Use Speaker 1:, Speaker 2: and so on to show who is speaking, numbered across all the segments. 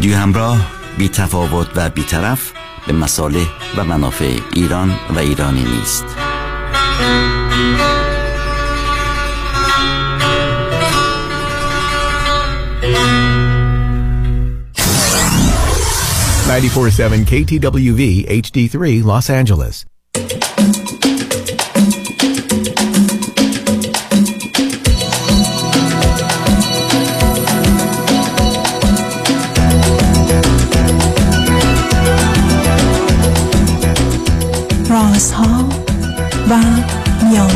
Speaker 1: رادیو همراه بی تفاوت و بیطرف به مصالح و منافع ایران و ایرانی نیست
Speaker 2: KTWV HD3 Los Angeles.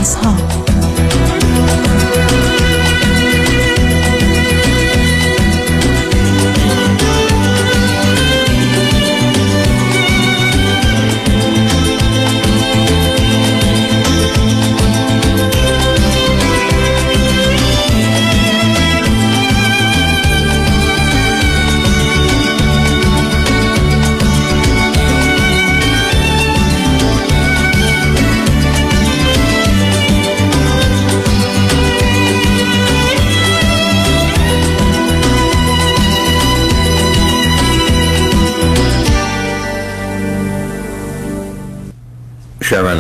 Speaker 3: نیازها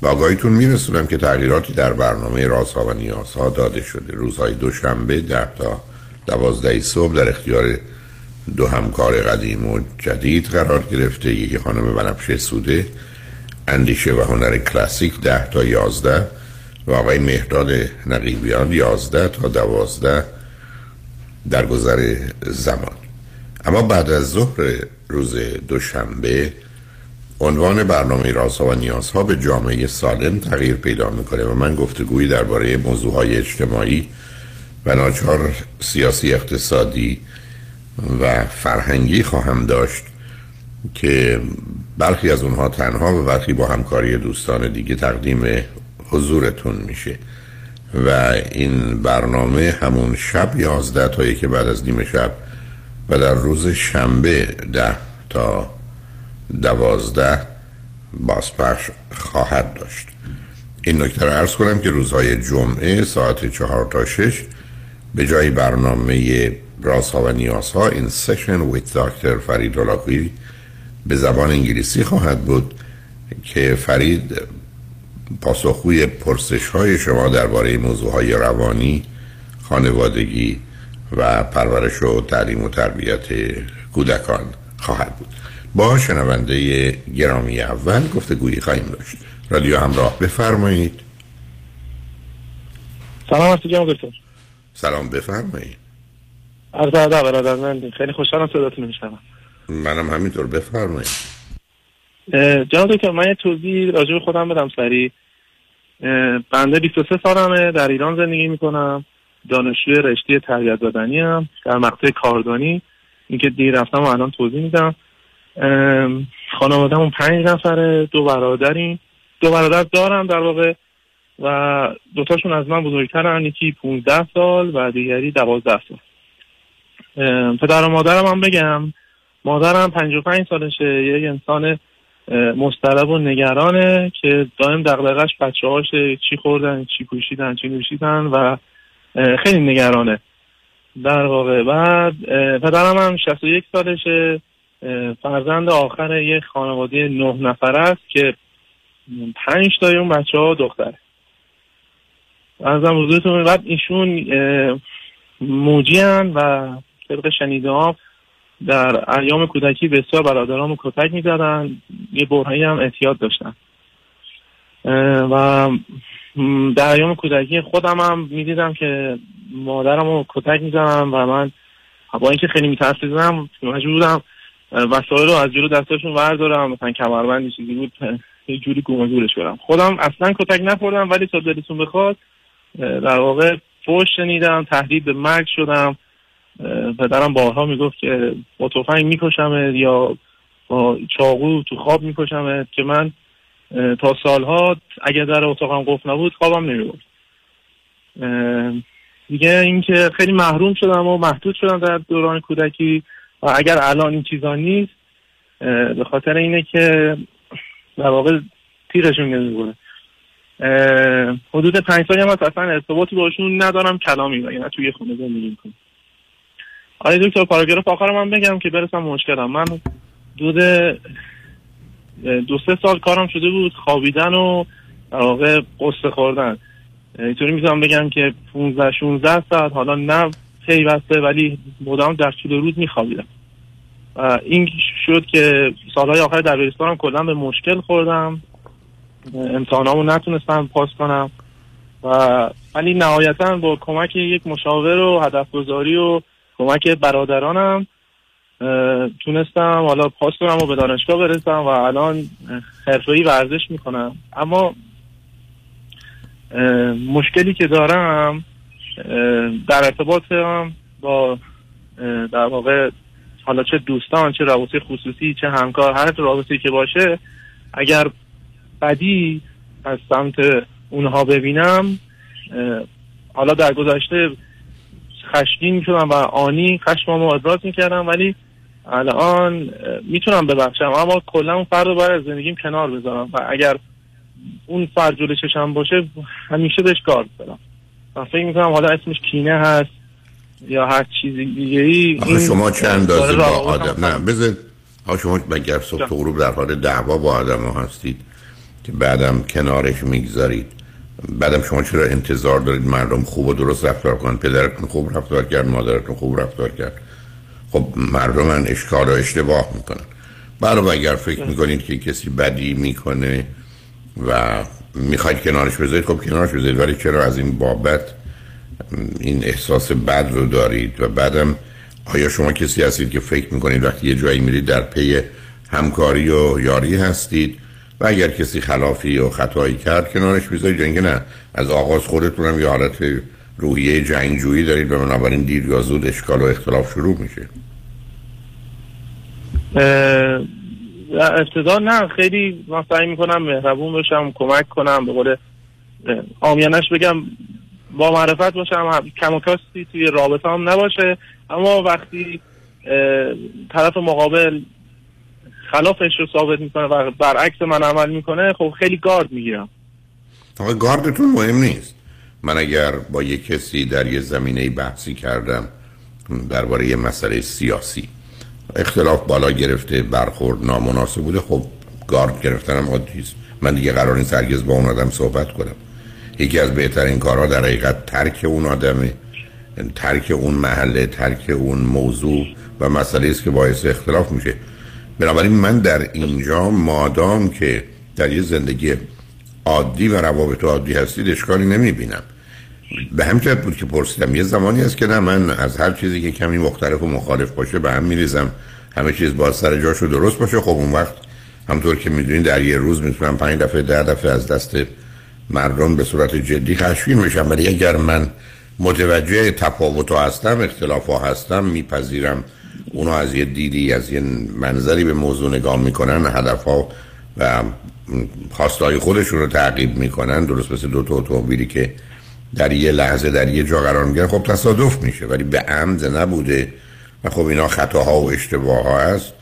Speaker 4: به آگاهیتون میرسونم که تغییراتی در برنامه رازها و نیازها داده شده. روزهای دوشنبه ده تا دوازده صبح در اختیار دو همکار قدیم و جدید قرار گرفته. یکی خانم بنفشه سوده اندیشه و هنر کلاسیک ده تا یازده و آقای مهداد نقیبیان یازده تا دوازده در گذر زمان. اما بعد از ظهر روز دوشنبه عنوان برنامه رازها و نیازها به جامعه سالم تغییر پیدا می‌کنه و من گفتگویی درباره موضوعهای اجتماعی و ناچار سیاسی اقتصادی و فرهنگی خواهم داشت که برخی از اونها تنها و برخی با همکاری دوستان دیگه تقدیم حضورتون میشه و این برنامه همون شب یازده تا که بعد از نیمه شب و در روز شنبه ده تا دوازده بازپخش خواهد داشت. این نکته را ارز کنم که روزهای جمعه ساعت چهار تا شش به جای برنامه رازها و نیازها این سشن ویت داکتر فرید رولاکوی به زبان انگلیسی خواهد بود که فرید پاسخگوی پرسش های شما درباره موضوع های روانی خانوادگی و پرورش و تعلیم و تربیت کودکان خواهد بود. با شنونده گرامی اول گفته گویی خواهیم داشت. رادیو همراه بفرمایید.
Speaker 5: سلام هستی جناب دکتر.
Speaker 4: سلام بفرمایید.
Speaker 5: عرض ادب برادر من خیلی خوشحالم صداتون میشنوم.
Speaker 4: منم همینطور بفرمایید.
Speaker 5: جناب دکتر من یه توضیح راجع به خودم بدم سری بنده 23 سالمه در ایران زندگی می‌کنم. دانشجوی رشته تربیت بدنی هم در مقطع کاردانی. اینکه دیر رفتم و الان توضیح میدم. خانوادهمون پنج نفره دو برادریم. دو برادر دارم در واقع و دوتاشون از من بزرگترن یکی 15 سال و دیگری 12 سال. پدر و مادرم هم بگم مادرم 55 سالشه یک انسان مسترب و نگرانه که دائم دقدقش بچه هاشه چی خوردن چی پوشیدن چی نوشیدن و خیلی نگرانه. در واقع بعد پدرم هم 61 سالشه. فرزند آخر یک خانواده نه نفر است که پنج تای اون بچه ها دختره ارزم حضورتون بعد ایشون موجی و طبق شنیده ها در ایام کودکی بسیار برادرام کتک می‌زدن. یه برهایی هم احتیاط داشتن. و در ایام کودکی خودم هم می‌دیدم که مادرم رو کتک می‌زنم و من با اینکه خیلی میترسیدم مجبور بودم وسایل رو از جلو دستاشون وردارم. مثلا کمربندی چیزی بود یه جوری گورش برم خودم اصلا کتک نخوردم ولی تا دلتون بخواد در واقع فوش شنیدم تهدید به مرگ شدم. پدرم بارها می‌گفت که با تفنگ می‌کشم یا با چاقو تو خواب میکشمت که من تا سالها اگر در اتاقم قفل نبود خوابم نمی‌برد. دیگه اینکه خیلی محروم شدم و محدود شدم در دوران کودکی. اگر الان این چیزا نیست به خاطر اینه که در واقع تیرشون نمی‌بره حدود پنج سالی هم اصلا ارتباطی باشون ندارم کلامی و یعنی توی خونه زندگی می‌کنم آیا دکتر پاراگراف آخر من بگم که برسم مشکلم. من دود دو سه سال کارم شده بود خوابیدن و در واقع قصه خوردن. اینطوری می‌تونم بگم که 15 16 ساعت حالا نه پیوسته ولی مدام در طول روز میخوابیدم. این شد که سالهای آخر دبیرستانم کلا به مشکل خوردم. امتحانامو نتونستم پاس کنم. و ولی نهایتا با کمک یک مشاور و هدف گذاری و کمک برادرانم تونستم حالا پاس کنم و به دانشگاه برسم و الان حرفه‌ای ورزش می‌کنم. اما مشکلی که دارم در ارتباطم با در واقع حالا چه دوستان چه رابطه خصوصی چه همکار هر رابطه که باشه اگر بدی از سمت اونها ببینم حالا در گذشته خشمگین شدم و آنی خشممو ابراز می‌کردم ولی الان می‌تونم ببخشم اما کلا اون فرد رو از زندگیم کنار بذارم و اگر اون فرد جلوی چشم باشه همیشه بهش کار بذارم و فکر می‌کنم حالا اسمش کینه هست یا هر چیزی دیگه ای
Speaker 4: شما چند دازه با آدم؟ نه بذار شما مگر صبح غروب در حال دعوا با آدم ها هستید که بعدم کنارش می‌گذارید. بعدم شما چرا انتظار دارید مردم خوب و درست رفتار کنن؟ پدرتون خوب رفتار کرد مادرتون خوب رفتار کرد. خب مردم من اشکال و اشتباه می‌کنن. برای اگر فکر می‌کنید که کسی بدی می‌کنه و می‌خواید کنارش بذارید. خب کنارش بذارید. ولی چرا از این بابت این احساس بد رو دارید؟ و بعدم آیا شما کسی هستید که فکر می‌کنید وقتی یه جایی میرید در پی همکاری و یاری هستید؟ و اگر کسی خلافی و خطایی کرد کنارش بذارید. جنگه نه از آغاز خودتونم یه حالت روحیه جنگجویی دارید. و بنابراین دیر یا زود اشکال و اختلاف شروع میشه.
Speaker 5: ابتدا نه خیلی من سعی می‌کنم مهربون باشم کمک کنم به قول آمیانش بگم با معرفت باشم کم و کاستی توی رابطه هم نباشه. اما وقتی طرف مقابل خلافش رو ثابت می‌کنه و برعکس من عمل می‌کنه خب خیلی گارد می‌گیرم.
Speaker 4: آقا گاردتون مهم نیست. من اگر با یک کسی در یه زمینه بحثی کردم درباره یه مسئله سیاسی اختلاف بالا گرفته برخورد نامناسب بوده. خب گارد گرفتنم عادی است من دیگه قرار نیست هرگز با اون آدم صحبت کنم. یکی از بهترین کارها در حقیقت ترک اون آدمه. ترک اون محله ترک اون موضوع و مسئله است که باعث اختلاف میشه. بنابراین من در اینجا مادام که در یه زندگی عادی و روابط عادی هستید اشکالی نمی‌بینم. به همین بود که پرسیدم. یه زمانی هست که نه من از هر چیزی که کمی مختلف و مخالف باشه به هم میریزم. همه چیز با سر جاش و درست باشه. خب اون وقت همطور که می‌دونین در یه روز می‌تونم پنج دفعه ده دفعه از دست مردم به صورت جدی خشمگین میشم ولی اگر من متوجه تفاوت هستم اختلاف هستم میپذیرم. اونا از یه دیدی از یه منظری به موضوع نگاه می‌کنن هدف ها و خواستای خودشون رو تعقیب می‌کنن. درست مثل دو تا اتومبیلی که در یه لحظه در یه جا قرار می‌گیره. خب تصادف میشه ولی به عمد نبوده. و خب اینا خطاها و اشتباه ها هست.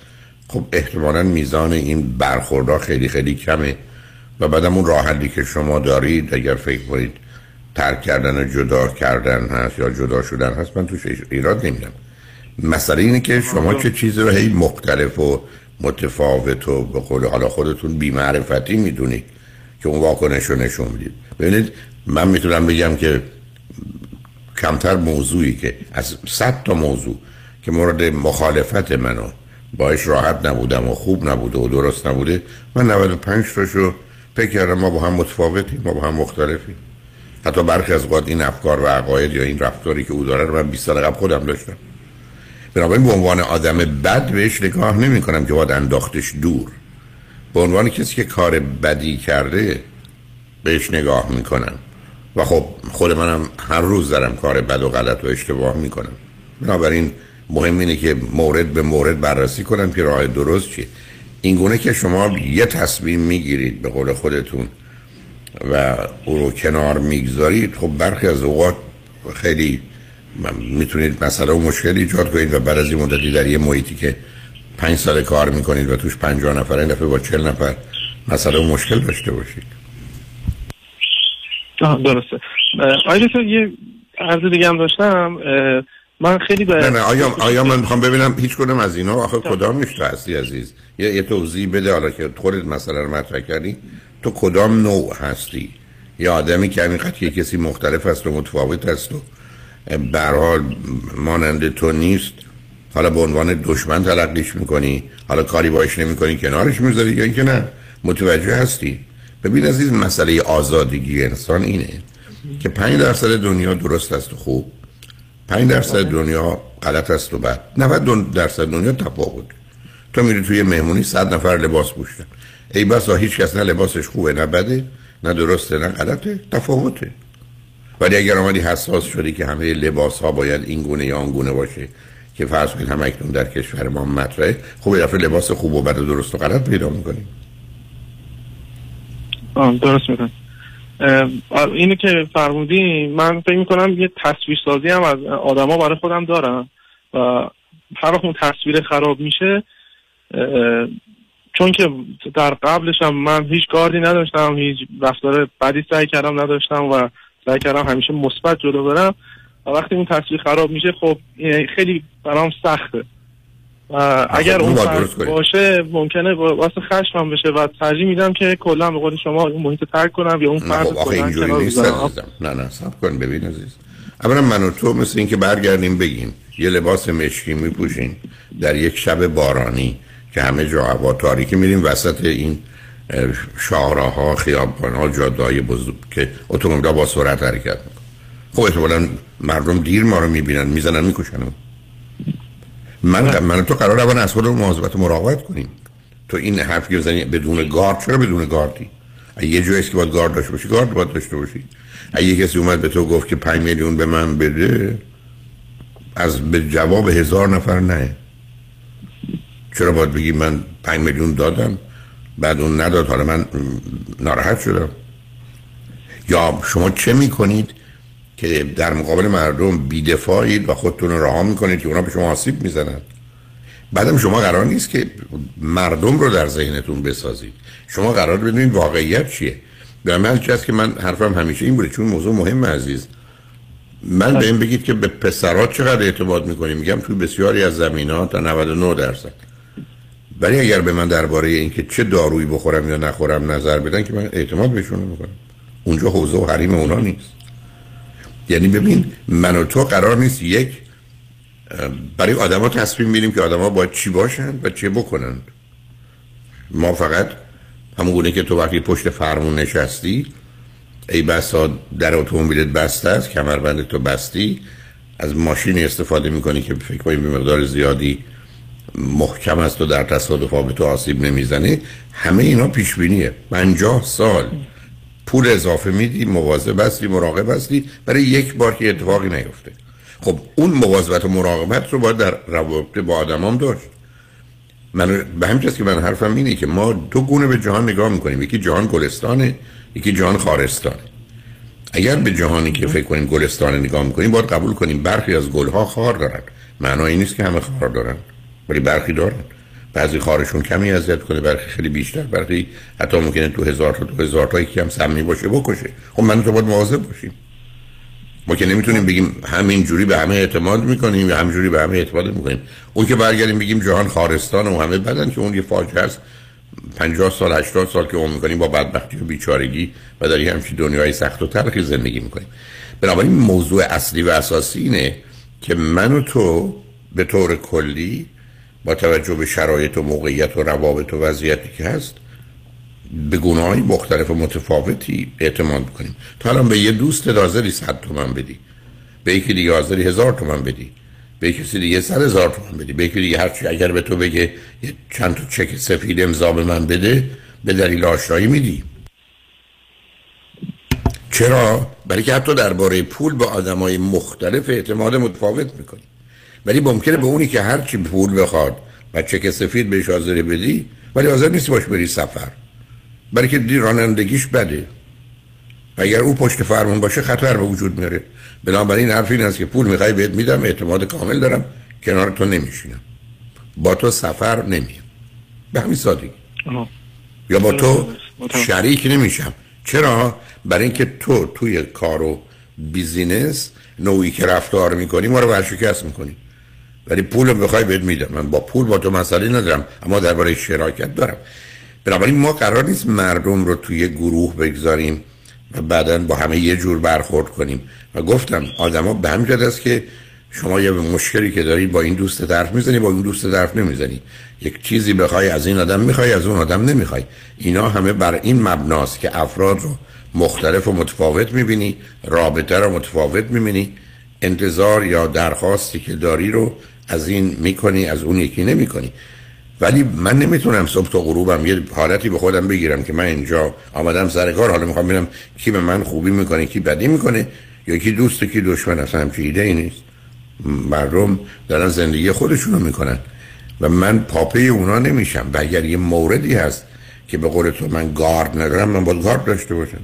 Speaker 4: خب احتمالا میزان این برخوردها خیلی خیلی کمه. و بعدم اون راحتی که شما دارید اگر فکر کنید ترک کردن و جدا کردن هست یا جدا شدن هست من توش ایراد نمیدم. مسئله اینه که شما چه چیزی رو هی مختلف و متفاوت و به قول حالا خودتون بیمعرفتی می‌دونید که اون واکنش رو نشون می‌دید. ببینید من می‌تونم بگم که کمتر موضوعی که از صد تا موضوع که مورد مخالفت منو باش راحت نبودم و خوب نبوده و درست نبوده من 95 تاشو فکر کردم ما با هم متفاوتیم ما با هم مختلفیم. حتی برخی از اوقات این افکار و عقاید یا این رفتاری که او داره رو من 20 سال قبل خودم داشتم. بنابراین به عنوان آدم بد بهش نگاه نمی کنم که باید انداختش دور. به عنوان کسی که کار بدی کرده بهش نگاه می‌کنم. و خب خود منم هر روز دارم کار بد و غلط و اشتباه می‌کنم. بنابراین مهم اینه که مورد به مورد بررسی کنم که راه درست چیه. این گونه که شما یه تصمیم می‌گیرید به قول خودتون و او رو کنار می‌گذارید خب برخی از اوقات خیلی می‌تونید مسئله و مشکل ایجاد کنید و بعد از این مدتی در یه محیطی که پنج سال کار می‌کنید و توش پنجاه نفر این دفعه با چل نفر مسئله و مشکل داشته باشید.
Speaker 5: درسته. آیا یه عرض دیگه هم داشتم. من خیلی
Speaker 4: نه نه آیا, آیا من می‌خوام ببینم هیچ کدوم از اینا؟ آخه کدامش تو هستی عزیز؟ یه, یه توضیح بده حالا که خودت مسئله رو مطرح کردی. تو کدام نوع هستی؟ یا آدمی که همین کسی مختلف هست و متفاوت هست و برحال مانند تو نیست حالا به عنوان دشمن تلقیش می‌کنی؟ حالا کاری باش نمی‌کنی کنارش می‌ذاری یا اینکه نه؟ متوجه هستی؟ ببین عزیز مسئله آزادگی انسان اینه که پنج درصد دنیا درست است و خوب. پنج درصد دنیا غلط است و بد. 90 درصد دنیا تفاوت. تو میری توی مهمونی صد نفر لباس پوشتن ای بسا هیچ کس نه لباسش خوبه نه بده نه درسته نه غلطه. تفاوته. ولی اگر آمدی حساس شدی که همه لباس ها باید این گونه یا آن گونه باشه که فرض کنید هم اکنون در کشور ما مطرحه خب دفعه لباس خوب و بد و درست و غلط پیدا می‌کنیم.
Speaker 5: درست می‌کنم اینو که فرمودی من فکر می‌کنم یه تصویر سازی هم از آدما برای خودم دارم و هر وقت اون تصویر خراب میشه چون که در قبلش هم من هیچ گاردی نداشتم هیچ رفتار بدی سعی کردم نداشتم و سعی کردم همیشه مثبت جلو برم. و وقتی اون تصویر خراب میشه خب خیلی برام سخته. اگر اون باشه ممکنه واسه خشمم بشه و ترجیح میدم که کلا به قول شما اون محیط ترک کنم یا اون فرد
Speaker 4: خب اینجوری نیست نه نه سب کن ببین عزیز. اولا من و تو مثل اینکه برگردیم بگیم یه لباس مشکی میپوشین در یک شب بارانی که همه جا هوا تاریکی میریم وسط این شاهراه ها خیابان ها جاده بزرگ که اتومبیل با سرعت حرکت میکن خب احتمالا مردم دیر ما رو می‌بینن می‌زنن می‌کشن. من من تو قرار اول از خود مواظبت مراقبت کنیم. تو این حرف بزنی بدون گارد چرا بدون گاردی؟ یه جایی که باید گارد داشته باشی گارد باید داشته باشی. اگه کسی اومد به تو گفت که 5 میلیون به من بده از به جواب هزار نفر نه. چرا باید بگی من 5 میلیون دادم بعد اون نداد؟ حالا من ناراحت شدم. یا شما چه می‌کنید؟ که در مقابل مردم بیدفاعید و خودتون رو رها می‌کنید که اونا به شما آسیب می‌زنن. بعدم شما قرار نیست که مردم رو در ذهنتون بسازید. شما قرار بدونید واقعیت چیه. به من هست که من حرفم همیشه این بوده چون موضوع مهم عزیز. من به این بگید که به پسرات چقدر اعتماد می‌کنیم؟ میگم توی بسیاری از زمین ها تا 99 درصد. ولی اگر به من درباره اینکه چه دارویی بخورم یا نخورم نظر بدن که من اعتماد بهشون می‌کنم اونجا حوزه و حریم اونا نیست. یعنی ببین من و تو قرار نیست یک برای آدما تصمیم بگیریم که آدما باید چی باشن و چه بکنند ما فقط همون گونه که تو وقتی پشت فرمون نشستی ای بسا در اتومبیلت بسته است کمربند تو بستی از ماشینی استفاده می‌کنی که فکر کنیم به مقدار زیادی محکم است و در تصادف به تو آسیب نمی‌زنه. همه اینا پیش بینیه 50 سال. پول اضافه میدی مواظب هستی مراقب هستی برای یک بار که اتفاقی نیفته. خب اون مواظبت و مراقبت رو باید در روابط با آدمام داشت. من به همین که من حرفم اینه که ما دو گونه به جهان نگاه می‌کنیم. یکی جهان گلستانه یکی جهان خارستانه. اگر به جهانی که فکر کنیم گلستانه نگاه می‌کنیم باید قبول کنیم برخی از گلها خار دارن. معنایی نیست که همه خار دارن ولی برخی دارن. بعضی خارشون کمی اذیت کنه برخی خیلی بیشتر برخی حتی ممکنه تو هزار تا تو هزار تا یکی هم سمی باشه بکشه. خب من تو باید مواظب باشیم. ما که نمی‌تونیم بگیم همین جوری به همه اعتماد می‌کنیم یا همینجوری به همه اعتماد می‌کنیم. اون که برگردیم بگیم جهان خارستان و همه بدن که اون یه فاجعه است. 50 سال 80 سال که اون می‌کنیم با بدبختی و بیچارگی و در همچین دنیای سخت و تلخی زندگی می‌کنیم. بنابراین موضوع اصلی و اساسی اینه که من و تو به طور کلی با توجه به شرایط و موقعیت و روابط و وضعیتی که هست به گناه های مختلف و متفاوتی اعتماد کنیم تا الان به یه دوست حاضری صد تومن بدی به یکی دیگه حاضری هزار تومن بدی به کسی دیگه صد هزار تومن بدی به یکی دیگه هرچی اگر به تو بگه یه چند تا چک سفید امضا به من بده به دلیل آشنایی میدی. چرا؟ برای که حتی درباره پول به آدمای مختلف اعتماد متفاوت می‌کنی. ولی ممکنه به اونی که هرچی پول بخواد و چک سفید بهش حاضری بدی ولی حاضر نیستی باش بری سفر. برای که دی رانندگیش بده. و اگر او پشت فرمون باشه خطر به وجود میاره. بنابراین حرف این است که پول می‌خوای بهت میدم اعتماد کامل دارم کنار تو نمیشینم. با تو سفر نمیم به همین سادگی. یا با تو. شریک نمیشم. چرا؟ برای اینکه تو توی کار و بیزینس نوعی که رفتار می‌کنی ما رو ورشکست می‌کنی. ولی پول رو بخوای بهت میدم. من با پول با تو مسئله ندارم اما درباره شراکت دارم. بنابراین ما قرار نیست مردم رو توی گروه بگذاریم و بعدا با همه یه جور برخورد کنیم. و گفتم آدما به جهت است که شما یه مشکلی که داری با این دوست طرف می‌زنی با این دوست طرف نمی‌زنی. یک چیزی بخوای از این آدم می‌خوای از اون آدم نمی‌خوای. اینا همه بر این مبناست که افراد رو مختلف و متفاوت می‌بینی رابطه رو متفاوت می‌بینی. انتظار یا درخواستی که داری رو از این می‌کنی از اون یکی نمی‌کنی. ولی من نمی‌تونم صبح تا غروبم یه حالتی به خودم بگیرم که من اینجا آمدم سر کار. حالا می‌خوام ببینم کی به من خوبی می‌کنه کی بدی می‌کنه یا کی دوست کی دشمن. اصلا همچین ایده ای نیست. مردم دارن زندگی خودشونو می‌کنن. و من پاپه اونا نمیشم. و اگر یه موردی هست که به قول تو من گارد ندارم من باید گارد داشته باشم.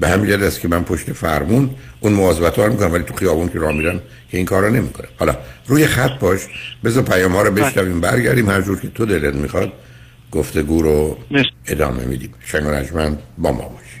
Speaker 4: به همین جهت است که من پشت فرمون اون مواظبت ها رو می‌کنم ولی تو خیابون که راه میرم که این کارا نمی‌کنم حالا روی خط باش بذار پیام ها رو بشنویم برگردیم هر جور که تو دلت می‌خواد. گفتگو رو. ادامه میدیم. شنگ با ما باشید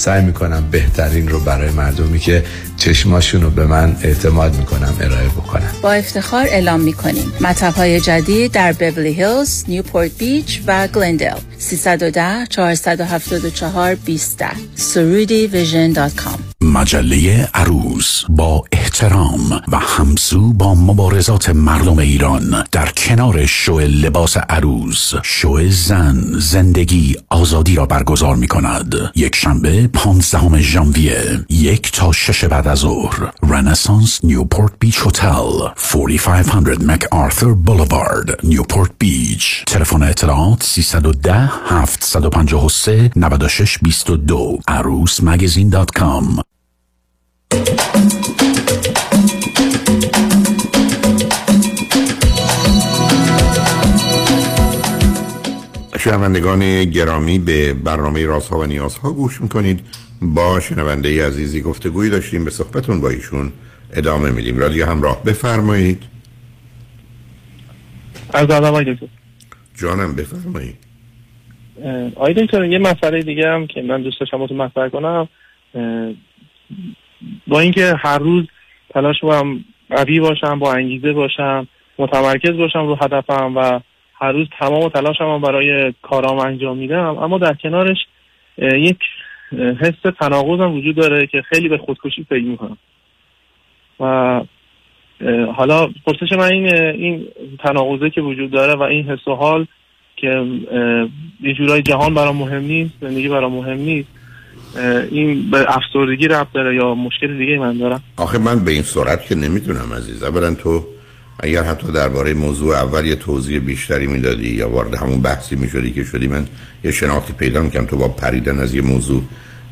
Speaker 6: سعی می‌کنم بهترین رو برای مردمی که چشماشون رو به من اعتماد می‌کنم ارائه بکنم.
Speaker 7: با افتخار اعلام می‌کنیم. مطب های جدید در بورلی هیلز، نیوپورت بیچ و گلندل 310 474 20 سرودی Vision dot com.
Speaker 8: مجله عروس با احترام و همسو با مبارزات مردم ایران در کنار شو لباس عروس شو زن زندگی آزادی را برگزار می کند یک شنبه پانزدهم ژانویه یک تا شش بعد از ظهر رنسانس Newport Beach Hotel 4500 MacArthur Boulevard Newport Beach. تلفن اطلاعات 310 753 9622 عروس magazine dot com.
Speaker 4: شنوندگان گرامی به برنامه رازها و نیازها گوش می‌کنید. با شنونده عزیزی گفتگویی داشتیم به صحبتون با ایشون ادامه میدیم. رادیو همراه بفرمایید.
Speaker 5: از آدم
Speaker 4: جانم بفرمایید.
Speaker 5: آقای دکتر یه مسئله دیگه هم که من دوست داشتم تو مطرح کنم. با اینکه هر روز تلاش کنم قوی باشم با انگیزه باشم متمرکز باشم رو هدفم و هر روز تمام تلاشم برای کارام انجام میدم. اما در کنارش یک حس تناقض وجود داره که خیلی به خودکشی فکر می‌کنم. و حالا پرسش من این این تناقضه که وجود داره و این حس و حال که یه جورای جهان برام مهم نیست زندگی برام مهم نیست این به افسردگی رفت داره یا مشکل دیگه من دارم؟
Speaker 4: آخه من به این صورت که نمی‌تونم عزیز اولا تو اگر حتی درباره موضوع اول یه توضیح بیشتری می‌دادی یا وارد همون بحثی می‌شدی که شدی من یه شناختی پیدا می‌کنم تو با پریدن از یه موضوع.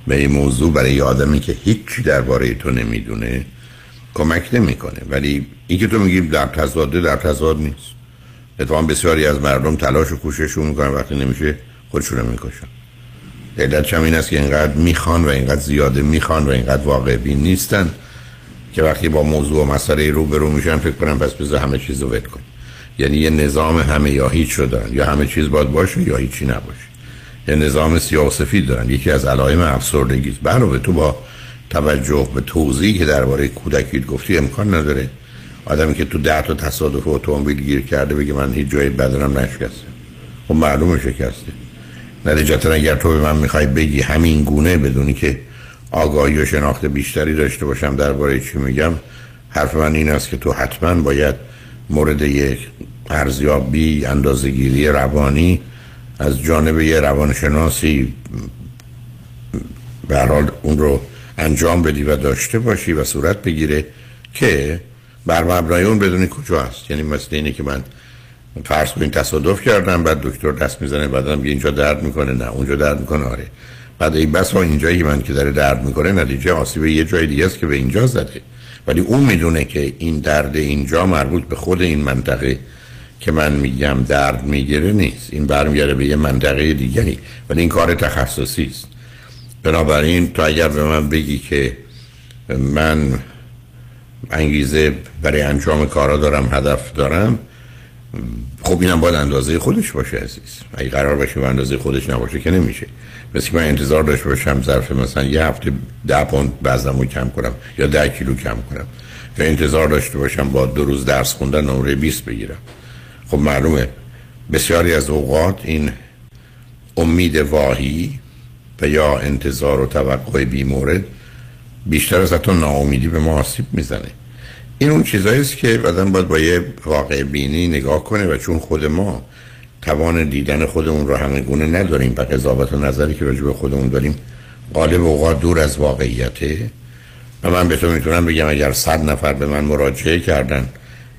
Speaker 4: به یه موضوع برای یه آدمی که هیچی درباره تو نمی‌دونه کمک نمی‌کنه. ولی این که تو میگی در تضاده در تضاد نیست. اتفاقا بسیاری از مردم تلاش و کوشششون می‌کنن وقتی نمیشه خودشون می‌کشن. علت این است که اینقدر می‌خوان و اینقدر زیاده می‌خوان و اینقدر واقع بین نیستن. که وقتی با موضوع و مسئله رو به رو میشن فکر کنم پس بذار همه چیز رو ول کن. یعنی یه نظام همه یا هیچ شدن یا همه چیز باید باشه یا هیچی نباشه. یه نظام سیاسفی دارن. یکی از علائم افسردگی است. به تو با توجه به توضیحی که درباره کودکیت گفتی امکان نداره آدمی که تو ده تا تصادف اتومبیل گیر کرده بگه من هیچ جای بدنم نشکسته. خب معلومه شکسته. نتیجتا اگر تو به من می‌خوای بگی همین گونه بدونی که آگاهی و شناخت بیشتری داشته باشم درباره چی میگم. حرف من این است که تو حتما باید مورد یک ارزیابی اندازگیری روانی از جانب یه روانشناسی به حال اون رو انجام بدی و داشته باشی و صورت بگیره که بر مبنای اون بدونی کجا هست. یعنی مثل اینه که من فرض کنید تصادف کردم بعد دکتر دست می‌زنه بعدم اینجا درد می‌کنه نه اونجا درد می‌کنه آره. بعد این بس ها اینجایی من که داره درد می‌کنه نتیجه آسیب یه جای دیگه است که به اینجا زده. ولی اون می‌دونه که این درد اینجا مربوط به خود این منطقه که من میگم درد می‌گیره نیست. این برمیگرده به یه منطقه دیگری ولی این کار تخصصی است. بنابراین تو اگر به من بگی که من انگیزه برای انجام کارا دارم هدف دارم خب اینم باید اندازه خودش باشه عزیز. اگه قرار باشه به اندازه خودش نباشه که نمیشه. مثل من انتظار داشته باشم ظرف مثلا یه هفته ده پوند وزنمو کم کنم یا ده کیلو کم کنم. یا انتظار داشته باشم با دو روز درس خوندن نمره 20 بگیرم. خب معلومه بسیاری از اوقات این امید واهی و یا انتظار و توقع بیمورد بیشتر از حتی ناامیدی به ما آسیب می‌زنه. این اون چیزایی است که بعدا باید با یه واقع بینی نگاه کنه و چون خود ما توان دیدن خودمون رو همه گونه نداریم و قضاوت و نظری که راجع به خودمون داریم غالب اوقات دور از واقعیته و من به تو می‌تونم بگم اگر صد نفر به من مراجعه کردن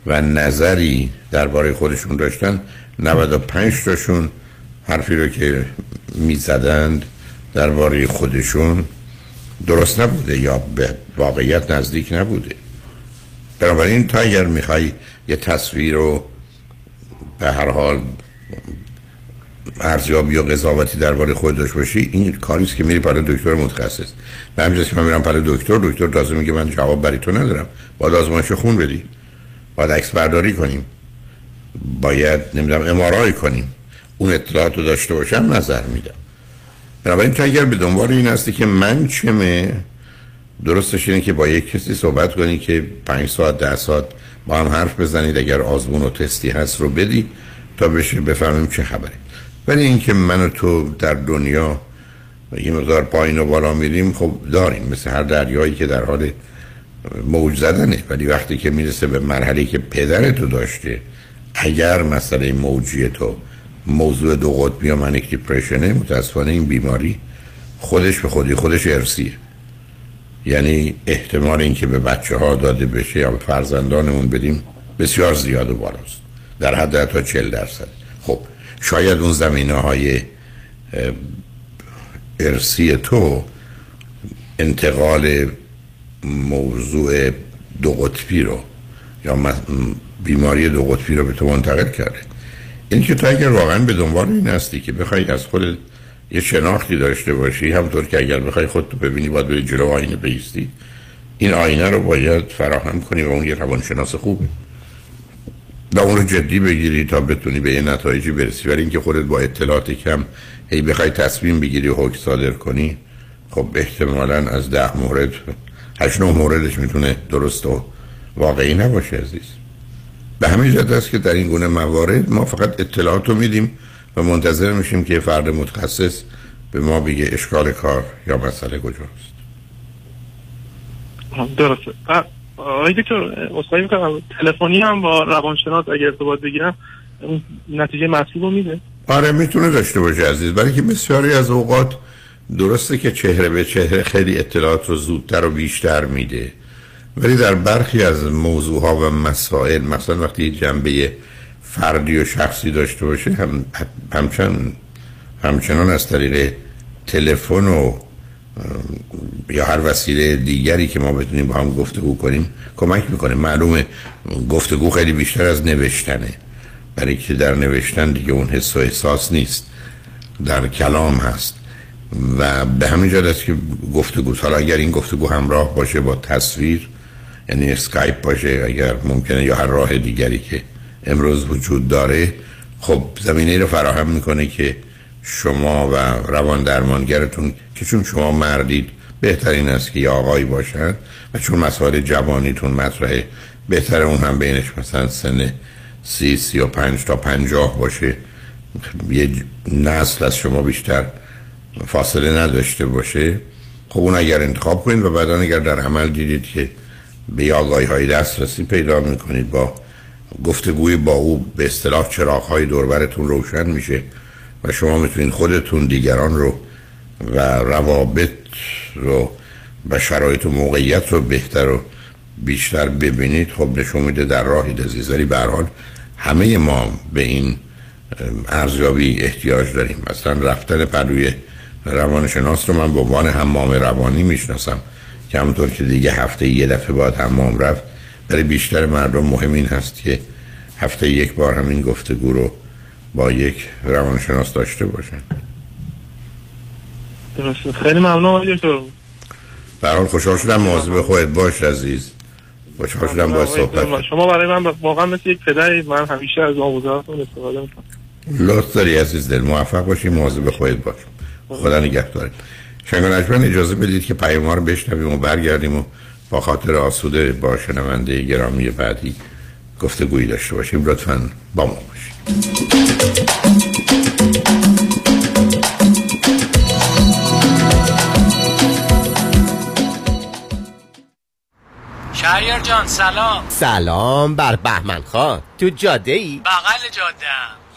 Speaker 4: و نظری درباره خودشون داشتن 95 تاشون حرفی رو که می‌زدند درباره خودشون درست نبوده یا به واقعیت نزدیک نبوده. بنابراین تا اگر می‌خوای یه تصویر رو به هر حال ارزیابی و قضاوتی درباره خود داشت باشی این کاریست که میری برای دکتر متخصص. به همین که من میرم برای دکتر دکتر لازم میگه من جواب برای تو ندارم. باید آزمایش خون بدی. باید عکس برداری کنیم. باید نمی‌دونم امارای کنیم. اون اطلاعات رو داشته باشم نظر میدم. بنابراین تو اگر به دنبال این هستی که من چمه درستش اینه که با یک کسی صحبت کنی که پنج ساعت ده ساعت با هم حرف بزنید اگر آزمون و تستی هست رو بدی تا بشه بفهمیم چه خبره. ولی اینکه من و تو در دنیا یه مقدار پایین و بالا میریم خب داریم. مثل هر دریایی که در حال موج زدنه. ولی وقتی که می‌رسه به مرحله که پدر تو داشته اگر مسئله موجی تو موضوع دو قطبی یا منیک دیپریشنه متاسفانه این بیماری خودش به خودی خودش ارسیه یعنی احتمال اینکه به بچه ها داده بشه یا به فرزندانمون بدیم بسیار زیاد و بالاست. در حد تا 40 درصد. خب شاید اون زمینه های ارسی تو انتقال موضوع دو قطبی رو یا بیماری دو قطبی رو به تو منتقل کرده. این که تو اگر واقعا به دنبال این هستی که بخوای از خود یه شناختی داشته باشی همطور که اگر بخوای خودتو ببینی باید به جلو آینه بیستی این آینه رو باید فراهم کنی و اون یه روانشناس خوبه و اون رو جدی بگیری تا بتونی به یه نتایجی برسی. ولی اینکه خودت با اطلاعات کم هی بخوای تصمیم بگیری و حکم صادر کنی خب احتمالا از ده مورد هشت نه موردش می‌تونه درست و واقعی نباشه عزیز. به همین جد است که در این گونه موارد ما فقط اطلاعات رو میدیم. و منتظر میشیم که فرد متخصص به ما بگه اشکال کار یا مسئله کجاست.
Speaker 5: درسته. آقای دکتر اصخایی می‌کنم. تلفنی هم با روانشناس اگر ارتباط بگیرم نتیجه مطلوب رو میده.
Speaker 4: آره می‌تونه داشته باشه عزیز. برای که بسیاری از اوقات درسته که چهره به چهره خیلی اطلاعات رو زودتر و بیشتر میده. ولی در برخی از موضوع ها و مسائل مثلا وقتی جنبه فردی و شخصی داشته باشه هم همچنان همچنان از طریق تلفن و یا هر وسیله دیگری که ما بتونیم با هم گفتگو کنیم کمک می‌کنه. معلومه گفتگو خیلی بیشتر از نوشتنه. برای که در نوشتن دیگه اون حس و احساس نیست. در کلام هست. و به همین جهت است که گفتگو حالا اگر این گفتگو همراه باشه با تصویر یعنی اسکایپ باشه اگر ممکنه یا هر راه دیگری که امروز وجود داره. خب زمینه رو فراهم می‌کنه که شما و روان درمانگرتون که چون شما مردید بهترین است که یه آقایی باشن و چون مسائل جوانیتون مطرحه بهتر اون هم بینش مثلا سن سی سی و پنج تا پنجاه باشه. یه نسل از شما بیشتر فاصله نداشته باشه. خب اون اگر انتخاب کنید و بعدا اگر در عمل دیدید که به آگاهی های دسترسی پیدا می‌کنید با گفتگوی با او به اصطلاح چراغ های دوربرتون روشن میشه و شما می‌تونید خودتون دیگران رو و روابط رو و شرایط و موقعیت رو بهتر و بیشتر ببینید. خب نشون میده در راهی دزیزاری به حال همه ما به این ارزیابی احتیاج داریم. مثلا رفتن پروی روانشناس رو من به عنوان حمام روانی می‌شناسم. که همونطور که دیگه هفته یه دفعه باید حمام رفت برای بیشتر مردم مهم این هست که هفته یک بار همین گفتگو رو با یک روانشناس داشته باشن.
Speaker 5: درسته خیلی ممنون آقای دکتر.
Speaker 4: برحال خوشحال شدم مواظب خودت باش عزیز. خوشحال شدم با صحبت
Speaker 5: شما برای من واقعا مثل یک پدری من همیشه از آموزهاتون استفاده می‌کنم.
Speaker 4: لطف داری عزیز دل. موفق باشی مواظب خودت باش. خدا نگهدارت شنگان اجمن اجازه بدید که پیام رو بشنویم و برگردیم و با خاطر آسوده با شنونده گرامی بعدی گفتگویی داشته باشیم. لطفا با ما باشید.
Speaker 9: شهریار جان سلام.
Speaker 10: سلام بر بهمن خان. تو جاده ای؟
Speaker 9: بغل جاده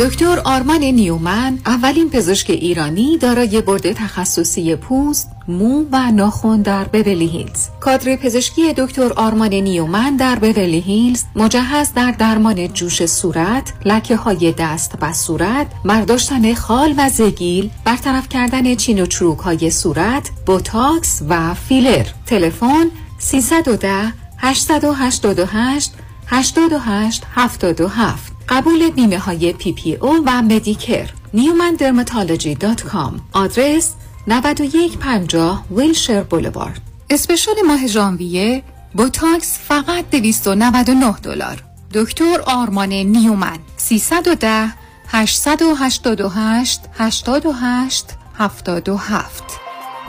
Speaker 11: دکتر آرمان نیومن اولین پزشک ایرانی دارای بورد تخصصی پوست، مو و ناخن در Beverly Hills. کادر پزشکی دکتر آرمان نیومن در Beverly Hills مجهز در درمان جوش صورت، لکه های دست و صورت، برداشتن خال و زگیل، برطرف کردن چین و چروک های صورت، بوتاکس و فیلر. تلفن 310 888 88 77 قبول بیمه های PPO و Medicare newmandermatology.com آدرس 9150 Wilshire Boulevard. special ماه ژانویه بوتاکس فقط 299 دلار. دکتر آرمان نیومن. 310 888 88 77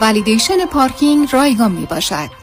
Speaker 11: validation پارکینگ رایگان می باشد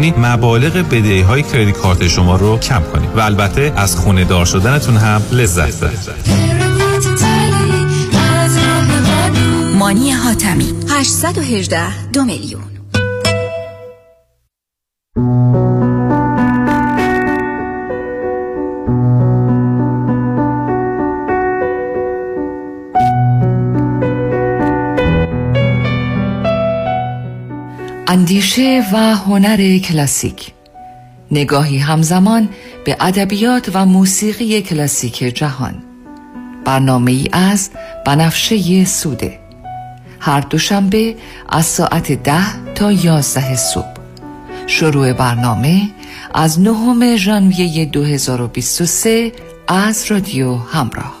Speaker 12: مبالغ بدهی های کردیت کارت شما رو کم کنیم و البته از خونه دار شدنتون هم لذت ببرید.
Speaker 13: مانی حاتمی. 818 دو میلیون.
Speaker 14: اندیشه و هنر کلاسیک. نگاهی همزمان به ادبیات و موسیقی کلاسیک جهان. برنامه ای از بنفشه سوده. هر دوشنبه از ساعت ده تا یازده صبح. شروع برنامه از نهم ژانویه 2023 از رادیو همراه.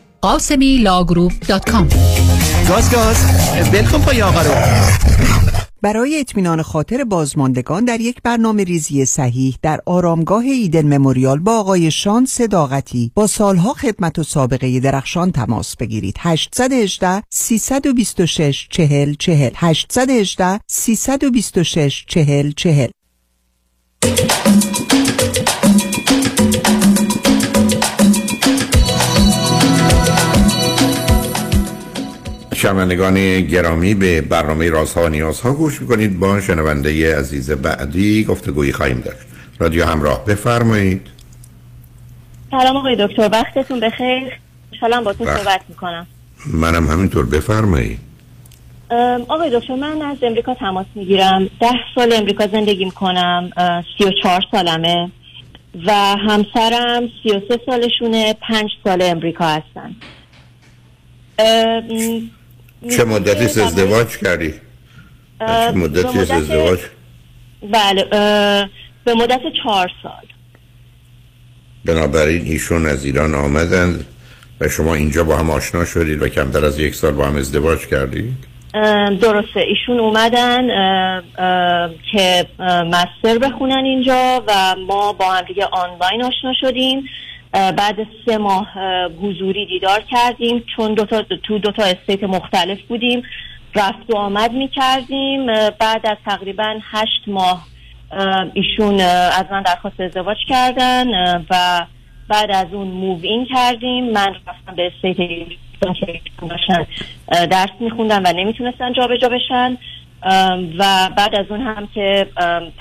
Speaker 15: قاسمی law group dot com
Speaker 16: گاز گاز. ولکن پای آقا رو. برای اطمینان خاطر بازماندگان در یک برنامه ریزی صحیح در آرامگاه Eden Memorial با آقای شان صداقتی با سالها خدمت و سابقه درخشان تماس بگیرید. 818 326 40 40 818 326 40 40
Speaker 4: شنوندگان گرامی به برنامه رازها و نیازها گوش می‌کنید. با شنونده عزیز بعدی گفتگویی خواهیم داشت. رادیو همراه بفرمایید.
Speaker 17: سلام آقای دکتر. وقتتون بخیر. شلام با تو
Speaker 4: بله.
Speaker 17: صحبت می‌کنم.
Speaker 4: منم همینطور. بفرمایید.
Speaker 17: آقای دکتر من از امریکا تماس می‌گیرم. ده سال امریکا زندگی می‌کنم. سی و چهار سالمه و همسرم سی و سه سالشونه. پنج سال امریکا هستن.
Speaker 4: چه مدتی ازدواج کردی؟ چه مدتی است ازدواج؟
Speaker 17: بله به مدت چهار سال.
Speaker 4: بنابراین ایشون از ایران آمدند و شما اینجا با هم آشنا شدید و کمتر از یک سال با هم ازدواج کردید؟
Speaker 17: درسته. ایشون اومدن که مستر بخونن اینجا و ما با هم دیگه آنلاین آشنا شدیم. بعد سه ماه اه، حضوری دیدار کردیم. چون دو تا تو دو تا state مختلف بودیم. رفت و آمد می کردیم بعد از تقریبا هشت ماه اه، ایشون از من درخواست ازدواج کردن و بعد از اون move in کردیم. من رفتم به state که داشتن درس میخوندن و نمی‌تونستن جابجا بشن. و بعد از اون هم که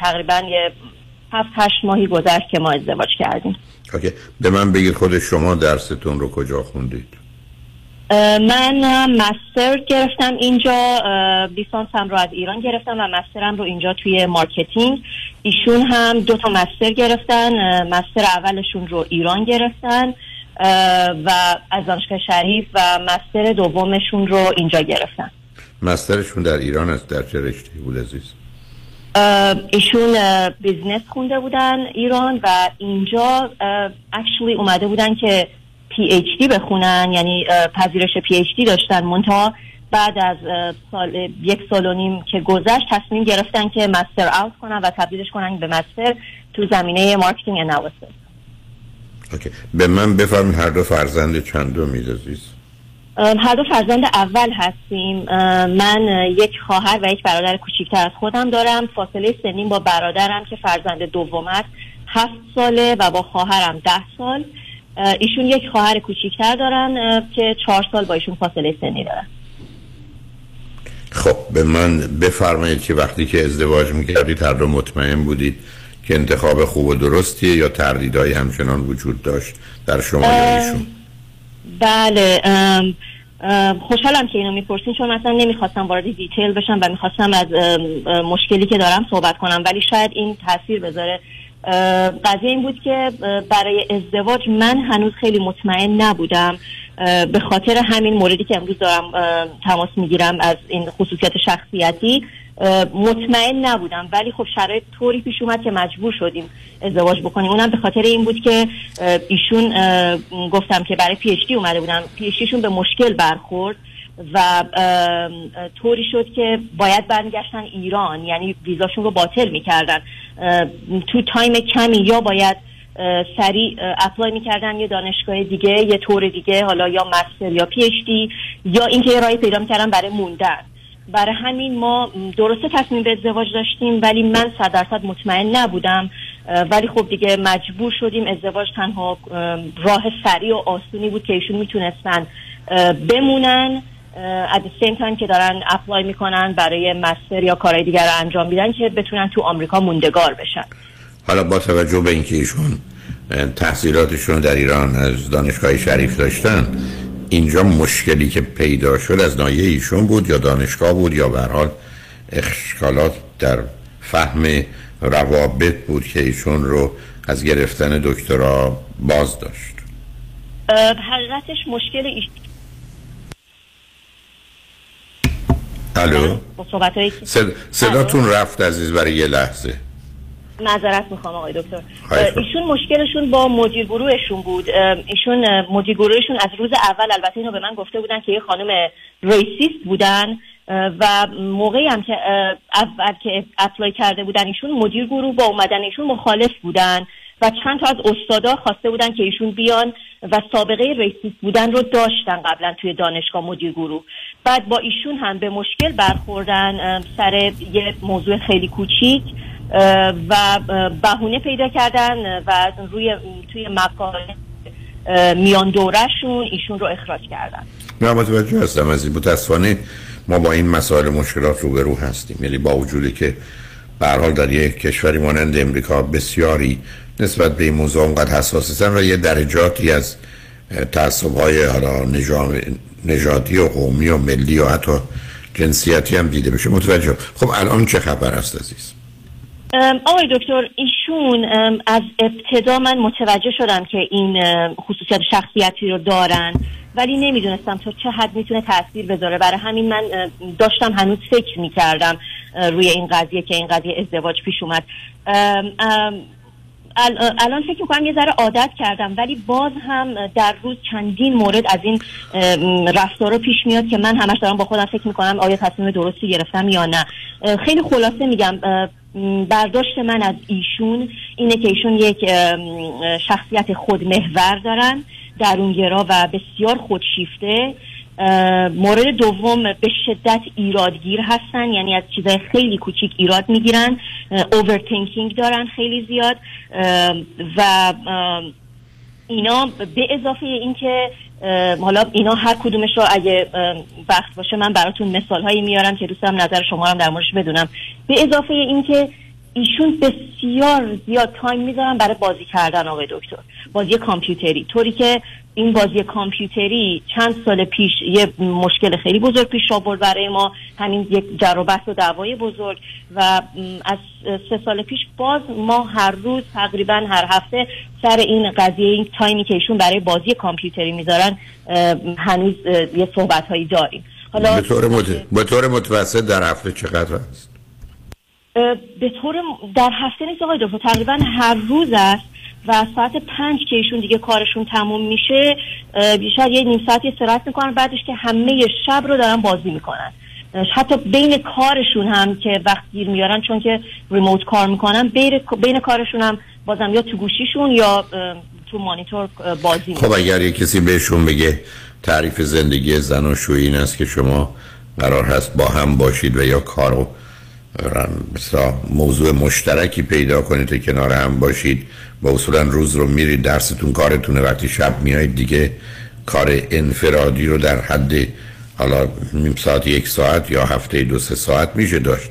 Speaker 17: تقریبا یه هفت هشت ماهی گذشت که ما ازدواج کردیم.
Speaker 4: okay. به من بگید خود شما درستون رو کجا خوندید.
Speaker 17: من master گرفتم اینجا لیسانسم رو از ایران گرفتم و master م رو اینجا توی marketing. ایشون هم دو تا master گرفتن master اولشون رو ایران گرفتن و از دانشگاه شریف و master دومشون رو اینجا گرفتن.
Speaker 4: master شون در ایران است در چه رشته بود عزیز؟
Speaker 17: ایشون اه، business خونده بودن ایران و اینجا actually اومده بودن که PhD بخونن یعنی پذیرش PhD داشتن. منتها بعد از سال یک سال و نیم که گذشت تصمیم گرفتن که master out کنن و تبدیلش کنن به master تو زمینه marketing analysis
Speaker 4: okay. به من بفرمایید هر دو فرزند
Speaker 17: چندم، هر دو فرزند اول هستیم. من یک خواهر و یک برادر کوچیکتر از خودم دارم. فاصله سنین با برادرم که فرزند دوم است. هفت ساله و با خواهرم ده سال. ایشون یک خواهر کوچیکتر دارن که چهار سال با ایشون فاصله سنی دارن.
Speaker 4: خب به من بفرمایید که وقتی که ازدواج می‌کردید هر دو مطمئن بودید که انتخاب خوب و درستیه یا تردیدهای همچنان وجود داشت در شما یا ایشون؟
Speaker 17: بله ام، خوشحالم که اینو می‌پرسین چون مثلا نمی‌خواستم وارد دیتیل بشم و می‌خواستم از مشکلی که دارم صحبت کنم. ولی شاید این تاثیر بذاره. قضیه این بود که برای ازدواج من هنوز خیلی مطمئن نبودم. به خاطر همین موردی که امروز دارم تماس می‌گیرم از این خصوصیت شخصیتی. مطمئن نبودم ولی خب شرایط طوری پیش اومد که مجبور شدیم ازدواج بکنیم. اونم به خاطر این بود که ایشون گفتم که برای PhD اومده بودن PhD شون به مشکل برخورد و طوری شد که باید برمیگشتن ایران. یعنی ویزاشون رو باطل می‌کردن. تو time کمی یا باید سریع apply می‌کردن یه دانشگاه دیگه یه طور دیگه حالا یا master یا P یا اینکه یه راهی پیدا می‌کردن برای موندن. برای همین ما درسته تصمیم به ازدواج داشتیم ولی من صد درصد مطمئن نبودم ولی خب دیگه مجبور شدیم ازدواج تنها راه سریع و آسونی بود که ایشون می‌تونستن بمونن at same time که دارن apply می‌کنن برای master یا کارهای دیگر رو انجام میدن که بتونن تو آمریکا موندگار بشن.
Speaker 4: حالا با توجه به اینکه ایشون تحصیلاتشون در ایران از دانشگاه شریف داشتن اینجا مشکلی که پیدا شد از ناحیه ایشون بود یا دانشگاه بود یا به حال اشکالات در فهم روابط بود که ایشون رو از گرفتن دکترا باز داشت.
Speaker 17: حقیقتش مشکل ایش...
Speaker 4: الو. صداتون رفت عزیز برای یه لحظه.
Speaker 17: معذرت می‌خوام آقای دکتر. ایشون مشکلشون با مدیر گروهشون بود. ایشون مدیر گروهشون از روز اول البته اینو به من گفته بودن که یه خانم racist بودن و موقعی هم که اول که apply کرده بودن ایشون مدیر گروه با اومدن ایشون مخالف بودن و چند تا از استادا خواسته بودن که ایشون بیان و سابقه racist بودن رو داشتن قبلا توی دانشگاه مدیر گروه. بعد با ایشون هم به مشکل برخوردن سر یه موضوع خیلی کوچیک. و بهونه پیدا کردن و روی توی مقاله میان دورشون ایشون رو اخراج کردن.
Speaker 4: نه متوجه هستم از این. متاسفانه ما با این مسائل مشکلات روبرو هستیم. یعنی با وجودی که به حال در یک کشوری مانند امریکا بسیاری نسبت به این موضوع اونقدر حساس هستن و یه درجاتی از تعصب های حالا نژا- نژادی و قومی و ملی و حتی جنسیتی هم دیده بشه. متوجه خب الان چه خبر است عزیز؟
Speaker 17: آقای دکتر ایشون از ابتدا من متوجه شدم که این خصوصیت شخصیتی رو دارن ولی نمی‌دونستم تا چه حد می‌تونه تاثیر بذاره. برای همین من داشتم هنوز فکر می‌کردم روی این قضیه که این قضیه ازدواج پیش اومد. الان فکر می‌کنم یه ذره عادت کردم ولی باز هم در روز چندین مورد از این ام، رفتارا پیش میاد که من همش دارم با خودم فکر می‌کنم آیا تصمیم درستی گرفتم یا نه. خیلی خلاصه میگم برداشت من از ایشون اینه که ایشون یک شخصیت خودمحور دارن درونگرا و بسیار خودشیفته. مورد دوم به شدت ایرادگیر هستن یعنی از چیزای خیلی کوچیک ایراد می‌گیرن اوورتینکینگ دارن خیلی زیاد و اینا به اضافه اینکه حالا اینا هر کدومش رو اگه وقت باشه من براتون مثال هایی میارم که دوست دارم نظر شما هم در موردش بدونم. به اضافه اینکه ایشون بسیار زیاد time می‌ذارن برای بازی کردن آقای دکتر. بازی کامپیوتری. طوری که این بازی کامپیوتری چند سال پیش یه مشکل خیلی بزرگ پیش آورد برای ما. همین یک جر و بحث و دعوای بزرگ. و از سه سال پیش باز ما هر روز تقریبا هر هفته سر این قضیه این time ی که ایشون برای بازی کامپیوتری می‌ذارن هنوز یه صحبت هایی داریم. حالا
Speaker 4: به طور, مت... به طور متوسط در هفته چقدر
Speaker 17: اه، به طور در هفته نیست آقای دکتر تقریبا هر روز است و ساعت پنج که ایشون دیگه کارشون تموم میشه شاید یه نیم ساعتی استراحت می‌کنن بعدش که همه شب رو دارن بازی می‌کنن. حتی بین کارشون هم که وقت گیر میارن چون که ریموت کار می‌کنن بین, بین کارشون هم بازم یا تو گوشیشون یا تو مانیتور بازی
Speaker 4: خب اگر یک کسی بهشون بگه تعریف زندگی زن و شویی این است که شما قرار هست با هم باشید و یا کارو مثلا موضوع مشترکی پیدا کنید کنار هم باشید و اصولا روز رو میرید درستون کارتونه وقتی شب میایید دیگه کار انفرادی رو در حد حالا نیم ساعت یک ساعت یا هفته دو سه ساعت میشه داشت.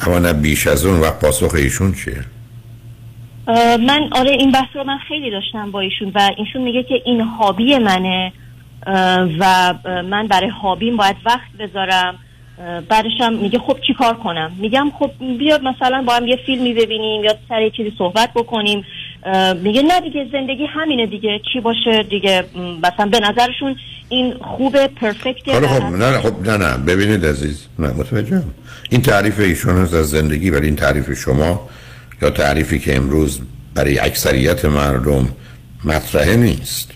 Speaker 4: اما نه بیش از اون وقت پاسخ ایشون چیه؟
Speaker 17: من آره این بحث رو من خیلی داشتم با ایشون و ایشون میگه که این هابی منه و من برای هابیم باید وقت بذارم. بعدش هم میگه خب چی کار کنم؟ میگم خب بیا مثلا با هم یه فیلمی ببینیم یا سر یه چیزی صحبت بکنیم. میگه نه دیگه زندگی همینه دیگه. چی باشه دیگه؟ مثلا به نظرشون این خوبه پرفکته
Speaker 4: حالا
Speaker 17: و
Speaker 4: خب نه نه خب نه نه. ببینید عزیز. نه متوجهم این تعریف ایشون هست از زندگی ولی این تعریف شما یا تعریفی که امروز برای اکثریت مردم مطرحه نیست.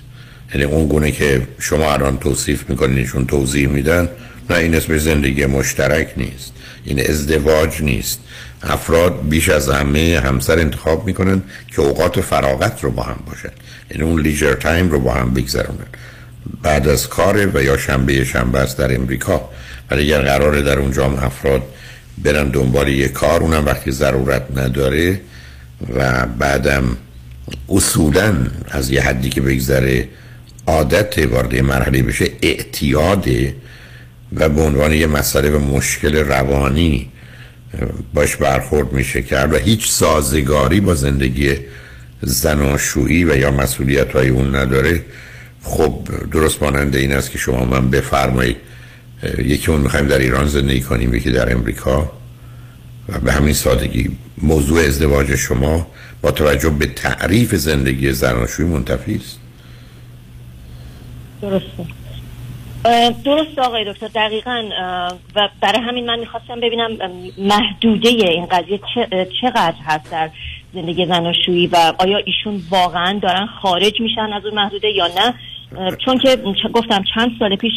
Speaker 4: یعنی اون گونه که شما الان توصیف می‌کنین ایشون توضیح میدن نه این اسم زندگی مشترک نیست. این ازدواج نیست. افراد بیش از همه همسر انتخاب می‌کنن که اوقات فراغت رو با هم باشن. یعنی اون لیجر تایم رو با هم بگذرونن. بعد از کار و یا شنبه شنبه است در امریکا. ولی اگر قراره در اونجا هم افراد برن دنبال یه کار اونم وقتی ضرورت نداره و بعدم اصولا از یه حدی که بگذره عادت وارد مرحله بشه اعتیاده و به عنوان یه مسئله و مشکل روانی باش برخورد میشه کرد و هیچ سازگاری با زندگی زناشویی و یا مسئولیت های اون نداره. خب درست ماننده این است که شما من بفرمایید یکی اون می‌خوایم در ایران زندگی کنیم یکی در امریکا. و به همین سادگی موضوع ازدواج شما با توجه به تعریف زندگی زناشویی منتفی است.
Speaker 17: درسته. درست آقای دکتر دقیقا و برای همین من می‌خواستم ببینم محدوده این قضیه چقدر هست در زندگی زناشویی و آیا ایشون واقعا دارن خارج میشن از اون محدوده یا نه؟ چون که گفتم چند سال پیش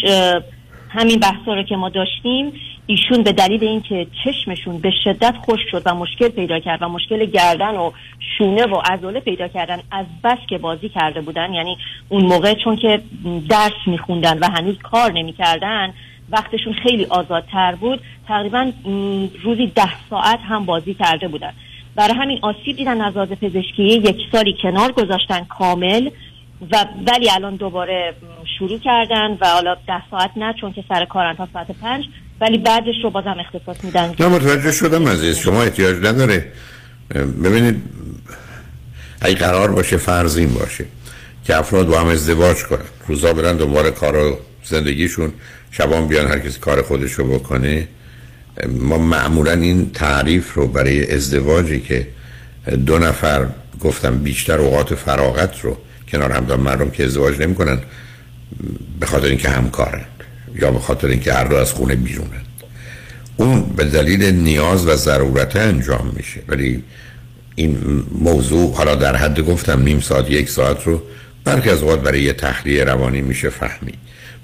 Speaker 17: همین بحثا رو که ما داشتیم ایشون به دلیل اینکه چشمشون به شدت خوش شد و مشکل پیدا کرد و مشکل گردن و شونه و عضله پیدا کردن از بس که بازی کرده بودن یعنی اون موقع چون که درس میخوندن و هنوز کار نمی‌کردن وقتشون خیلی آزادتر بود تقریبا روزی ده ساعت هم بازی کرده بودن. برای همین آسیب دیدن از لحاظ پزشکی یک سالی کنار گذاشتن کامل و ولی الان دوباره شروع کردن و حالا ده ساعت نه چون که سر کارن تا ساعت پنج ولی بعدش رو بازم اختصاص میدن.
Speaker 4: نه متوجه شدم عزیز شما احتیاج نداره. ببینید اگه قرار باشه فرض باشه که افراد با هم ازدواج کنن. روزا برن دنبال کار و زندگیشون شبان بیان هر کسی کار خودش رو بکنه. ما معمولا این تعریف رو برای ازدواجی که دو نفر گفتم بیشتر اوقات فراغت رو کنار هم مردم که ازدواج نمی‌کنن به خاطر اینکه همکارن یا به خاطر اینکه هر دو از خونه بیرونن اون به دلیل نیاز و ضرورت انجام میشه. ولی این موضوع حالا در حد گفتم نیم ساعت یک ساعت رو برخی از اوقات برای یه تخلیه روانی میشه فهمی.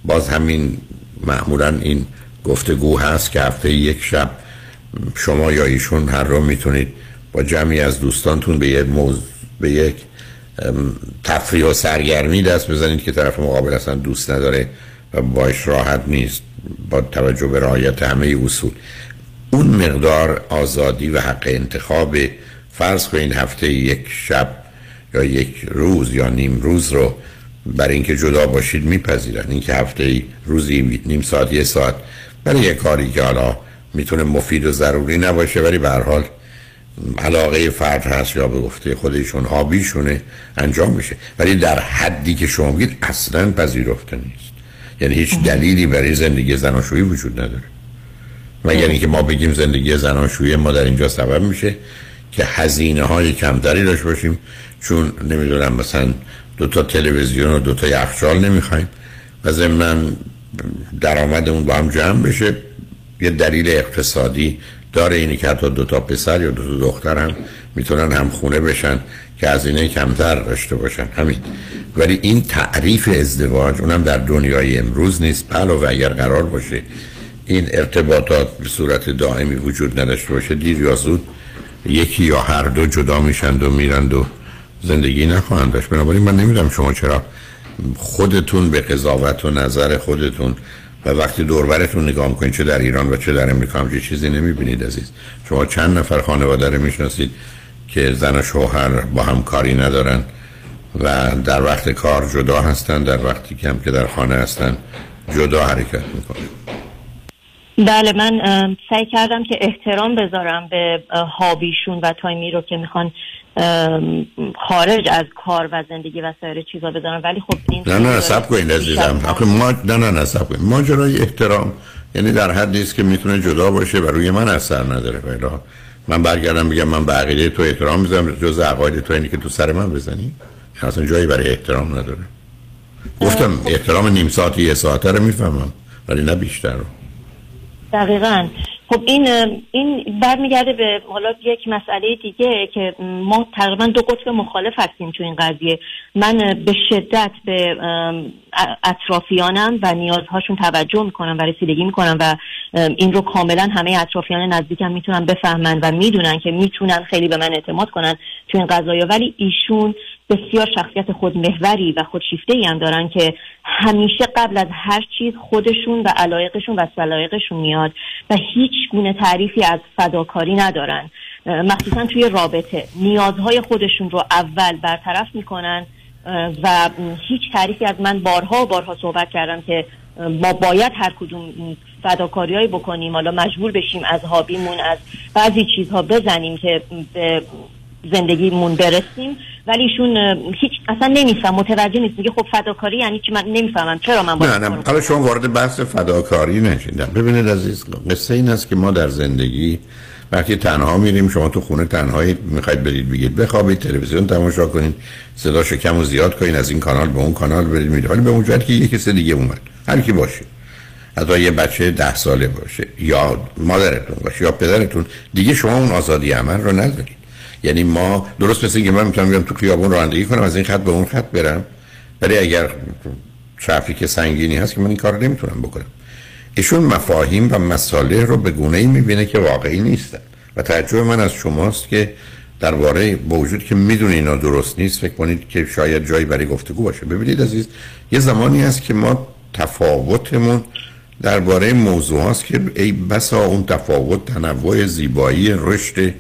Speaker 4: باز همین معمولا این گفتگو هست که هفته یک شب شما یا ایشون هر رو می‌تونید با جمعی از دوستانتون به یک به یک تفریح و سرگرمی دست بزنید که طرف مقابل اصلا دوست نداره باش راحت نیست با توجه به رعایت همه اصول. اون مقدار آزادی و حق انتخاب فرض این هفته یک شب یا یک روز یا نیم روز رو برای اینکه جدا باشید میپذیرن. اینکه هفته روزی نیم ساعت یه ساعت. برای یه کاری که حالا می‌تونه مفید و ضروری نباشه ولی به هر حال علاقه فرد هست یا به گفته خودشون هابیشونه انجام میشه. ولی در حدی که شما میگید اصلا پذیرفته نیست. یعنی هیچ دلیلی برای زندگی زناشویی وجود نداره. مگر اینکه ما بگیم زندگی زناشویی ما در اینجا سبب میشه که هزینه های کمتری داشته باشیم چون نمی‌دونم مثلا دو تا تلویزیون و دو تا یخچال نمی‌خوایم و ضمن درآمد اون با هم جمع بشه. یه دلیل اقتصادی داره اینی که حتی دو تا پسر یا دو تا دختر هم می‌تونن هم خونه بشن که از اینه کمتر داشته باشن. همین. ولی این تعریف ازدواج اونم در دنیای امروز نیست. بله و اگر قرار باشه این ارتباطات به صورت دائمی وجود نداشته باشه دیر یا زود یکی یا هر دو جدا میشند و میرند و زندگی نخواهند داشت. بنابراین من نمی‌دونم شما چرا خودتون به قضاوت و نظر خودتون و وقتی دوربرتون نگاه می‌کنید چه در ایران و چه در امریکا هم چیزی نمی‌بینید عزیز. شما چند نفر خانواده رو می‌شناسید که زن و شوهر با هم کاری ندارن و در وقت کار جدا هستن در وقتی کم که در خانه هستن جدا حرکت می‌کنن.
Speaker 17: بله من سعی کردم که احترام بذارم به هابیشون و تایمی رو که می‌خوان خارج از کار و زندگی و سایر چیزا بذارم ولی خب این
Speaker 4: نه نه سب کنید عزیزم. ما نه نه نه سب کنید. ماجرای احترام یعنی در حدی است که می‌تونه جدا باشه و روی من اثر نداره. ولی من برگردم بگم من به عقیده تو احترام می‌ذارم جز عقاید تو اینی که تو سر من بزنی. اصلا جایی برای احترام نداره. گفتم احترام نیم ساعتی یه ساعته رو می‌فهمم ولی نه بیشتر. رو
Speaker 17: دقیقا. خب این این برمیگرده به حالا یک مسئله دیگه که ما تقریبا دو قطب مخالف هستیم تو این قضیه. من به شدت به اطرافیانم و نیازهاشون توجه می‌کنم و رسیدگی می‌کنم و این رو کاملا همه اطرافیان نزدیکم می‌تونن بفهمن و می‌دونن که می‌تونن خیلی به من اعتماد کنن تو این قضايا ولی ایشون بسیار شخصیت خودمحوری و خودشیفته ای هم دارن که همیشه قبل از هر چیز خودشون و علایقشون و سلایقشون میاد و هیچ گونه تعریفی از فداکاری ندارن. مخصوصا توی رابطه. نیازهای خودشون رو اول برطرف می‌کنن و هیچ تعریفی از من بارها و بارها صحبت کردم که ما باید هر کدوم فداکاریهایی بکنیم حالا مجبور بشیم از هابیمون از بعضی چیزها بزنیم که به زندگیمون برسیم. ولی ایشون هیچ اصلا نمیفهم متوجه نیست. میگه خب فداکاری یعنی چی؟ من نمی‌فهمم. چرا من
Speaker 4: باید نه نه. حالا شما وارد بحث فداکاری نشیدم. ببینید عزیز قصه این است که ما در زندگی وقتی تنها میریم شما تو خونه تنهایی می‌خواید برید بگید بخوابید تلویزیون تماشا کنید صدا کم و زیاد کنید از این کانال به اون کانال برید میرید. حالا به اون که یه کسی دیگه اومد. هر کی باشه. حتی یه بچه ده ساله باشه یا مادرتون باشه یا پدرتون دیگه شما اون آزادی عمل رو ندارید. یعنی ما درست مثل که من می‌تونم بیام تو خیابون رانندگی کنم از این خط به اون خط برم. ولی اگر ترافیک سنگینی هست که من این کار نمی‌تونم بکنم. ایشون مفاهیم و مساله رو به گونه ای می‌بینه که واقعی نیستن. و تعجب من از شماست که درباره با وجود که می‌دونی اینا درست نیست فکر کنید که شاید جایی برای گفتگو باشه. ببینید عزیز یه زمانی هست که ما تفاوتمون درباره موضوع هست که ای بسا اون تفاوت تنوع زیبایی رشد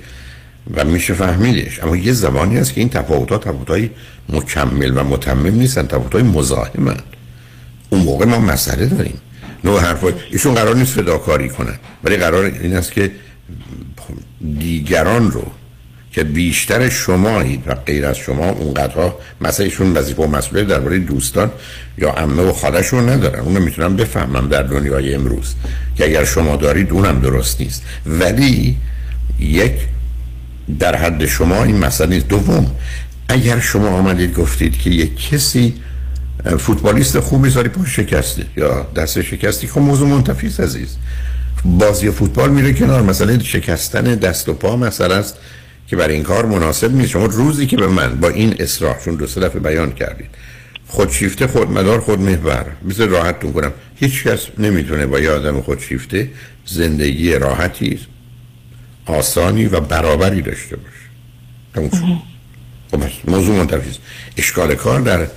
Speaker 4: و میشه فهمیدش. اما یه زمانی هست که این تفاوت ها تفاوت های مکمل و متمم نیستن تفاوت های مزاحمن. اون موقع ما مسئله داریم. نوع حرفای ایشون قرار نیست فداکاری کنن. ولی قرار این است که دیگران رو که بیشتر شمایید و غیر از شما اونقدرها مثلا ایشون وظیفه و مسئولیت درباره دوستان یا عمه و خالشون ندارن. اونو می‌تونم بفهمم در دنیای امروز که اگر شما دارید اونم درست نیست. ولی یک در حد شما این مسئله نیست. دوم اگر شما آمدید گفتید که یک کسی فوتبالیست خوبی ساری پا شکسته. یا دست شکستی. خب موضوع منتفیس عزیز. بازی فوتبال میره کنار. مثلا شکستن دست و پا مثلا است که برای این کار مناسب نیست. شما روزی که به من با این اصرار چون دو سه دفعه بیان کردید خودشیفته خودمدار خود محور مثل راحتتون کنم هیچ کس نمی‌تونه با یه آدم خودشیفته زندگی راحتی آسانی و برابری داشته باشه. خب موضوع منتفیز اشکال کار در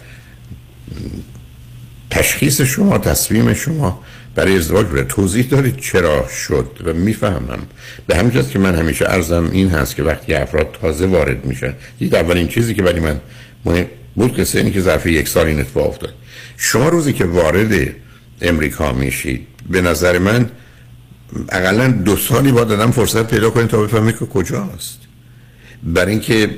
Speaker 4: تشخیص شما تصمیم شما برای ازدواج بره توضیح دارید چرا شد و می‌فهمم. به همین که من همیشه ارزم این هست که وقتی افراد تازه وارد میشن یک اولین چیزی که برای من مهم بود قصه اینه که ظرف یک سال این اتفاق افتاد. شما روزی که وارد امریکا میشید به نظر من اقلا دو سالی با دادم فرصت پیدا کنید تا بفهمید که کجاست. برای اینکه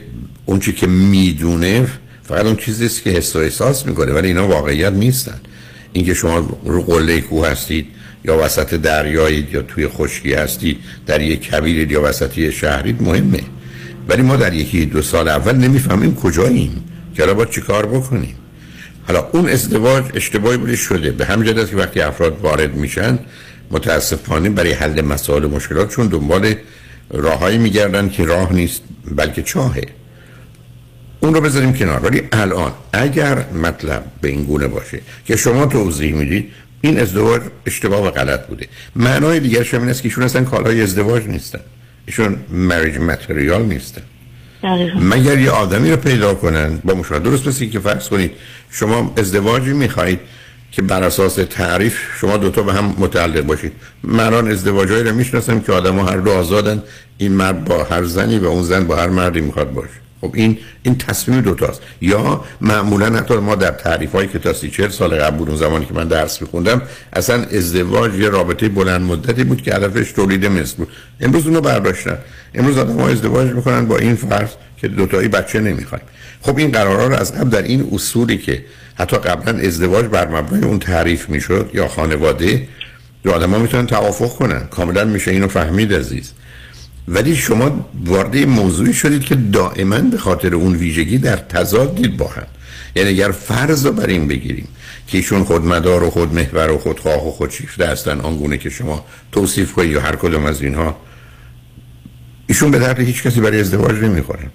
Speaker 4: اون که می‌دونه فقط اون چیزی است که حس و احساس می‌کنه ولی اینا واقعیت نیستن. اینکه شما رو قله کوه هستید یا وسط دریایید یا توی خشکی هستید در یک کبیرید یا وسطی شهرید مهمه. ولی ما در یکی دو سال اول نمی‌فهمیم کجاییم. که الان باید چیکار بکنیم؟ حالا اون ازدواج اشتباهی بوده شده. به همین است که وقتی افراد وارد میشن متاسفانه برای حل مسائل و مشکلات چون دنبال راههایی میگردن که راه نیست بلکه چاهه. اون رو بذاریم کنار. ولی الان اگر مطلب به این گونه باشه که شما توضیح می‌دید این ازدواج اشتباه و غلط بوده. معنای دیگرش این است که ایشون اصلا کالای ازدواج نیستن. ایشون مریج متریال نیستن. مگر یه آدمی رو پیدا کنن؟ با مشاهده درست مثل که فرض کنید شما ازدواجی می‌خواهید که بر اساس تعریف شما دوتا به هم متعلق باشید. من ازدواجهایی رو می‌شناسم که آدم هر دو آزادن. این مرد با هر زنی و اون زن با هر مردی می‌خواد باشه. خب این این تصمیم دوتاست. یا معمولا حتی ما در تعریف هایی که تا سی چهل سال قبل بود اون زمانی که من درس میخوندم اصلا ازدواج یه رابطه بلند مدتی بود که هدفش تولید مثل بود. امروز اونو برداشتن. امروز آدم ها ازدواج می‌کنن با این فرض که دوتایی بچه نمی‌خوایم خب این قرارها رو از قبل در این اصولی که حتی قبلا ازدواج بر مبنای اون تعریف می‌شد یا خانواده دو آدم ها می‌تونن توافق کنن. کاملا میشه اینو فهمید عزیز. ولی شما وارد موضوعی شدید که دائما به خاطر اون ویژگی در تضاد با هم. یعنی اگر فرض رو بر این بگیریم که ایشون خودمدار و خودمحور و خودخواه و خودشیفته هستن آنگونه که شما توصیف کنید یا هر کدوم از اینها ایشون به درد هیچ کسی برای ازدواج نمی‌خورن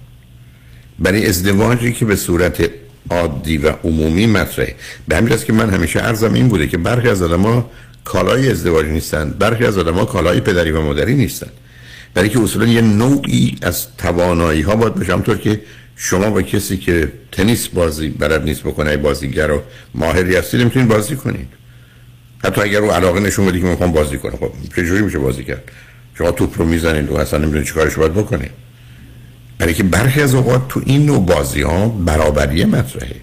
Speaker 4: برای ازدواجی که به صورت عادی و عمومی مطرحه. به همین که من همیشه عرضم این بوده که برخی از آدما کالای ازدواج نیستن برخی از آدما کالای پدری و مادری نیستن. برای که اصولا یه نوعی از توانایی ها باید باشه. همطور که شما با کسی که تنیس بازی بلد نیست بکنه بازیگر و ماهری هستید می‌تونید بازی کنید. حتی اگر رو علاقه نشون بدی که می‌خوام بازی کنم. خب چجوری میشه بازی کرد؟ شما توپ رو می‌زنید و اصلا نمی‌دونید چیکارش باید بکنید برای که برخی از اوقات تو این نوع بازی ها برابری مطرحه.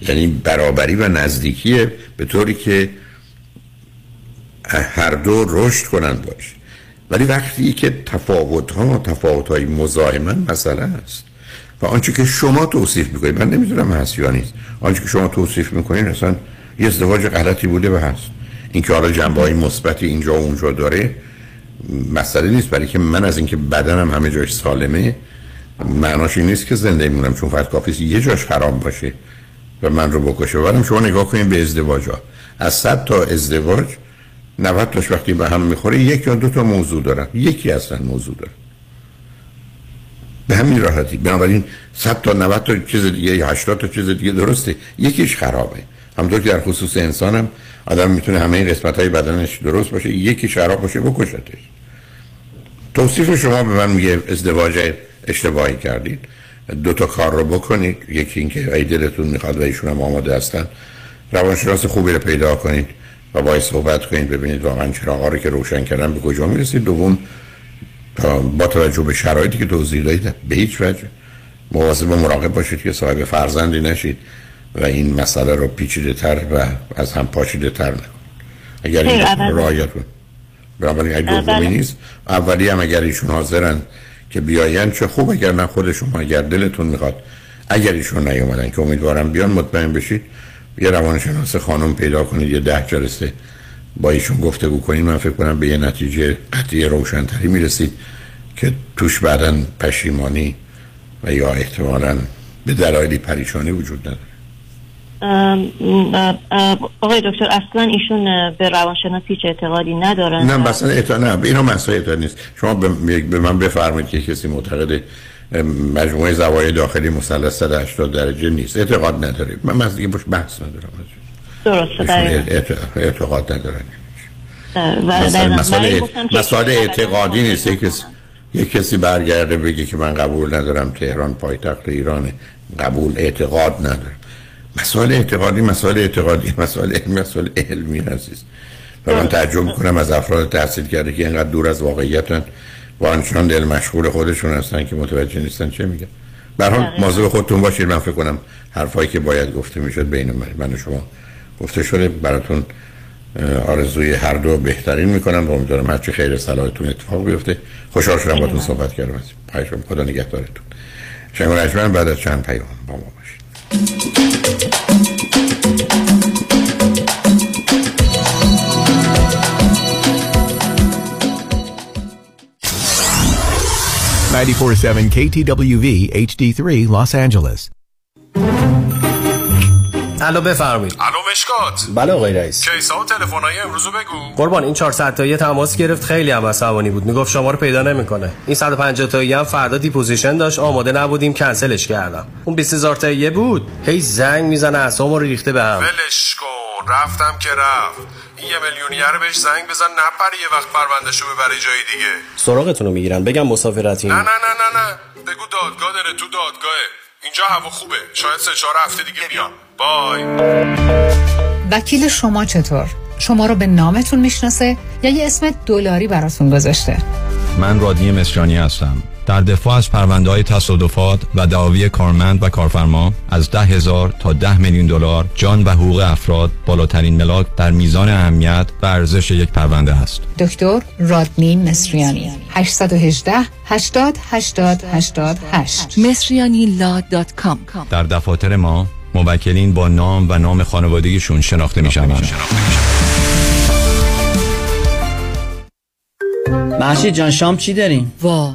Speaker 4: یعنی برابری و نزدیکیه به طوری که هر دو رشد کنند باشه ولی وقتی که تفاوت ها تفاوت های مسئله است. و آنچه که شما توصیف می‌کنید من نمی‌دونم هست یا نیست. آنچه که شما توصیف می‌کنید اصلا یه ازدواج غلطی بوده و هست. اینکه حالا جنبه های مثبتی اینجا و اونجا داره مسئله نیست. برای که من از اینکه بدنم همه جاش سالمه معناش این نیست که زنده میمونم. چون فقط کافی یه جاش خراب باشه و من رو بکشه. برم شما نگاه کنید به ازدواج ها از صد تا ازدواج 90 تاش وقتی به هم می‌خوره یک یا دو تا موضوع دارن. یکی اصلا موضوع دارن به همین راحتی. بنابراین 100 تا 90 تا چیز دیگه یا 80 تا چیز دیگه درسته. یکیش خرابه. همونطور که در خصوص انسانم آدم می‌تونه همه این قسمت های بدنش درست باشه یکی خراب باشه بکشتش. توصیف شما به من میگه ازدواج اشتباهی کردید. دو تا کار رو بکنید. یکی اینکه ای دلتون می‌خواد و ایشون هم آماده هستن. روانشناس خوبی رو پیدا کنید. و باید صحبت کنید ببینید واقعا چراغا رو که روشن کردن به کجا می‌رسید. دوم با توجه به شرایطی که توضیح دادید به هیچ وجه مواظب و مراقب باشید که صاحب فرزندی نشید و این مسئله رو پیچیده تر و از هم پاشیده تر نکنید. اگر این رعایت بنابراین اگر دومی نیست اولی هم اگر ایشون حاضرن که بیاین چه خوب اگر نه خود شما اگر دلتون می‌خواد اگر ایشون نیومدن که امیدوارم بیان مطمئن بشید یه روانشناس خانم پیدا کنید یه ده جلسه با ایشون گفتگو کنید. من فکر کنم به یه نتیجه قطعی روشنتری می‌رسید که توش بعدا پشیمانی و یا احتمالا به دلایلی پریشانی وجود نداره.
Speaker 17: آقای دکتر اصلا ایشون به روانشناسی هیچ اعتقادی ندارن؟
Speaker 4: نه مثلا اعتقاد نه اینا مسئله اعتقاد نیست. شما به من بفرمایید که کسی معتقد مجموعه زوایای داخلی مثلث 180 درجه نیست. اعتقاد نداره من از دیگه باش بحث ندارم.
Speaker 17: درسته
Speaker 4: اعتقاد ندارن مسئله مسئله اعتقادی نیست. یک کسی یک کسی برگرده بگه که من قبول ندارم تهران پایتخت ایرانه. قبول اعتقاد ندارم. مسائل اعتقادی مسائل اعتقادی مسائل علمی مسائل علمی هستید و من تعجب می‌کنم از افراد تحصیل کرده که اینقدر دور از واقعیتن. و آنچنان دل مشغول خودشون هستن که متوجه نیستن چه میگن. به حال مواظب خودتون باشید. من فکر کنم حرفایی که باید گفته می‌شد بین من, من و شما گفته شده. براتون آرزوی هر دو بهترین می‌کنم. و امیدوارم هرچی خیر صلاحتون اتفاق بیفته. خوشحال شدم باتون صحبت کردم. از خدا نگهدارتون. شنگ بعد از چند پیام با ما باشید.
Speaker 18: 94.7 KTWV HD3 Los Angeles.
Speaker 19: الو بفرمایید.
Speaker 20: الو مشکات.
Speaker 19: بله آقای رئیس.
Speaker 20: case ا و تلفن‌های امروزو بگو.
Speaker 19: قربان این 400 تایی تماس گرفت. خیلی هم عصبانی بود. می‌گفت شما رو پیدا نمی‌کنه. این 150 تایی هم فردا deposition داشت. آماده نبودیم. کنسلش کردم. اون 20000 تایی بود. هی زنگ می‌زنه اسمو رو ریخته بهم
Speaker 20: ولش کن. رفت هم که رفت. یه میلیونیه رو بهش زنگ بزن نپره یه وقت پروندهشو ببره جای دیگه.
Speaker 19: سراغتون رو می‌گیرن بگم مسافرتی
Speaker 20: نه نه نه نه نه. بگو دادگاه داره تو دادگاهه. اینجا هوا خوبه. شاید سه چهار هفته دیگه بیان بای.
Speaker 15: وکیل شما چطور؟ شما رو به نامتون می‌شناسه یا یه اسم دلاری براتون گذاشته؟
Speaker 21: من رادنی مصریانی هستم. در دفاع از پرونده های تصادفات و دعاوی کارمند و کارفرما از ده هزار تا ده میلیون دلار جان و حقوق افراد بالاترین ملاک در میزان اهمیت و ارزش یک پرونده است.
Speaker 15: دکتر رادنی مصریانی 818 80 80 88
Speaker 14: مصریانی
Speaker 21: در دفاتر ما موکلین با نام و نام خانوادگیشون شناخته می شوند.
Speaker 22: محشید جان شام چی داریم؟
Speaker 15: وا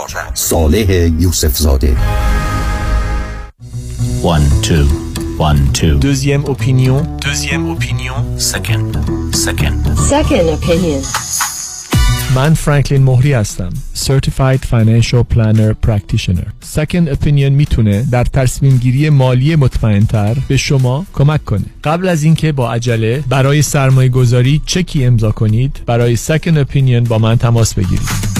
Speaker 23: important. صالح یوسف زاده
Speaker 24: 1-2
Speaker 25: دوزیم اپینیون
Speaker 24: دوزیم اپینیون سکند سکند
Speaker 26: سکند اپینیون
Speaker 25: من فرانکلین مهری هستم Certified Financial Planner Practitioner. Second Opinion می‌تونه در تصمیم گیری مالی مطمئن تر به شما کمک کنه. قبل از اینکه با عجله برای سرمایه گذاری چکی امضا کنید برای Second اپینیون با من تماس بگیرید.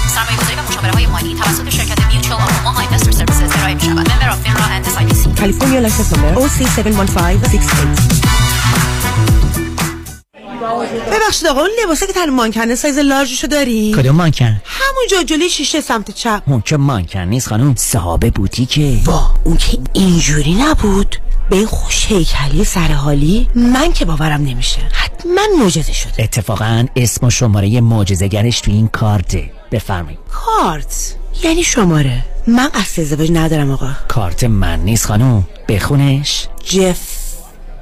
Speaker 15: سرمایه گذاری و مشاوره مالی توسط شرکت Mutual of Omaha Investor Services ارائه می شود member of FINRA and SIPC
Speaker 27: کالیفرنیا license نمبر OC71568 ببخشید آقا اون لباسه که تن مانکنه سایز large شو داری؟
Speaker 22: کدوم مانکن؟
Speaker 27: همونجا جلوی شیشه سمت چپ.
Speaker 22: اون که مانکن نیست خانم صاحب بوتیکه.
Speaker 27: وا اون که اینجوری نبود. به این خوش هیکلی سرحالی من که باورم نمیشه. حتما معجزه شده.
Speaker 22: اتفاقا اسم و شماره معجزه‌گرش تو این کارته. بفرمایید.
Speaker 27: کارت؟ یعنی شماره. من قصد ازدواج ندارم آقا.
Speaker 22: کارت من نیست خانم بخونش.
Speaker 27: جف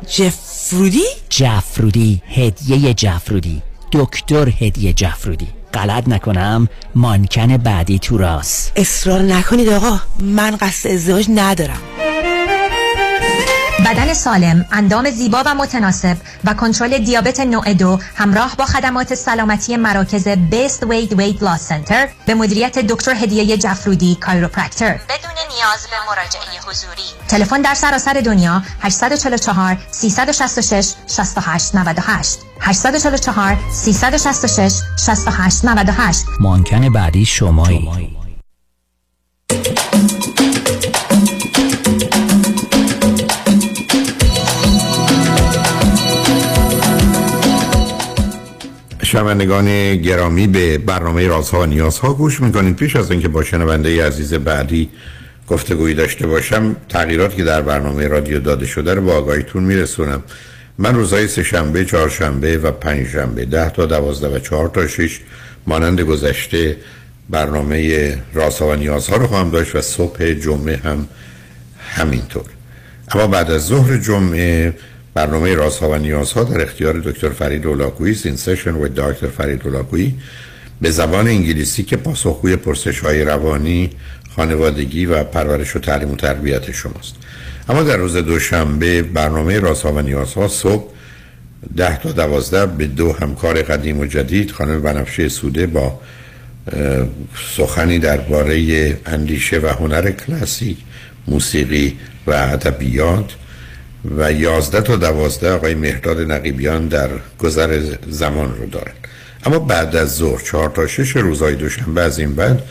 Speaker 27: جفرودی؟
Speaker 22: جفرودی. هدیه جفرودی. دکتر هدیه جفرودی. غلط نکنم. مانکن بعدی تو راست.
Speaker 27: اصرار نکنید آقا. من قصد ازدواج ندارم.
Speaker 15: بدن سالم، اندام زیبا و متناسب و کنترل دیابت نوع دو همراه با خدمات سلامتی مراکز بیست وید وید لاس سنتر به مدیریت دکتر هدیه جفرودی کایروپرکتر بدون نیاز به مراجعه حضوری. تلفن در سراسر دنیا 844 366 68 98 844 366 68 98
Speaker 22: مانکن بعدی شمایی.
Speaker 4: شنوندگان گرامی به برنامه رازها و نیازها گوش می‌کنید. پیش از اینکه با شنونده عزیز بعدی گفتگویی داشته باشم تغییراتی که در برنامه رادیو داده شده رو با آگاهیتون میرسونم. من روزهای سهشنبه، چهارشنبه و پنجشنبه ده تا دوازده و چهار تا شش مانند گذشته برنامه رازها و نیازها رو خواهم داشت و صبح جمعه هم همینطور. اما بعد از ظهر جمعه برنامه رازها و نیازها در اختیار دکتر فرید اولاکویی این سشن و دکتر فرید اولاکویی به زبان انگلیسی که پاسخگوی پرسش های روانی خانوادگی و پرورش و تعلیم و تربیت شماست. اما در روز دوشنبه برنامه رازها و نیازها صبح ده تا دوازده به دو همکار قدیم و جدید خانم بنفشه سوده با سخنی درباره اندیشه و هنر کلاسیک موسیقی و ادبیات و یازده تا دوازده آقای مهداد نقیبیان در گذر زمان رو دارن. اما بعد از ظهر چهار تا شش روزهای دوشنبه از این بعد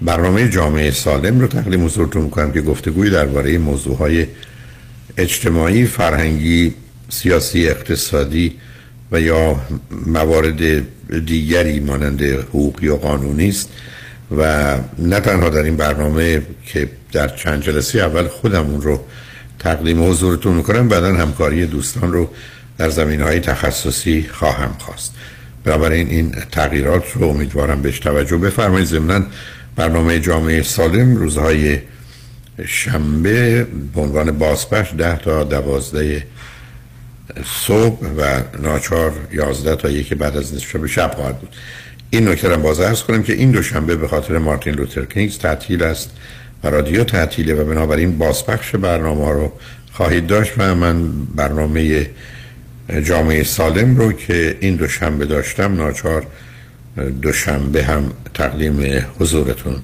Speaker 4: برنامه جامعه سالم رو تقدیم حضورتون می‌کنم که گفتگوی درباره موضوعهای اجتماعی فرهنگی سیاسی اقتصادی و یا موارد دیگری مانند حقوقی و قانونی است. و نه تنها در این برنامه که در چند جلسه اول خودمون رو تقدیم حضورتون می‌کنم. بعدا همکاری دوستان رو در زمین های تخصصی خواهم خواست. بنابراین این تغییرات رو امیدوارم بهش توجه بفرمایید. ضمنا برنامه جامعه سالم روزهای شنبه به عنوان بازپش ده تا دوازده صبح و ناچار یازده تا یکی بعد از نصف شب شب خواهد بود. این نکته را باز ارز کنم که این دوشنبه به خاطر مارتین لوتر کینگز تعطیل است. و رادیو تعطیله و بنابراین بازپخش برنامه رو خواهید داشت و من برنامه جامعه سالم رو که این دوشنبه داشتم ناچار دوشنبه هم تقدیم حضورتون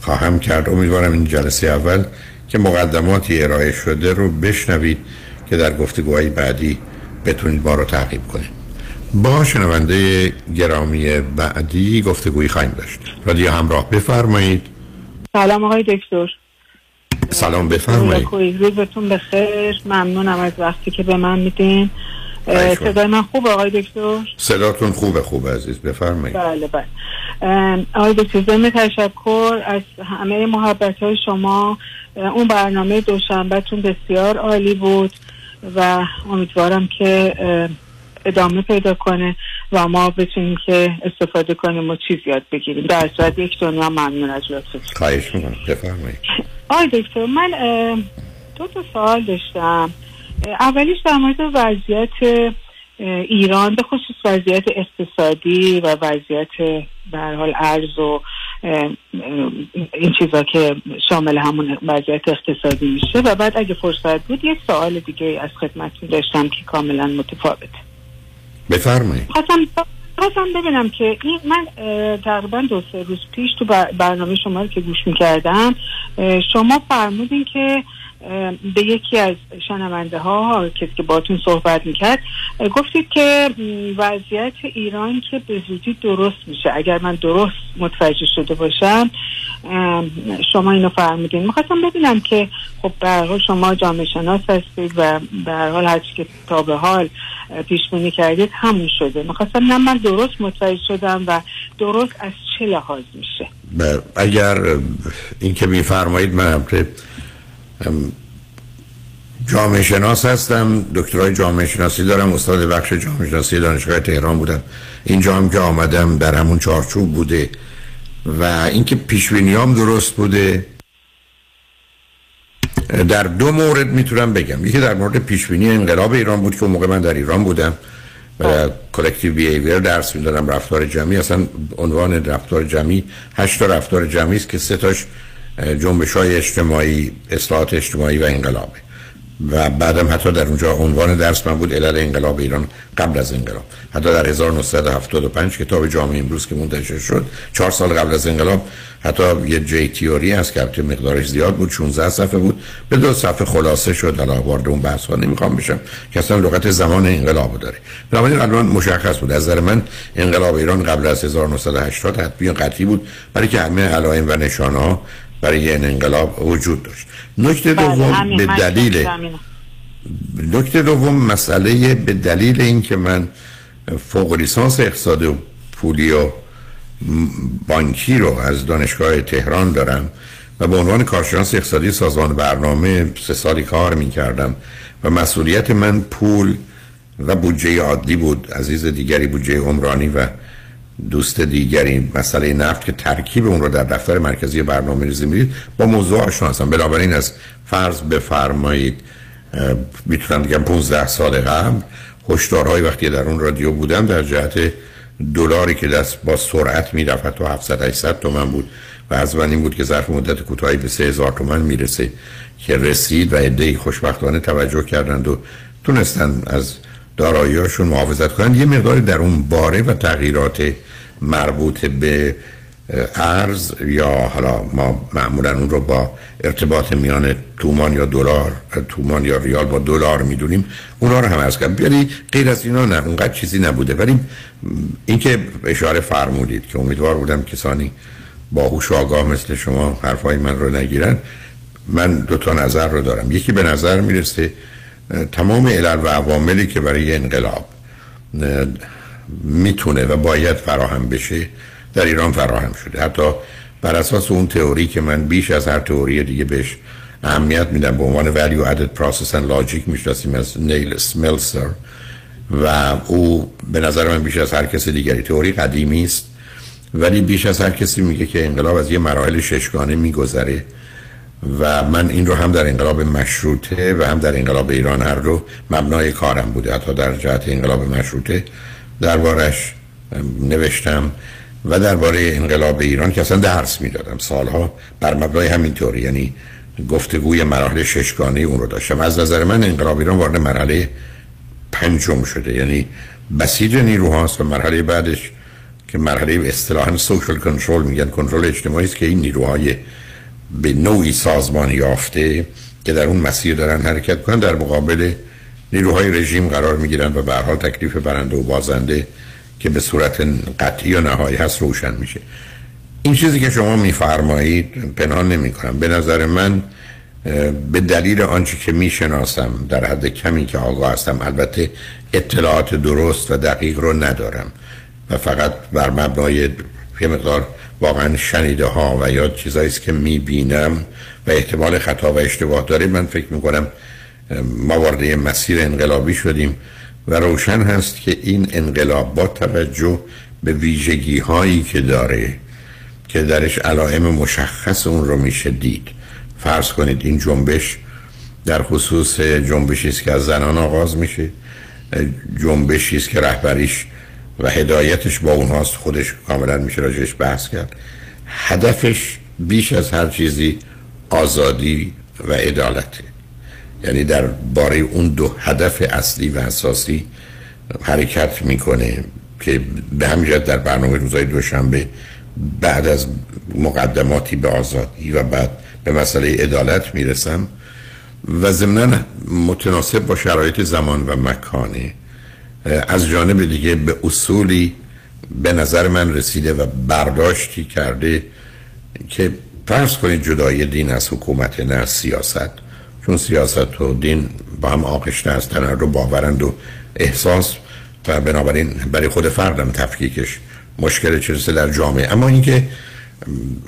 Speaker 4: خواهم کرد. امیدوارم این جلسه اول که مقدماتی ارائه شده رو بشنوید که در گفتگوهای بعدی بتونید ما رو تعقیب کنید. با شنونده گرامی بعدی گفتگویی خواهیم داشت. رادیو همراه بفرمایید.
Speaker 28: سلام آقای دکتر.
Speaker 4: سلام بفرمایید.
Speaker 28: روزتون بخیر. ممنونم از وقتی که به من میدین. صدای من خوب آقای دکتر؟
Speaker 4: صداتون خوبه خوب عزیز. بفرمایید.
Speaker 28: بله بله. آقای دکتر ضمن تشکر از همه محبت های شما اون برنامه دوشنبهتون بسیار عالی بود و امیدوارم که ادامه پیدا کنه. و ما بتونیم که استفاده کنیم و چیز یاد بگیریم. در صورت یک دنیا ممنون از لطفتون
Speaker 4: خواهش می‌کنم. بفرمایید.
Speaker 28: آقای دکتر من دو تا سوال داشتم. اولیش در مورد وضعیت ایران به خصوص وضعیت اقتصادی و وضعیت به حال ارز و این چیزا که شامل همون وضعیت اقتصادی میشه. و بعد اگه فرصت بود یه سوال دیگه از خدمتتون داشتم که کاملا متفاوته.
Speaker 4: بفرمایید.
Speaker 28: خواستم ببینم که این من تقریبا دو سه روز پیش تو برنامه شما رو که گوش می‌کردم شما فرمودین که به یکی از شنونده ها کسی که باتون صحبت می‌کرد گفتید که وضعیت ایران که به زودی درست میشه. اگر من درست متوجه شده باشم شما اینو فرمودین می‌خواستم ببینم که خب به شما جامعه شناس هستید و به هرچی که تا به حال پیش بینی کردید همون شده. می‌خواستم نه من درست متوجه شدم و درست از چه لحاظ میشه.
Speaker 4: اگر این که میفرمایید من جامعه شناس هستم. دکترای جامعه شناسی دارم استاد بخش جامعه شناسی دانشگاه تهران بودم اینجا هم که آمدم در همون چارچوب بوده و اینکه پیشبینیام درست بوده. در دو مورد می‌تونم بگم. یکی در مورد پیشبینی انقلاب ایران بود که اون موقع من در ایران بودم و کلکتیو بیهیویر درس می‌دادم رفتار جمعی. اصلا عنوان رفتار جمعی هشت رفتار جمعی است که سه تاش جنبش های اجتماعی اصلاحات اجتماعی و انقلابه و بعدم حتی در اونجا عنوان درس من بود علل انقلاب ایران قبل از انقلاب. حتی در 1975 کتاب جامعه امروز که منتشر شد چهار سال قبل از انقلاب حتی یه جی تیوری هست که مقدارش زیاد بود 16 صفحه بود. به دو صفحه خلاصه شد حالا وارد اون بحث ها نمی‌خوام بشم که اصلا لغت زمان انقلاب داره. بنابراین الان مشخص بود. از نظر من انقلاب ایران قبل از 1980 حتمی قطعی بود برای که همه علائم و نشانه ها برای این انقلاب وجود داشت. نکته
Speaker 28: بله،
Speaker 4: دوم به دلیل نکته دوم مسئله به دلیل اینکه من فوق لیسانس اقتصاد و پولی و بانکی رو از دانشگاه تهران دارم و به عنوان کارشناس اقتصادی سازمان برنامه سه سالی کار می کردم و مسئولیت من پول و بودجه عادی بود. عزیز دیگری بودجه عمرانی و دوست دیگری مسئله نفت که ترکیب اون رو در دفتر مرکزی برنامه ریزی می‌دید با موضوع آشنا هستم. بنابراین از فرض بفرمایید می‌تونم بگم 15 سال قبل هشدارهای وقتی در اون رادیو بودم در جهت دلاری که دست با سرعت می‌رفت تا 700 800 تومن بود. و از من این بود که ظرف مدت کوتاهی به 3000 تومن می‌رسه که رسید و عده‌ای خوشبختانه توجه کردند و تونستن از دارایی‌هاشون محافظت کنند. یه مقداری در اون باره و تغییرات مربوط به ارز یا حالا ما معمولا اون رو با ارتباط میان تومان یا دلار تومان یا ریال با دلار می‌دونیم. اونا رو هم از کرد ولی غیر از اینا نه اونقدر چیزی نبوده. ولی اینکه اشاره فرمودید که امیدوار بودم کسانی باهوش و آگاه مثل شما حرفای من رو نگیرن من دو تا نظر رو دارم. یکی به نظر می‌رسه تمام علل و عواملی که برای انقلاب می‌تونه و باید فراهم بشه در ایران فراهم شده. حتی بر اساس اون تئوری که من بیش از هر تئوری دیگه بهش اهمیت میدم به عنوان value added process and logic می‌شناسیم از نیل سملسر و او به نظر من بیش از هر کسی دیگری. تئوری قدیمی است ولی بیش از هر کسی میگه که انقلاب از یه مراحل ششگانه میگذره و من این رو هم در انقلاب مشروطه و هم در انقلاب ایران هر رو مبنای کارم بوده. حتی در جهت انقلاب مشروطه دربارش نوشتم و درباره انقلاب ایران که اصلا درس می‌دادم. سالها بر مبنای همینطوری یعنی گفتگوی مراحل ششگانه اون رو داشتم. از نظر من انقلاب ایران وارد مرحله پنجم شده یعنی بسیج نیروهاست و مرحله بعدش که مرحله اصطلاحا سوشال کنترل میگن کنترل اجتماعی است که این نیروهای به نوعی سازمان یافته که در اون مسیر دارن حرکت کنن در مقابل نیروهای رژیم قرار می‌گیرن و به حال تکلیف برنده و بازنده که به صورت قطعی و نهایی هست روشن میشه. این چیزی که شما میفرمایید پنهان نمی کنم به نظر من به دلیل آنچه که می‌شناسم در حد کمی که آگاه هستم البته اطلاعات درست و دقیق رو ندارم. و فقط بر مبنای یه مقدار واقعا شنیده ها و یا چیزایی که می‌بینم و احتمال خطا و اشتباه داره من فکر می‌کنم ما وارد مسیر انقلابی شدیم و روشن هست که این انقلاب با توجه به ویژگی هایی که داره که درش علائم مشخص اون رو میشه دید. فرض کنید این جنبش در خصوص جنبشی است که از زنان آغاز میشه جنبشی است که رهبریش و هدایتش با اونهاست خودش کاملا میشه راجعش بحث کرد. هدفش بیش از هر چیزی آزادی و عدالته. یعنی در باره اون دو هدف اصلی و اساسی حرکت می‌کنه که به همین در برنامه روزهای دوشنبه بعد از مقدماتی به آزادی و بعد به مسئله عدالت می‌رسم و ضمنا متناسب با شرایط زمان و مکانه. از جانب دیگه به اصولی به نظر من رسیده و برداشتی کرده که فرض کنید جدای دین از حکومت نه سیاست. چون سیاست و دین با هم آغشته هستن رو باورند و احساس و بنابراین برای خود فردم تفکیکش مشکل چیزی در جامعه. اما اینکه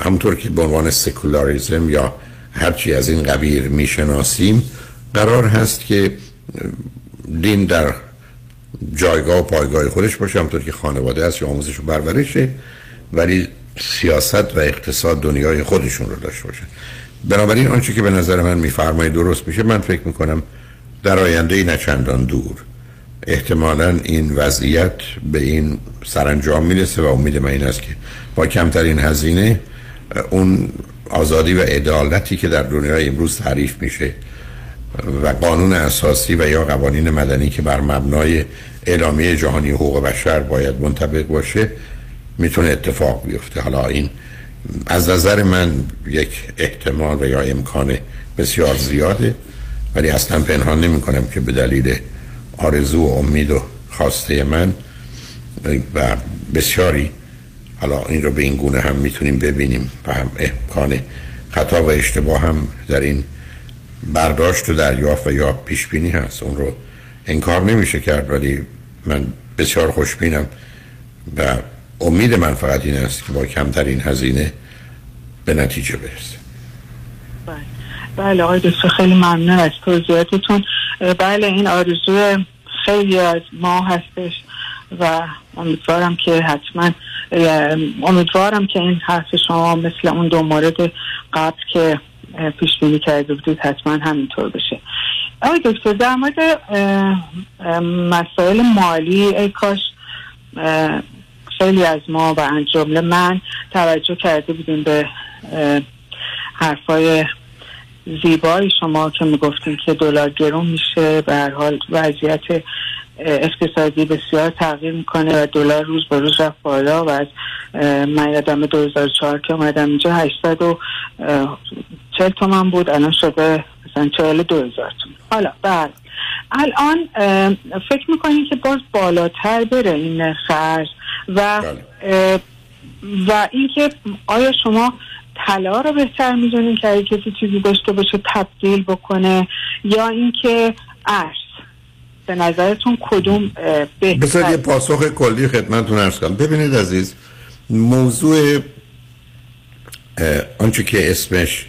Speaker 4: همونطور که به عنوان سکولاریزم یا هرچی از این قبیل می‌شناسیم قرار هست که دین در جایگاه و پایگاه خودش باشه همونطور که خانواده است یا آموزش و برورشه ولی سیاست و اقتصاد دنیای خودشون رو داشته باشن بنابراین آنچه که به نظر من میفرمایید درست میشه من فکر می‌کنم در آینده ای نچندان دور. احتمالا این وضعیت به این سرانجام می‌رسه و امید من این است که با کمترین هزینه اون آزادی و عدالتی که در دنیای امروز تعریف میشه و قانون اساسی و یا قوانین مدنی که بر مبنای اعلامیه جهانی حقوق بشر باید منطبق باشه می‌تونه اتفاق بیفته. حالا این از نظر من یک احتمال و یا امکان بسیار زیاده ولی اصلا پنهان نمی کنم که به دلیل آرزو و امید و خواسته من و بسیاری حالا این رو به این گونه هم می‌تونیم ببینیم و هم امکان خطا و اشتباه هم در این برداشت و دریافت و یا پیش بینی هست. اون رو انکار نمیشه کرد ولی من بسیار خوشبینم و امید من فقط این است که با کمترین هزینه به نتیجه برسه.
Speaker 28: بله, بله آقای دکتر خیلی ممنون از توضیحاتتون. بله این آرزو خیلی از ما هستش و امیدوارم که حتما امیدوارم که این حرف شما مثل اون دو مورد قبل که پیش بینی کرده بودید حتما همینطور بشه. آقای دکتر در مورد مسائل مالی ای کاش خیلی از ما و جمله من توجه کرده بودیم به حرفای زیبای شما که می‌گفتیم که دلار گرون میشه. به هر حال وضعیت اقتصادی بسیار تغییر می‌کنه و دلار روز به روز رفت بالا و از من یادم 2004 که اومدم اینجا 840 تومن بود الان شده مثلا 42 هزار تومن. حالا بعد الان فکر می‌کنید که باز بالاتر بره این خرج؟ و بله. و اینکه آیا شما طلا رو بهتر می‌دونین که اگه کسی چیزی داشته باشه تبدیل بکنه یا اینکه ارز به نظرتون کدوم بهتر؟
Speaker 4: بذار یه پاسخ کلی خدمتتون ارز کنم. ببینید عزیز موضوع آنچه که اسمش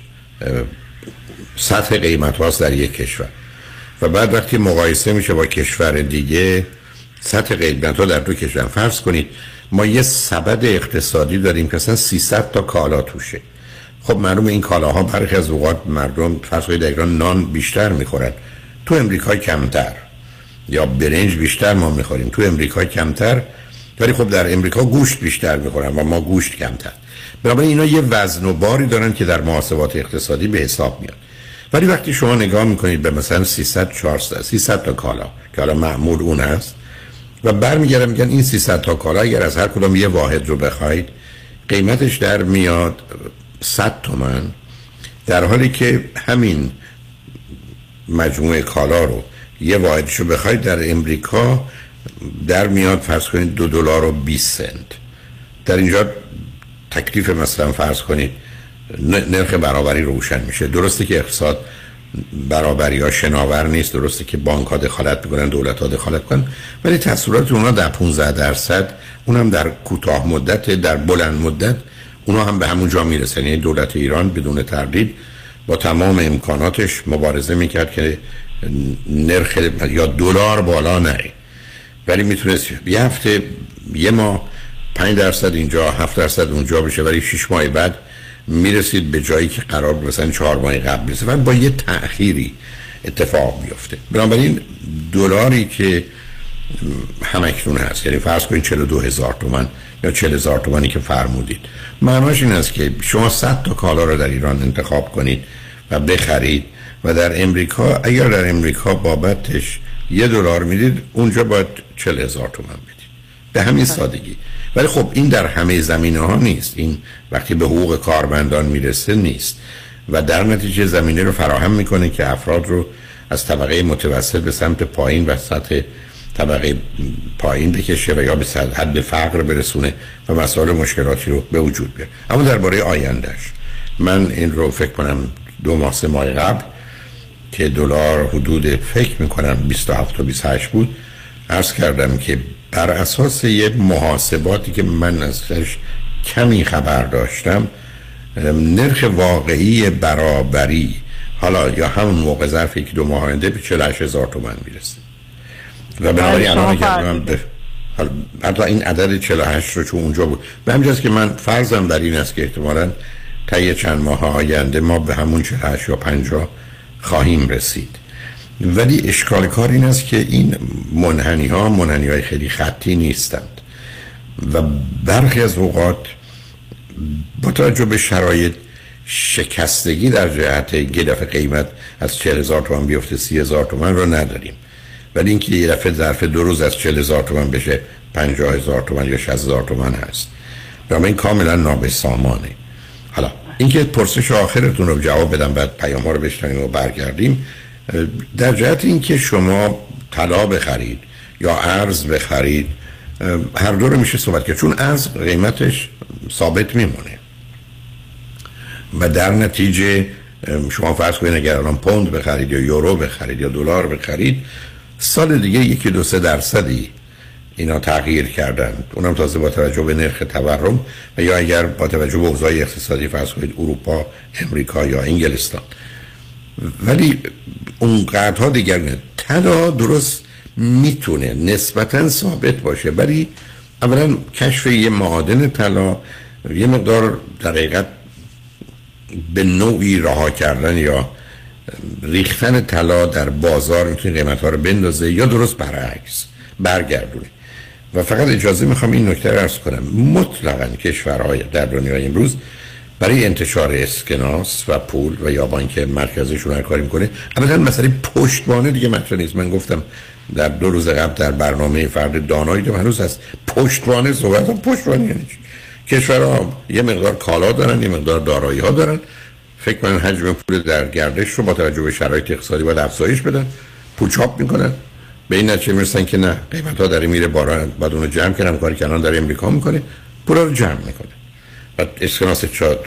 Speaker 4: سطح قیمت هاست در یک کشور. و بعد وقتی مقایسه میشه با کشور دیگه سطح قیمت ها در دو کشور. فرض کنید ما یه سبد اقتصادی داریم که اصلا 300 تا کالا توشه. خب معلوم این کالاها برخی از اوقات مردم فرض در نان بیشتر می‌خورن. تو امریکا کمتر. یا برنج بیشتر ما می‌خوریم. تو امریکا کمتر. ولی خب در امریکا گوشت بیشتر می‌خورن و ما گوشت کمتر. بنابراین اینا یه وزن و باری دارن که در محاسبات اقتصادی به حساب میاد. ولی وقتی شما نگاه می‌کنید به مثلا 300 400 300 تا کالا که حالا معمول اون هست و برمیگردم میگن این 300 تا کالا اگر از هر کدام یه واحد رو بخواید قیمتش در میاد 100 تومن در حالی که همین مجموعه کالا رو یه واحدش رو بخواید در امریکا در میاد فرض کنید دو دلار و 20 سنت. در اینجا تکلیف مثلا فرض کنید نرخ برابری روشن میشه. درسته که اقتصاد برابری ها شناور نیست. درسته که بانک ها دخالت می‌کنن دولت ها دخالت کنن ولی تصورات اونا در 15 درصد اونم در کوتاه مدت در بلند مدت اونا هم به همون جا می‌رسن. یعنی دولت ایران بدون تردید با تمام امکاناتش مبارزه می‌کرد که نرخ یا دلار بالا نره. ولی می‌تونست یه هفته یه ماه 5 درصد اینجا 7 درصد اونجا بشه. ولی 6 ماه بعد می‌رسید به جایی که قرار مثلا 4 ماه قبل برسه و با یه تأخیری اتفاق بیفته. بنابراین دلاری که همکنون هست یعنی فرض کنید 42 هزار تومن یا 40 هزار تومنی که فرمودید. معناش این است که شما 100 تا کالا رو در ایران انتخاب کنید و بخرید و در امریکا اگر در امریکا بابتش یه دلار می‌دید اونجا باید 40 هزار تومن بدید. به همین سادگی. ولی خب این در همه زمینه ها نیست. این وقتی به حقوق کارمندان می‌رسه نیست. و در نتیجه زمینه رو فراهم می‌کنه که افراد رو از طبقه متوسط به سمت پایین و سطح طبقه پایین بکشه و یا به حد فقر برسونه و مسائل مشکلاتی رو به وجود بیاره. اما درباره آیندهش من این رو فکر کنم دو ماه سه ماه قبل که دلار حدود فکر می‌کنم 27 تا 28 بود عرض کردم که بر اساس یه محاسباتی که من ازش کمی خبر داشتم نرخ واقعی برابری حالا یا همون موقع ظرف یکی دو ماه آینده به 48 هزار تومن می‌رسه. و بنابراین الان اگر من به حتی این عدد 48 رو چون اونجا بود. به همجاست که من فرضم بر این است که احتمالا طی چند ماه آینده ما به همون 48 یا 50 خواهیم رسید. ولی اشکال کار این است که این منحنی ها منحنی های خیلی خطی نیستند. و برخی از اوقات با توجه به شرایط شکستگی در جهت دفعه قیمت از 40 هزار تومن بیفته 30 هزار تومن رو نداریم. ولی اینکه یه دفعه ظرف دو روز از 40 هزار تومن بشه 50 هزار تومن یا 60 هزار تومن هست. و این کاملا نابسامانه. حالا اینکه پرسش آخرتون رو جواب بدم بعد پیام ها رو بشنویم و برگردیم. در جهت اینکه شما طلا بخرید یا ارز بخرید هر دو رو میشه صحبت کرد. چون ارز قیمتش ثابت میمونه. و در نتیجه شما فرض کنید اگر الان پوند بخرید یا یورو بخرید یا دلار بخرید سال دیگه یکی دو سه درصدی اینا تغییر کردن اونم تازه با توجه به نرخ تورم و یا اگر با توجه به اوضاع اقتصادی فرض کنید اروپا امریکا یا انگلستان. ولی اون قدرها دیگر طلا درست می‌تونه نسبتا ثابت باشه ولی اولا کشف یه معادن طلا یه مقدار در حقیقت به نوعی رها کردن یا ریختن طلا در بازار می‌تونه قیمت ها رو بندازه یا درست برعکس برگردونه. و فقط اجازه می‌خوام این نکته رو ارز کنم. مطلقا کشورهای در دنیای امروز برای انتشار اسکناس و پول و یا بانک مرکزشون هر کاری می‌کنه ابدا مسئله پشتوانه دیگه مطرح نیست. من گفتم در دو روز قبل در برنامه فرد دانایی که هنوز از پشتوانه صحبت هم پشتوانه یعنی کشورها یه مقدار کالا دارن یه مقدار دارایی ها دارن. فکر کنن حجم پول در گردش رو با توجه به شرایط اقتصادی باید افزایش بدن. پول چاپ می‌کنن. به این نتیجه می‌رسن که نه قیمت ها داره میره بالا بعد اونو جمع کردن کاری که الان در امریکا می‌کنه پول رو جمع می‌کنه. و اسکناس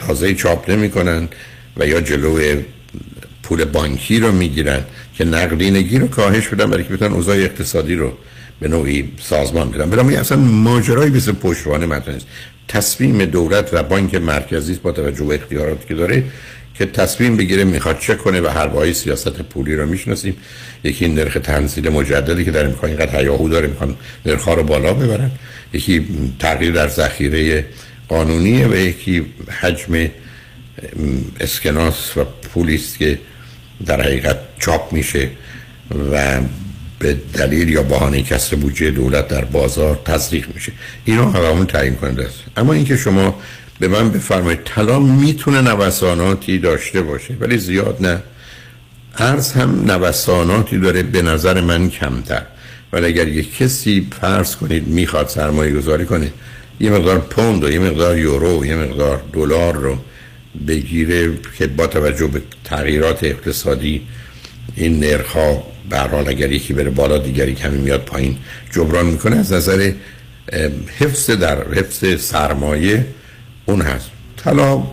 Speaker 4: تازه چاپ نمی‌کنن و یا جلو پول بانکی رو می‌گیرن که نقدینگی رو کاهش بدن برای که بتونن اوضاع اقتصادی رو به نوعی سازمان بدن. بنابراین اصلا ماجرایی مثل پشتوانه مطرح نیست. تصمیم دولت و بانک مرکزی با توجه به اختیاراتی که داره که تصمیم بگیره می‌خواد چه کنه و هر سیاست پولی رو می‌شناسیم. یکی این نرخ تنزیل مجددی که در امکان اینقدر هیاهو داره می‌خوان نرخ رو بالا ببرن. یکی تغییر در ذخیره قانونیه و یکی حجم اسکناس و پولیست که در حقیقت چاپ میشه و به دلیل یا بهانه کسر بودجه دولت در بازار تزریق میشه. اینا همون تعیین کننده است. اما اینکه شما به من بفرمایید طلا می‌تونه نوساناتی داشته باشه ولی زیاد نه. ارز هم نوساناتی داره به نظر من کمتر. ولی اگر یک کسی فرض کنید می‌خواد سرمایه گذاری کنه یه مقدار پوند و یه مقدار یورو و یه مقدار دلار رو بگیره که با توجه به تغییرات اقتصادی این نرخ به حال اگر یکی بره بالا دیگری کمی میاد پایین. جبران می‌کنه از نظر حفظ در حفظ سرمایه اون هست. طلا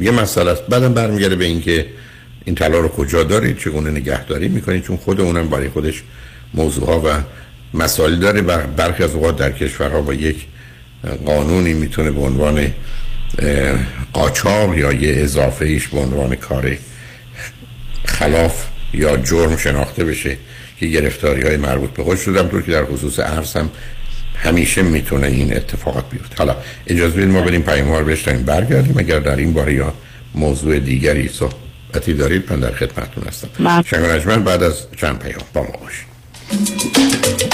Speaker 4: یه مسئله است. بعدم برمیگرده به اینکه این طلا رو کجا دارید چگونه نگهداری می‌کنید چون خود اونم برای خودش موضوع ها و مسائل داره و برخی از اوقات در کشورها با یک قانونی می‌تونه به عنوان قاچاق یا یه اضافه ایش به عنوان کار خلاف یا جرم شناخته بشه که گرفتاری های مربوط به خود شدم طور که در خصوص ارز هم همیشه می‌تونه این اتفاقات بیفته. حالا اجازه بدید ما بریم پیاموار بشتیم برگردیم اگر در این باره یا موضوع دیگری صحبتی دارید من در خدمتتون هستم. شنگ بعد از چند پیام با ما باشید.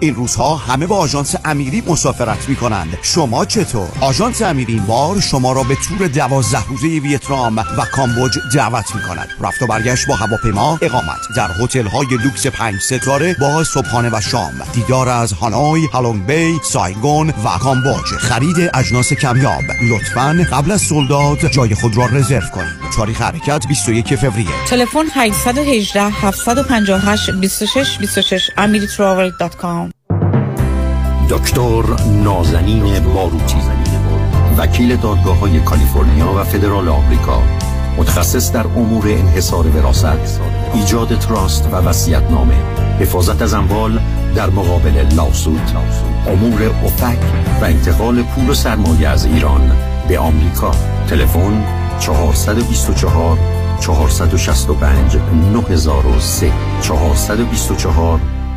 Speaker 29: این روزها همه با آژانس امیری مسافرت می کنند شما چطور؟ آژانس امیری این بار شما را به تور دوازده روزه ویتنام و کامبوج دعوت می کند رفت و برگشت با هواپیما اقامت. در هتل های لوکس پنج ستاره با صبحانه و شام. دیدار از هانوی هالونگ بی سایگون و کامبوج. خرید اجناس کمیاب. لطفا قبل از سولداد جای خود را رزرو کنید. تاریخ حرکت 21 فوریه.
Speaker 30: تلفن 818 758 26 26 amiritravel.com
Speaker 23: دکتر نازنین باروتی وکیل دادگاه های کالیفرنیا و فدرال آمریکا. متخصص در امور انحصار وراثت. ایجاد تراست و وصیت نامه حفاظت از اموال در مقابل lawsuit. امور OFAC و انتقال پول و سرمایه از ایران به آمریکا. تلفن 424 465 9003 424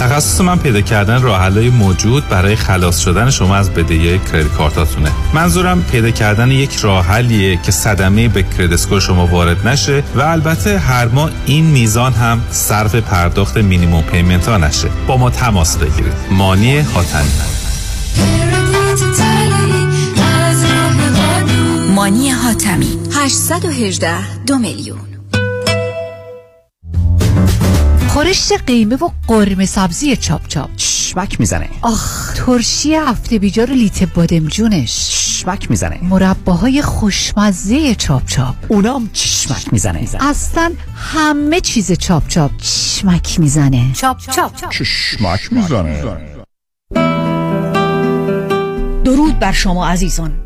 Speaker 12: تخصص من پیدا کردن راه موجود برای خلاص شدن شما از بدهی کردیت کارتاتونه. منظورم پیدا کردن یک راه حلیه که صدمه به کردیت شما وارد نشه و البته هر ماه این میزان هم صرف پرداخت مینیمم پیمنت ها نشه. با ما تماس بگیرید. مانی حاتمی.
Speaker 11: مانی حاتمی. 818 دو میلیون.
Speaker 15: خورشت قیمه و قرمه سبزی چاپ چاپ.
Speaker 22: چشمک می‌زنه.
Speaker 15: آخ ترشی هفته بیجار لیت بادمجونش
Speaker 22: چشمک می‌زنه.
Speaker 15: مرباهای خوشمزه چاپ چاپ.
Speaker 22: اونام چشمک می‌زنه.
Speaker 15: اصلا همه چیز چاپ چاپ. چشمک می‌زنه.
Speaker 11: چاپ چاپ.
Speaker 31: چشمک می‌زنه.
Speaker 32: درود بر شما عزیزان.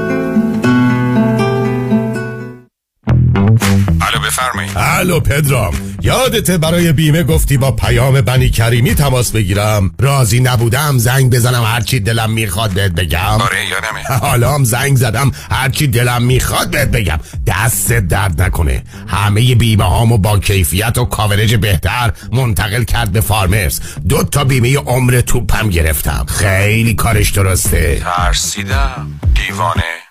Speaker 33: الو بفرمایید. الو پدرام یادته برای بیمه گفتی با پیام بنی کریمی تماس بگیرم. راضی نبودم زنگ بزنم هرچی دلم می‌خواد بهت بگم.
Speaker 26: آره یادمه
Speaker 33: حالا هم زنگ زدم هرچی دلم می‌خواد بهت بگم. دست درد نکنه. همه بیمه هامو با کیفیت و کاورج بهتر منتقل کرد به فارمرز. دو تا بیمه عمر توپم گرفتم. خیلی کارش درسته.
Speaker 26: ترسیدم. دیوانه.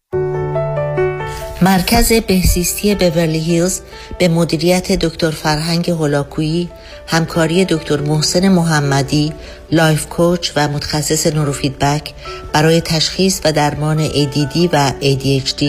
Speaker 34: مرکز بهزیستی بورلی هیلز به مدیریت دکتر فرهنگ هولاکویی همکاری دکتر محسن محمدی life coach و متخصص نوروفیدبک برای تشخیص و درمان ADD و ADHD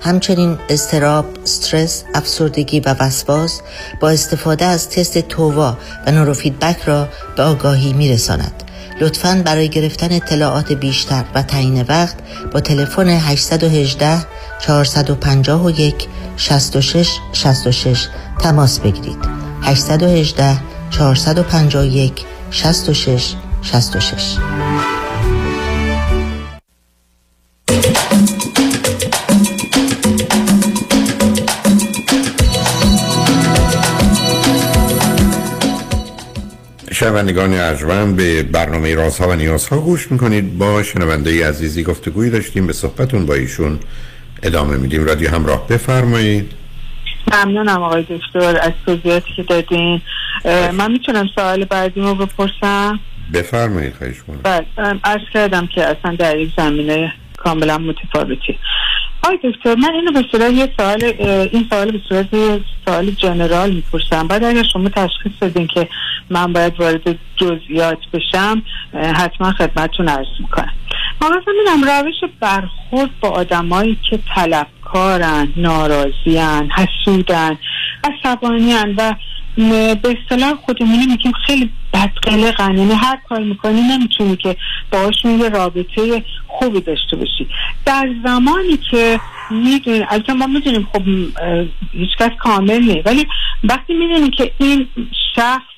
Speaker 34: همچنین اضطراب، استرس، افسردگی و وسواس با استفاده از تست TOVA و نوروفیدبک را به آگاهی می رساند. لطفاً برای گرفتن اطلاعات بیشتر و تعیین وقت با تلفن 818 451 66 66 تماس بگیرید. 818 451 66 66
Speaker 4: شنوندگان ارجمند به برنامه رازها و نیازها گوش می‌کنید. با شنونده عزیزی گفتگویی داشتیم به صحبتون با ایشون ادامه میدیم. رادیو همراه بفرمایید.
Speaker 28: ممنونم آقای دکتر از توضیحاتی که دادین. من می‌تونم سوال بعدی رو بپرسم؟
Speaker 4: بفرمایید خواهش کنم
Speaker 28: بله عرض کردم که اصلا در یک زمینه کاملا متفاوتی. آقای دکتر من اینو به صورت یه سوال این سوال به صورت یه سوال جنرال می‌پرسم. بعد اگر شما تشخیص بدین که من باید وارد جزئیات بشم حتما خدمتتون عرض می‌کنم. ما می‌دونم روش برخورد با آدمایی که طلبکارن ناراضیان حسودن عصبانیان و به اصطلاح خودمونی میگیم خیلی بدقلقن. یعنی هر کار می‌کنی نمی‌تونی که باهاشون یه رابطه خوبی داشته باشی. در زمانی که می‌دونی البته ما می‌دونیم خب هیچکس کامل نیست ولی وقتی می‌دونی که این شخص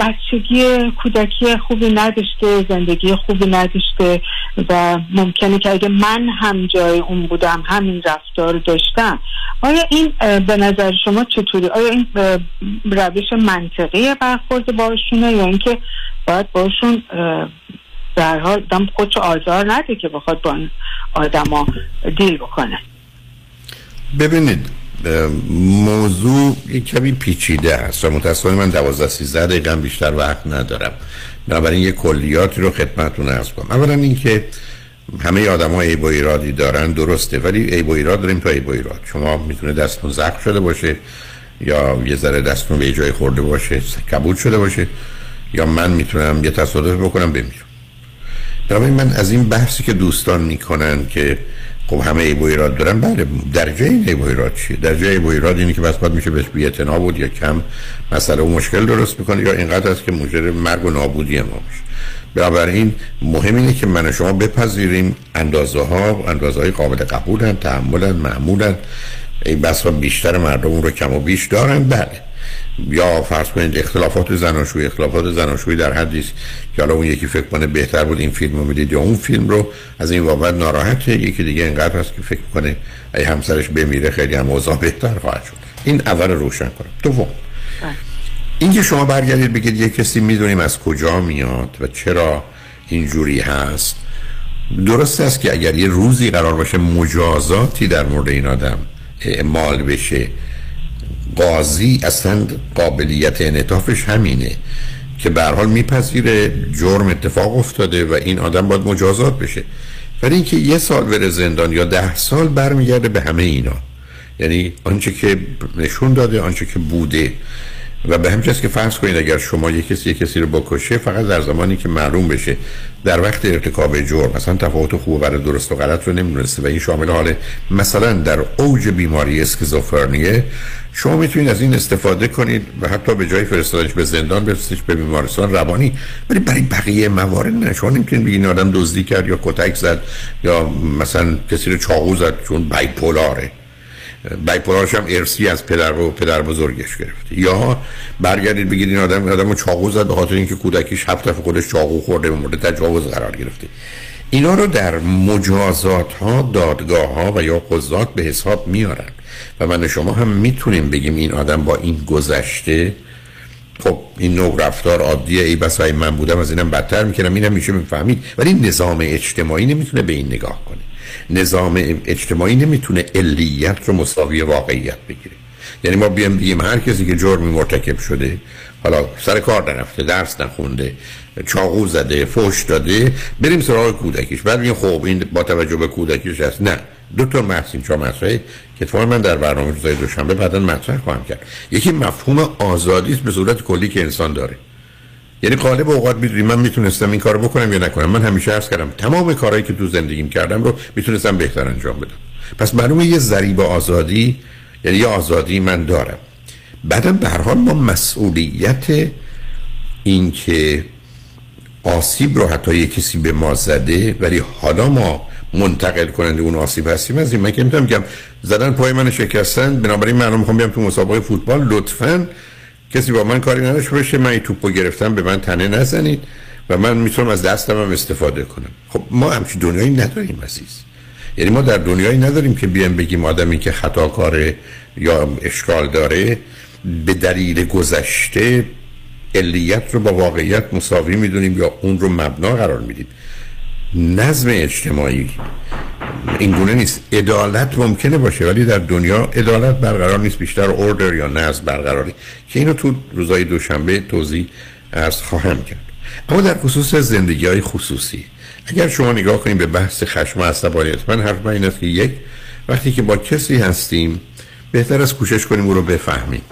Speaker 28: بچگی کودکی خوبی نداشته زندگی خوبی نداشته و ممکنه که اگه من هم جای اون بودم همین رفتار داشتم. آیا این به نظر شما چطوری؟ آیا این روش منطقی برخورد باشونه یا اینکه باید باشون در حال دم خودشو آزار نده که بخواد با آدما دیل بکنه؟
Speaker 4: ببینید موضوع یک کمی پیچیده است و متاسفانه من دوازده سیزده دقیقه بیشتر وقت ندارم. بنابراین یه کلیاتی رو خدمتتون ارز کنم. اولا اینکه همه آدم ها عیب و ایرادی دارن درسته ولی عیب و ایراد داریم تا عیب و ایراد. شما می‌تونه دستتون زخم شده باشه یا یه ذره دستتون به جای خورده باشه کبود شده باشه یا من می‌تونم یه تصادف بکنم بمیرم. بنابراین من از این بحثی که دوستان می‌کنن که خب همه عیب و ایراد دارن بله درجه این عیب و ایراد چیه؟ درجه عیب و ایراد اینه که بس باید میشه بهش بی‌اعتنا بود یا کم مسئله و مشکل درست می‌کنه یا اینقدر است که موجب مرگ و نابودی ما میشه بنابراین مهم اینه که من و شما بپذیریم. اندازه ها اندازه های قابل قبولن تحملن معمولن. این بس بیشتر مردم اون رو کم و بیش دارن. بله. یا فرض کنید اختلافات زناشویی اختلافات زناشویی در حدی است که حالا اون یکی فکر کنه بهتر بود این فیلم رو می‌دید یا اون فیلم رو از این بابت ناراحته. یکی دیگه اینقدر هست که فکر کنه ای همسرش بمیره خیلی هم اوضاع بهتر خواهد شد. این اول روشن کنم. دوم. اینکه شما برگردید بگید یه کسی می‌دونیم از کجا میاد و چرا اینجوری هست. درست است که اگر یه روزی قرار باشه مجازاتی در مورد این آدم اعمال بشه قاضی اصلا قابلیت انعطافش همینه که به حال میپذیره جرم اتفاق افتاده و این آدم باید مجازات بشه. ولی اینکه یه سال بره زندان یا ده سال برمیگرده به همه اینا. یعنی آنچه که نشون داده آنچه که بوده. و به همچنین که فرض کنید اگر شما یک کسی یک کسی رو بکشه فقط در زمانی که معلوم بشه در وقت ارتکاب جرم مثلا تفاوت خوب برای درست و غلط رو نمی‌دونسته و این شامل حال مثلا در اوج بیماری اسکیزوفرنیه شما می‌تونید از این استفاده کنید و حتی به جای فرستادنش به زندان بفرستش به بیمارستان روانی. ولی برای بقیه موارد نه. شما نمی‌تونید بگید آدم دزدی کرد یا کتک زد یا مثلا کسی رو چاقو زد چون بایپولاره. بایپولارش هم ارسی از پدر و پدر بزرگش گرفته. یا برگردید بگید این آدم آدمو چاقو زد به خاطر اینکه کودکیش هفت دفعه خودش چاقو خورده به مورد تجاوز قرار گرفته. اینا رو در مجازات ها دادگاه ها و یا قضات به حساب میارن. و من شما هم می‌تونیم بگیم این آدم با این گذشته خب این نوع رفتار عادیه ای بس من بودم از اینم بدتر می‌کنم اینم میشه می‌فهمید. ولی نظام اجتماعی نمی‌تونه به این نگاه کنه. نظام اجتماعی نمی‌تونه علیت رو مساوی واقعیت بگیره. یعنی ما بیام بگیم هر کسی که جرمی مرتکب شده حالا سر کار نرفته درس نخونده چاقو زده فوش داده بریم سراغ کودکیش. بعد میگیم خب این با توجه به کودکیش هست. نه. دکتر محسین چهار مسئله که من در برنامه روزای دوشنبه بعدا مطرح خواهم کرد. یکی مفهوم آزادی است به صورت کلی که انسان داره. یعنی غالب اوقات می‌دونی من می‌تونستم این کارو بکنم یا نکنم. من همیشه عرض کردم تمام کارهایی که تو زندگیم کردم رو می‌تونستم بهتر انجام بدم. پس معلومه یه ذریب آزادی یعنی یه آزادی من دارم. بعدم به هر حال ما مسئولیت این که آسیب رو حتی یه کسی به ما زده ولی حالا ما منتقل کننده اون آسیب هستیم از این من که می‌تونم بگم زدن پای من شکستن بنابراین من می‌خوام بیام تو مسابقه فوتبال لطفاً کسی با من کاری نداشت باشه من توپو گرفتم به من تنه نزنید و من می‌تونم از دستم هم استفاده کنم. خب ما همچین دنیایی نداریم عزیز. یعنی ما در دنیایی نداریم که بیان بگیم آدمی که خطا کاره یا اشکال داره به دلیل گذشته علیت رو با واقعیت مساوی می‌دونیم یا اون رو مبنا قرار میدیم. نظم اجتماعی این گونه نیست. عدالت ممکنه باشه ولی در دنیا عدالت برقرار نیست بیشتر اوردر یا نظم برقراری که اینو تو روزای دوشنبه توضیح ارز خواهم کرد. اما در خصوص زندگی های خصوصی اگر شما نگاه کنیم به بحث خشم و عصبانیت من حرف من این است که یک وقتی که با کسی هستیم بهتر از کوشش کنیم او رو بفهمیم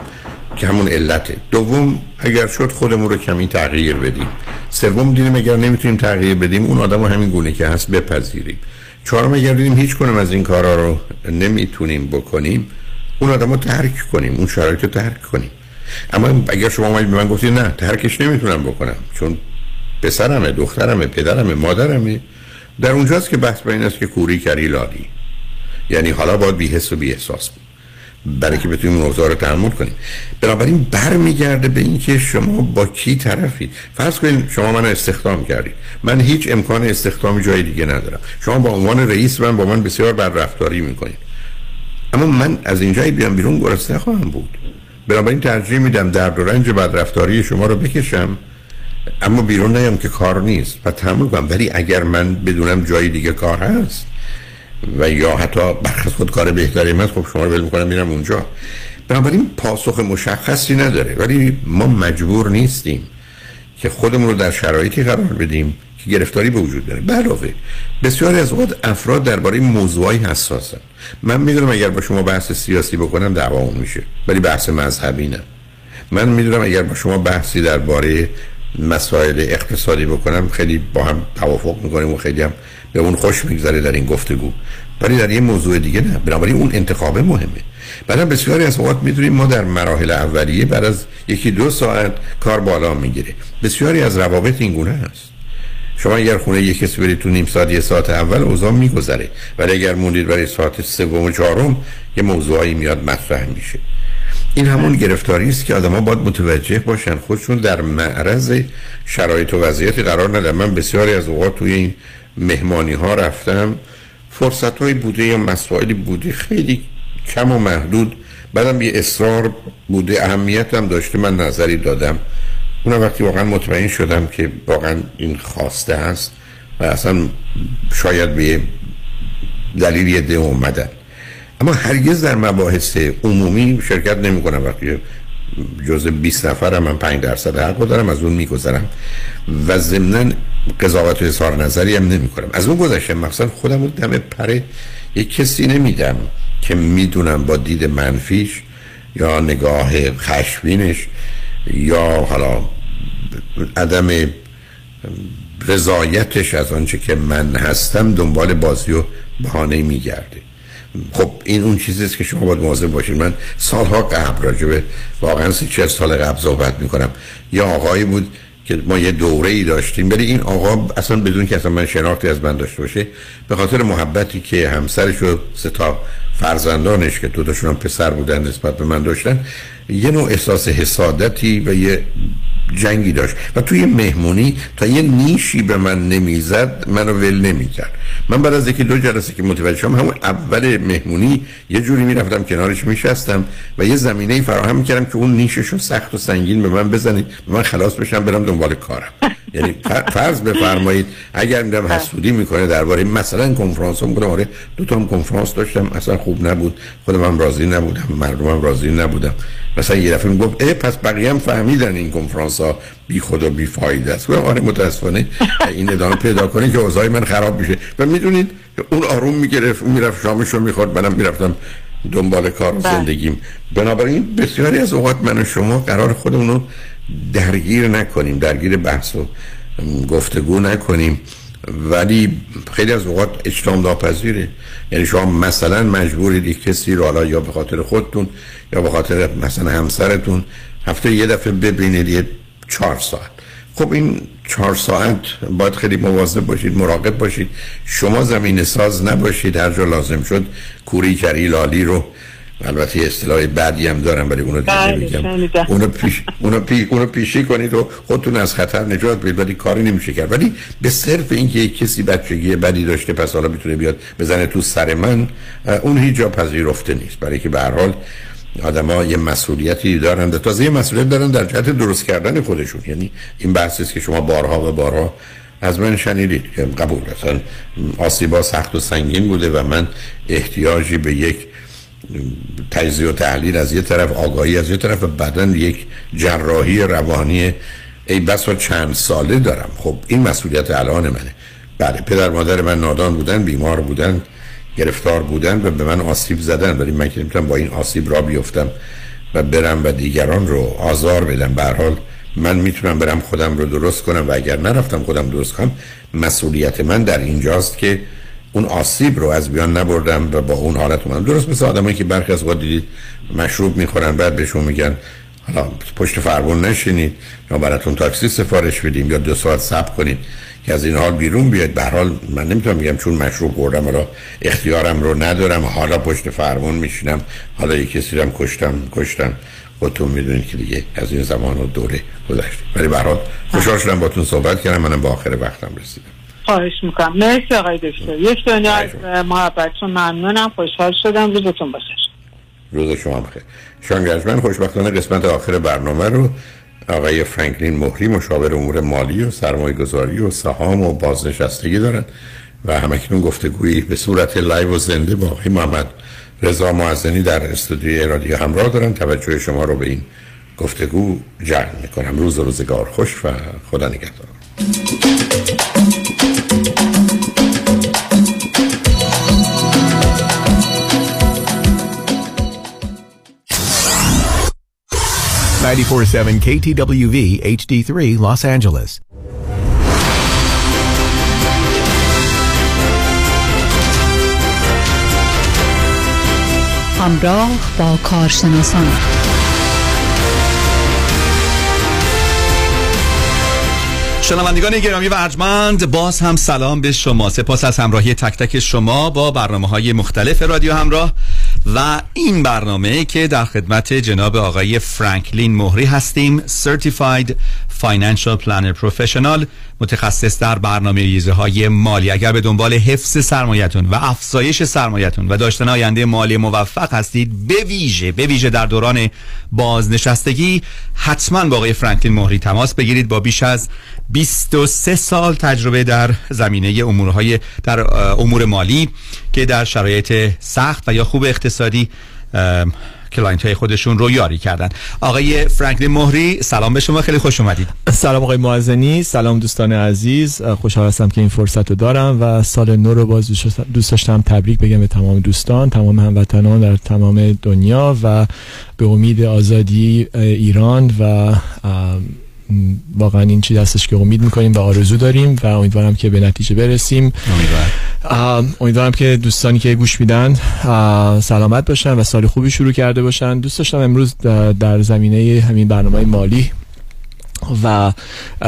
Speaker 4: که همون علته. دوم اگر شد خودمون رو کمی تغییر بدیم. سوم دیدیم اگر نمی‌تونیم تغییر بدیم اون آدم رو همین گونه که هست بپذیریم. چهارم اگر دیدیم هیچ کنم از این کارا رو نمی‌تونیم بکنیم اون آدم رو ترک کنیم اون شرایط رو ترک کنیم. اما اگر شما اومدید به من گفتید نه ترکش نمی‌تونم بکنم چون پسرمه دخترمه پدرمه مادرمه. در اونجاست که بحث به این است که کوری کری لادی. یعنی حالا باید بی حس و بی احساس بود. برای که بتونیم اوضاع رو تحمل کنیم. بنابراین برمیگرده به اینکه شما با کی طرفید. فرض کنید شما من استخدام کردید. من هیچ امکان استخدامی جای دیگه ندارم. شما با عنوان رئیس من با من بسیار بد رفتاری می‌کنید. اما من از اینجایی بیام بیرون گرسنه خواهم بود. بنابراین ترجیح میدم درد و رنج بد رفتاری شما رو بکشم. اما بیرون نیام که کار نیست و تحمل کنم. ولی اگر من بدونم جای دیگه کار هست و یا حتی برخص خود کار بهتری من خب شما رو ول می‌کنم میرم اونجا. بنابراین پاسخ مشخصی نداره. ولی ما مجبور نیستیم که خودمون رو در شرایطی قرار بدیم که گرفتاری به وجود داره علاوه بسیاری از اوقات افراد درباره موضوعی حساسن. من می‌دونم اگر با شما بحث سیاسی بکنم دعوامون میشه ولی بحث مذهبی نه. من می‌دونم اگر با شما بحثی درباره مسائل اقتصادی بکنم خیلی با هم توافق می‌کنیم و خیلی هم به اون خوش میگذره در این گفتگو. ولی در یه موضوع دیگه نه. بنابراین اون انتخاب مهمه. بعد بسیاری از اوقات می‌دونیم ما در مراحل اولیه بعد از یکی دو ساعت کار بالا می‌گیره. بسیاری از روابط این گونه هست. شما اگر خونه یک کسی برید تو نیم ساعت یه ساعت اول اوضاع میگذره. ولی اگر موندید برای ساعت سوم و چهارم یه موضوعی میاد مطرح میشه. این همون گرفتاری است که آدما باید متوجه باشن. خودشون در معرض شرایط و وضعیتی قرار ندن. من بسیاری از اوقات توی این مهمانی ها رفتم. فرصت های بوده یا مسائلی بوده خیلی کم و محدود. بعدم یه اصرار بوده اهمیت هم داشته من نظری دادم. اونم وقتی واقعا مطمئن شدم که واقعا این خواسته هست و اصلا شاید به دلیل ده اومدن اما هرگز در مباحث عمومی شرکت نمی کنم وقتی جز 20 نفرم من 5 درصد حق دارم از اون میگذرم. و ضمن قضاوت و اظهار نظری هم نمی کنم از اون گذشته مثلا خودم رو دم پره. یک کسی نمیدم که می‌دونم با دید منفیش یا نگاه خشبینش یا حالا عدم رضایتش از آنچه که من هستم دنبال بازی و بهانه میگرده. خب این اون چیزیست که شما باید مواظب باشید من سالها قبل راجع به واقعا سی چه سال قبل صحبت می‌کنم. یه آقایی بود که ما یه دوره ای داشتیم. ولی این آقا اصلا بدون که اصلا من شناختی از من داشته باشه به خاطر محبتی که همسرش و سه تا فرزندانش که دو تاشون هم پسر بودن نسبت به من داشتن یه نوع احساس حسادتی و یه جنگی داشت. و توی مهمونی تا یه نیشی به من نمی‌زد منو ول نمی‌کرد. من بعد از یکی دو جلسه که متوجه شدم همون اول مهمونی یه جوری می‌رفتم کنارش میشستم و یه زمینه فراهم می‌کردم که اون نیششو سخت و سنگین به من بزنید به من خلاص بشم برم دنبال کارم. یعنی فرض بفرمایید اگر میدم حسودی می‌کنه درباره مثلا کنفرانس هم بودم آره دو تا هم کنفرانس داشتم اصلا خوب نبود خودم هم راضی نبودم مردمم راضی نبودم. مثلا یه دفعه می‌گفت اه پس بقیه هم فهمیدن این کنفرانس ها بی خود و بی فایده است. آره متاسفانه. این ادامه پیدا کنه که اوضاع من خراب میشه و می‌دونید اون آروم می‌گرفت می‌رفت شامشو می‌خورد. منم می‌رفتم دنبال کار و زندگیم. بنابراین بسیاری از اوقات من و شما قرار خودمون رو درگیر نکنیم. درگیر بحث و گفتگو نکنیم. ولی خیلی از اوقات اجتماع ناپذیره. یعنی شما مثلا مجبورید یک کسی رو حالا یا به خاطر خودتون یا به خاطر مثلا همسرتون هفته یه دفعه ببینید یه چهار ساعت. خب این چهار ساعت باید خیلی مواظب باشید مراقب باشید. شما زمین ساز نباشید هر جا لازم شد کوری کری لالی رو البته اصطلاح بعدی هم دارم ولی اونو دیگه بگم اونو, پیش، اونو, پی، اونو پیشی کنید و خودتون از خطر نجات بدید ولی کاری نمیشه کرد. ولی به صرف اینکه یک کسی بچگی بدی داشته پس حالا می‌تونه بیاد بزنه تو سر من اون هیچ جا پذیرفته نیست. برای که به هر حال آدما یه مسئولیتی دارن تازه یه مسئولیت دارن در جهت درست کردن خودشون. یعنی این بحثی است که شما بارها و بارها از من شنیدید که قبول. مثلا آسیبا سخت و سنگین بوده و من احتیاجی به یک تجزیه و تحلیل از یه طرف آگاهی از یه طرف و بعدا یک جراحی روانی. ای بسا چند ساله دارم. خب این مسئولیت الان منه. بله پدر مادر من نادان بودن بیمار بودن گرفتار بودن و به من آسیب زدن. ولی من که با این آسیب را بیفتم و برم و دیگران رو آزار بدم. به حال من می‌تونم برم خودم رو درست کنم و اگر نرفتم خودم درست کنم مسئولیت من در اینجاست که اون آسیب رو از بیان نبردم و با اون حالت اومدم. درست مثل آدمایی که برخی از وقت دیدید مشروب می‌خورن بعد بهشون میگن حالا پشت فرمون نشینید یا براتون تاکسی سفارش بدیم یا دو ساعت صبر کنید که از این حال بیرون بیاد به حال من نمی‌تونم بگم چون مشروب خوردم را اختیارم رو ندارم. حالا پشت فرمون میشینم حالا یک کسی رو کشتم کشتم. خودتون می‌دونید که دیگه از این زمان و دوره گذشتیم ولی به حال خوشحال شدم باتون صحبت کردم. منم با آخر وقتم رسیدم.
Speaker 28: خواهش می‌کنم. مرسی آقای دکتر. یک دنیا از محبتتون ممنونم. خوشحال شدم. روزتون باشه.
Speaker 4: روز شما بخیر. شانگرجمن خوشبختانه قسمت آخر برنامه رو آقای فرانکلین مهری مشاور امور مالی و سرمایه گذاری و سهام و بازنشستگی دارن و همکنون گفتگویی به صورت لایو و زنده با آقای محمد رضا معزنی در استودیوی رادیو همراه دارن. توجه شما رو به این گفتگو جلب می‌کنم. روز و روزگار خوش و خدا نگهدار.
Speaker 35: 947 KTWV HD3 Los Angeles.
Speaker 15: همراه با کارشناسان.
Speaker 12: شنوندگان گرامی و ارجمند باز هم سلام به شما. سپاس از همراهی تک تک شما با برنامه های مختلف رادیو همراه. و این برنامه که در خدمت جناب آقای فرانکلین مهری هستیم Certified Financial Planner Professional متخصص در برنامه ریزه های مالی. اگر به دنبال حفظ سرمایتون و افزایش سرمایتون و داشتن آینده مالی موفق هستید به ویژه به ویژه در دوران بازنشستگی حتما با آقای فرانکلین مهری تماس بگیرید. با بیش از 23 سال تجربه در زمینه امورهای در امور مالی که در شرایط سخت و یا خوب اقتصادی
Speaker 36: client های خودشون رو یاری کردن. آقای فرانکلین مهری سلام به شما خیلی خوش اومدید.
Speaker 25: سلام آقای معزنی سلام دوستان عزیز. خوشحال هستم که این فرصت رو دارم و سال نو رو باز دوست داشتم تبریک بگم به تمام دوستان تمام هموطنان در تمام دنیا و به امید آزادی ایران و واقعا این چیز هستش که امید می‌کنیم و آرزو داریم و امیدوارم که به نتیجه برسیم. امیدوارم. که دوستانی که گوش میدن سلامت باشن و سال خوبی شروع کرده باشن. دوست داشتم امروز در زمینه همین برنامه مالی و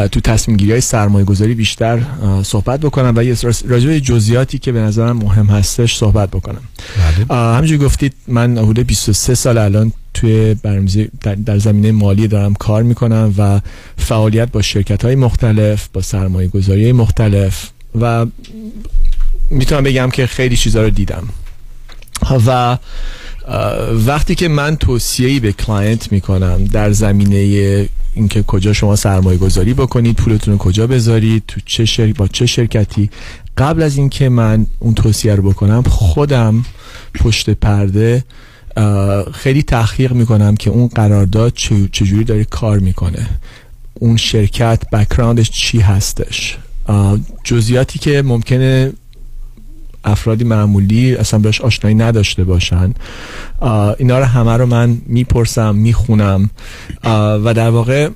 Speaker 25: تو تصمیم گیری های سرمایه گذاری بیشتر صحبت بکنم و یه راجع جزئیاتی که به نظرم مهم هستش صحبت بکنم بله. همینجور گفتید من حدود 23 سال الان توی برنامه در زمینه مالی دارم کار می‌کنم و فعالیت با شرکت های مختلف با سرمایه گذاری مختلف و می‌تونم بگم که خیلی چیزا رو دیدم و وقتی که من توصیه‌ای به client می‌کنم در زمینه اینکه کجا شما سرمایه گذاری بکنید پولتون رو کجا بذارید تو چه شر... با چه شرکتی قبل از اینکه من اون توصیه رو بکنم خودم پشت پرده خیلی تحقیق می‌کنم که اون قرارداد چجوری داره کار می‌کنه. اون شرکت بکراندش چی هستش. جزئیاتی که ممکنه افرادی معمولی اصلا بهش آشنایی نداشته باشن. اینا رو همه رو من می‌پرسم می‌خونم. و در واقع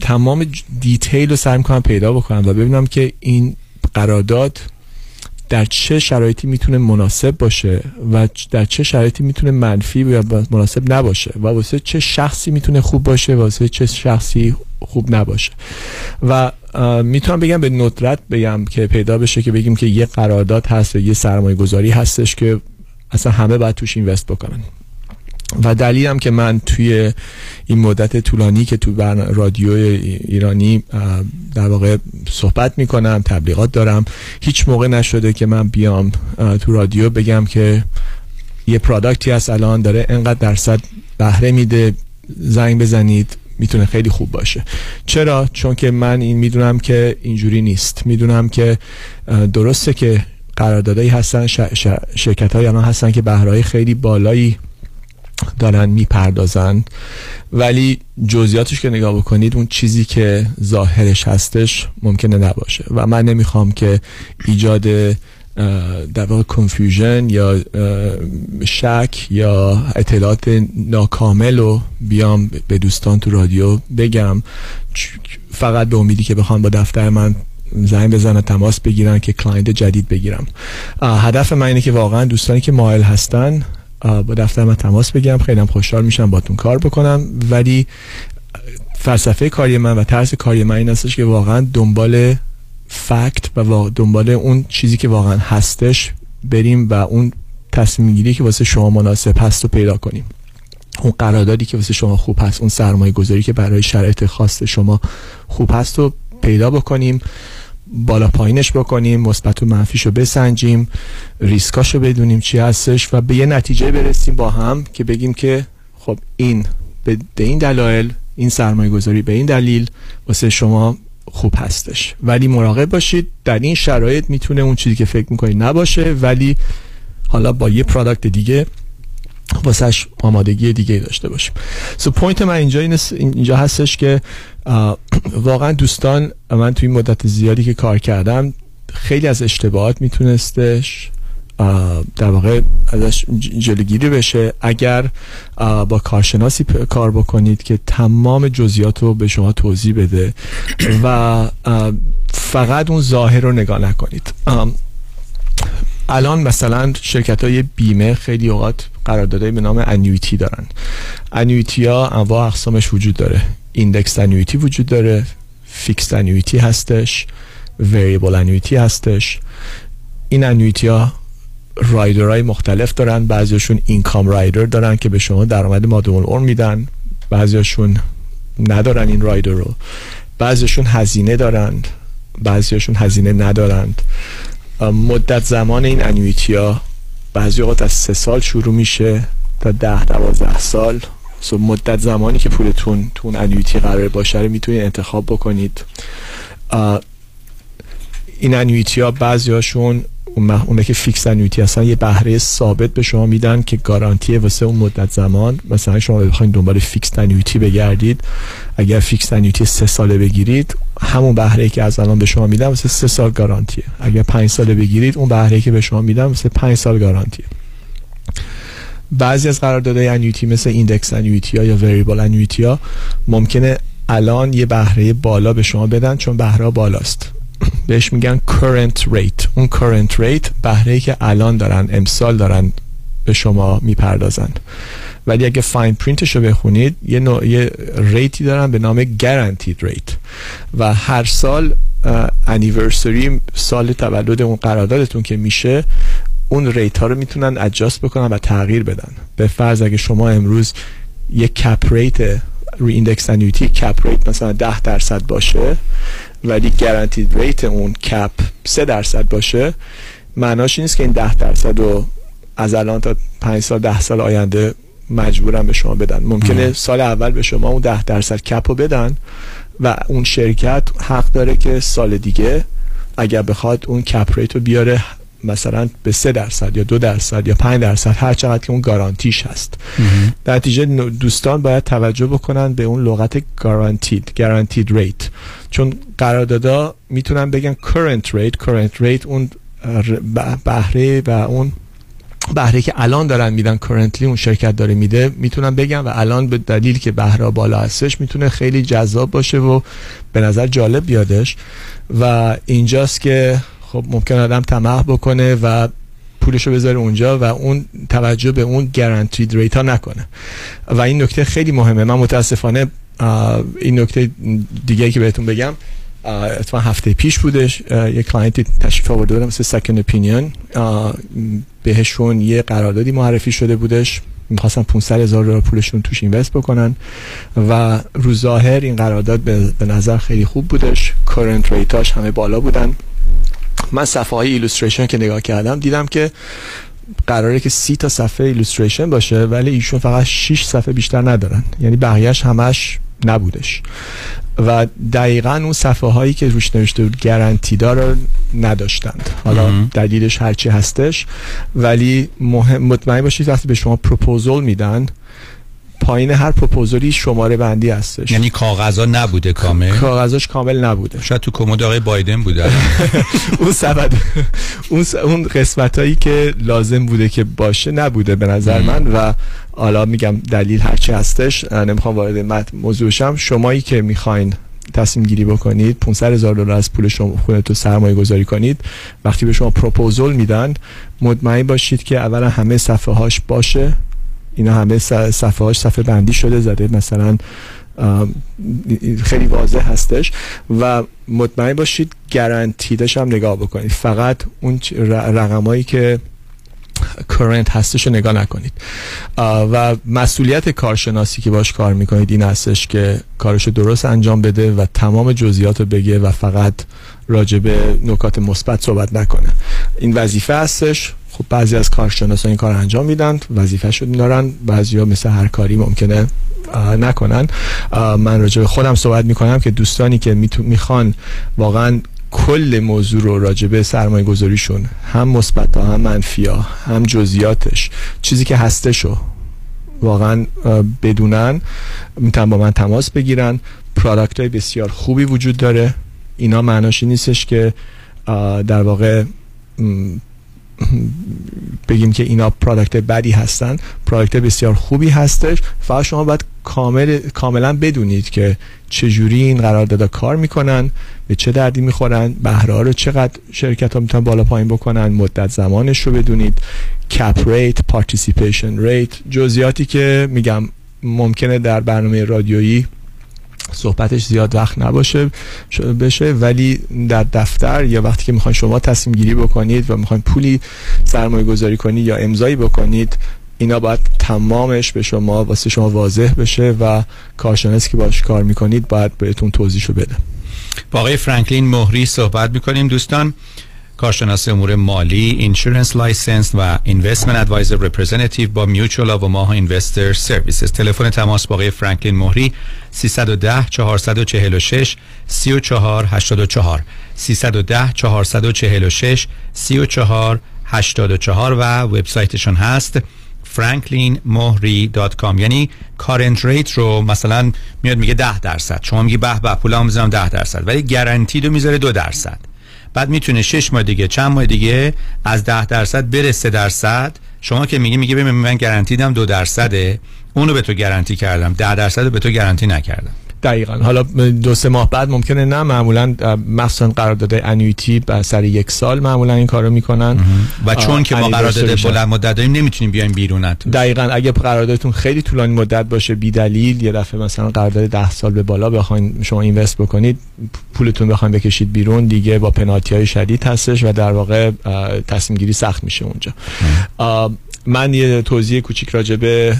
Speaker 25: تمام دیتیل رو سعی می‌کنم پیدا بکنم و ببینم که این قرارداد در چه شرایطی می‌تونه مناسب باشه و در چه شرایطی می‌تونه منفی یا مناسب نباشه و واسه چه شخصی می‌تونه خوب باشه واسه چه شخصی خوب نباشه. و می‌تونم بگم به ندرت بگم که پیدا بشه که بگیم که یه قرارداد هست و یه سرمایه گذاری هستش که اصلا همه باید توش اینوست بکنن. و دلیلم که من توی این مدت طولانی که تو رادیو ایرانی در واقع صحبت می‌کنم تبلیغات دارم هیچ موقع نشده که من بیام تو رادیو بگم که یه پرادکتی هست الان داره انقدر درصد بهره میده زنگ بزنید می‌تونه خیلی خوب باشه. چرا؟ چون که من این می‌دونم که اینجوری نیست. می‌دونم که درسته که قراردادهایی هستن شرکت های الان هستن که بهرهای خیلی بالایی دارن می‌پردازن. ولی جزئیاتش که نگاه بکنید اون چیزی که ظاهرش هستش ممکنه نباشه. و من نمی‌خوام که ایجاد در واقع کنفیوژن یا شک یا اطلاعات ناکامل رو بیام به دوستان تو رادیو بگم. فقط به امیدی که بخوام با دفتر من زنگ بزنن تماس بگیرن که client جدید بگیرم. هدف من اینه که واقعا دوستانی که مایل هستن با دفتر من تماس بگیرن. خیلی هم خوشحال میشم باتون کار بکنم. ولی فلسفه کاری من و طرز کاری من این هستش که واقعا دنبال fact و دنبال اون چیزی که واقعا هستش بریم و اون تصمیم گیری که واسه شما مناسب هست رو پیدا کنیم. اون قراردادی که واسه شما خوب هست اون سرمایه گذاری که برای شرایط خاص شما خوب هست رو پیدا بکنیم بالا پایینش بکنیم مثبت و منفیش رو بسنجیم ریسکاش رو بدونیم چی هستش و به یه نتیجه برسیم با هم که بگیم که خب این به این دلایل این سرمایه گذاری به این دلیل واسه شما خوب هستش. ولی مراقب باشید در این شرایط می‌تونه اون چیزی که فکر می‌کنید نباشه ولی حالا با یه پرادکت دیگه واسهش آمادگی دیگه داشته باشیم. so so point من اینجا اینجا هستش که واقعا دوستان من توی مدت زیادی که کار کردم خیلی از اشتباهات میتونستش در واقع ازش جلوگیری بشه. اگر با کارشناسی کار بکنید که تمام جزئیات رو به شما توضیح بده و فقط اون ظاهر رو نگاه نکنید. الان مثلا شرکت های بیمه خیلی اوقات قراردادهای به نام annuity دارن. annuity ها انواع اقسامش وجود داره. index annuity وجود داره fixed annuity هستش variable annuity هستش. این annuity ها های مختلف دارن. بعضیشون income rider دارن که به شما درآمد مادام‌العمر میدن. بعضیشون ندارن این rider رو. بعضیشون هزینه دارند بعضیشون هزینه ندارند. مدت زمان این annuity ها بعضی اوقات از سه سال شروع میشه تا ده دوازده سال. so مدت زمانی که پولتون تو اون annuity قرار باشه رو می‌تونید انتخاب بکنید. این annuity ها بعضی هاشون اون. اونه که فیکس انویتی هستن یه بهره ثابت به شما میدن که گارانتی واسه اون مدت زمان. مثلا شما بخواید دنبال فیکس انویتی بگردید. اگر فیکس انویتی سه ساله بگیرید همون بهره که از الان به شما میدن واسه سه سال گارانتیه اگر پنج ساله بگیرید اون بهره که به شما میدن واسه پنج سال گارانتیه بعضی از قراردادهای annuity مثل ایندکس انویتی ها یا وریبل انویتی ها ممکنه الان یه بهره بالا به شما بدن چون بهره بالاست. بهش میگن current rate. اون current rate بهره که الان دارن امسال دارن به شما می‌پردازن. ولی اگه fine print ش رو بخونید یه, نوع، یه rate ی دارن به نام guaranteed rate. و هر سال anniversary سال تولد اون قراردادتون که میشه اون rate ها رو می‌تونن adjust بکنن و تغییر بدن. به فرض اگه شما امروز یک cap rate روی ایندکس انویتی cap rate مثلا 10 درصد باشه ولی guaranteed rate اون cap 3 درصد باشه معناش نیست که این 10 درصد رو از الان تا 5 سال 10 سال آینده مجبورن به شما بدن. ممکنه سال اول به شما اون 10 درصد cap رو بدن و اون شرکت حق داره که سال دیگه اگر بخواد اون کپ ریت رو بیاره. مثلا به سه درصد یا دو درصد یا پنج درصد هر چقدر که اون گارانتیش هست. در نتیجه دوستان باید توجه بکنن به اون لغت گارانتید گارانتید ریت چون قراردادا می‌تونن بگن current rate current rate اون بهره و اون بهره که الان دارن میدن currently اون شرکت داره میده می‌تونن بگن و الان به دلیل که بهره بالا هستش می‌تونه خیلی جذاب باشه و به نظر جالب بیادش. و اینجاست که خب ممکن آدم طمع بکنه و پولشو بذاره اونجا و اون توجه به اون guaranteed rate ها نکنه. و این نکته خیلی مهمه. من متاسفانه این نکته دیگه که بهتون بگم اتفاقا هفته پیش بودش. یه client ی تشریف آورده بودن واسه second opinion بهشون یه قراردادی معرفی شده بودش. می‌خواستن 500 هزار دلار پولشون توش invest بکنن. و رو ظاهر این قرارداد به نظر خیلی خوب بودش. current rate اش همه بالا بودن. من صفحه های illustration که نگاه کردم دیدم که قراره که سی تا صفحه illustration باشه ولی ایشون فقط 6 صفحه بیشتر ندارن. یعنی بقیهش همش نبودش. و دقیقا اون صفحه هایی که روش نوشته بود گارانتی رو نداشتند. حالا دلیلش هرچی هستش. ولی مهم مطمئن باشید وقتی به شما پروپوزل میدن پایین هر پروپوزالی شماره بندی هستش.
Speaker 37: یعنی کاغذا نبوده کامل؟
Speaker 25: کاغذاش کامل نبوده.
Speaker 37: شاید تو کمد آقای بایدن بوده.
Speaker 25: اون سبد اون اون قسمت هایی که لازم بوده که باشه نبوده به نظر من و حالا میگم دلیل هرچی هستش نمی‌خوام وارد موضوع شم شمایی که می‌خواین تصمیم گیری بکنید 500 هزار دلار از پول شما خودتون سرمایه گذاری کنید. وقتی به شما پروپوزل میدن مطمئن باشید که اولا همه صفحه هاش باشه. اینا همه صفحه هاش صفحه بندی شده زده مثلا خیلی واضح هستش. و مطمئن باشید گارانتیدش هم نگاه بکنید. فقط اون رقمایی که کرنت هستش رو نگاه نکنید. و مسئولیت کارشناسی که باش کار می‌کنید این هستش که کارش درست انجام بده و تمام جزئیات رو بگه و فقط راجع نکات مثبت صحبت نکنه. این وظیفه هستش. خب بعضی از کارشناسان این کار انجام میدن وظیفه شد دارن بعضی ها مثل هر کاری ممکنه نکنن. من راجع به خودم صحبت می‌کنم که دوستانی که می‌خوان واقعا کل موضوع رو راجع به سرمایه گذاریشون هم مثبت هم منفی ها هم جزئیاتش چیزی که هستشو واقعا بدونن می‌تونن با من تماس بگیرن. product های بسیار خوبی وجود داره. اینا معناشی نیستش که در واقع بگیم که اینا product بدی هستن product بسیار خوبی هستش. فقط شما باید کامل کاملا بدونید که چجوری این قراردادا کار می‌کنن به چه دردی می‌خورن بهره رو چقدر شرکت ها می‌تونن بالا پایین بکنن مدت زمانش رو بدونید cap rate participation rate جزئیاتی که میگم ممکنه در برنامه رادیویی صحبتش زیاد وقت نباشه بشه ولی در دفتر یا وقتی که می‌خواین شما تصمیم گیری بکنید و می‌خواین پولی سرمایه گذاری کنید یا امضایی بکنید اینا باید تمامش به شما واسه شما واضح بشه و کارشناسی که باش کار می‌کنید باید بهتون توضیحشو بده.
Speaker 37: با آقای فرانکلین مهری صحبت می‌کنیم. دوستان کارشناس امور مالی insurance license و investment advisor representative با Mutual of Omaha Investor Services تلفن تماس با آقای فرانکلین مهری 310 446 34 84 310 446 34 84 و وبسایتشون هست franklinmohri.com یعنی کارنت ریت رو مثلا میاد میگه 10 درصد. شما میگی به به پولامو می‌ذارم 10 درصد. ولی گارانتی رو می‌ذاره 2 درصد. بعد می‌تونه 6 ماه دیگه چند ماه دیگه از 10 درصد بره 3 درصد. شما که میگی میگه ببین من گارانتی دم 2 درصده. اونو به تو گارانتی کردم. 10 درصد به تو گارانتی نکردم.
Speaker 25: دقیقا. حالا دو سه ماه بعد ممکنه نه معمولا مخصوصا قرارداد انویتی سر یک سال معمولا این کارو می‌کنن.
Speaker 37: و چون که ما قرارداد بلند مدت داریم نمی‌تونیم بیایم بیرون
Speaker 25: دقیقا. اگه قراردادتون خیلی طولانی مدت باشه بی دلیل یه دفعه مثلا قرارداد 10 سال به بالا بخواین شما اینوست بکنید پولتون بخواین بکشید بیرون دیگه با پنالتی های شدید هستش و در واقع تصمیم گیری سخت میشه اونجا. من یه توضیح کوچیک راجع به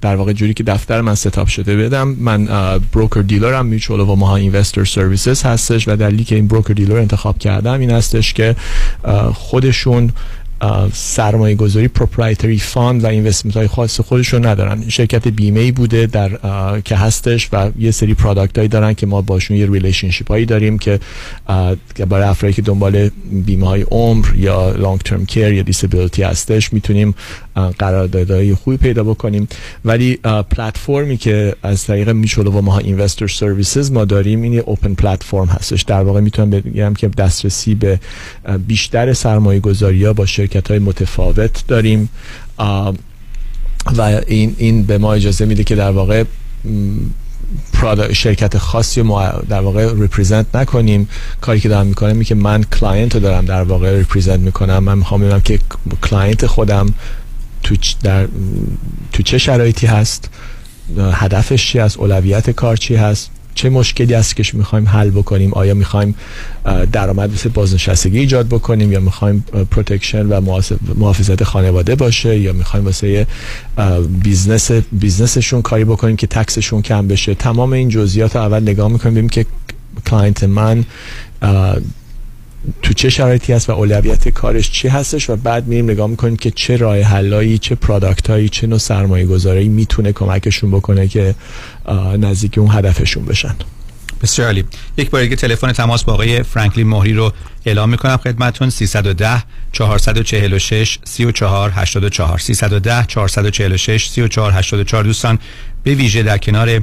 Speaker 25: در واقع جوری که دفتر من set up شده بدم. من broker dealer م Mutual of Omaha Investor Services هستش و دلیلی که این broker dealer انتخاب کردم این هستش که خودشون سرمایه گذاری proprietary fund و investment های خاص خودشون ندارن. شرکت بیمه ای بوده در که هستش و یه سری product هایی دارن که ما باشون یه relationship هایی داریم که برای افرادی که دنبال بیمه های عمر یا long term care یا disability هستش می‌تونیم قراردادهای خوبی پیدا بکنیم. ولی پلتفرمی که از طریق Mutual of Omaha Investor Services ما داریم این open platform هستش. در واقع می‌تونم بگم که دسترسی به بیشتر سرمایه گذاری ها با شرکت های متفاوت داریم. و این, این به ما اجازه میده که در واقع شرکت خاصی ما در واقع represent نکنیم. کاری که دارم می‌کنم اینه که من client رو دارم در واقع represent می‌کنم. من می‌خوام ببینم که client خودم تو در تو چه شرایطی هست؟ هدفش چی است اولویت کار چی هست؟ چه مشکلی است که می‌خوایم حل بکنیم؟ آیا می‌خوایم درآمد مثل بازنشستگی ایجاد بکنیم یا می‌خوایم protection و محافظت خانواده باشه؟ یا می‌خوایم واسه business business شون کاری بکنیم که tax شون کم بشه؟ تمام این جزئیات رو اول نگاه می‌کنیم ببینیم که client من تو چه شرایطی هست و اولویت کارش چی هستش و بعد میریم نگاه می‌کنیم که چه راه حلایی چه پرادکت هایی چه نوع سرمایه گذاری می‌تونه کمکشون بکنه که نزدیک اون هدفشون بشن.
Speaker 37: بسیار عالی. یک بار دیگه تلفن تماس با آقای فرانکلین مهری رو اعلام می‌کنم خدمتتون 310 446 34 84 310 446 34 84 دوستان به ویژه در کنار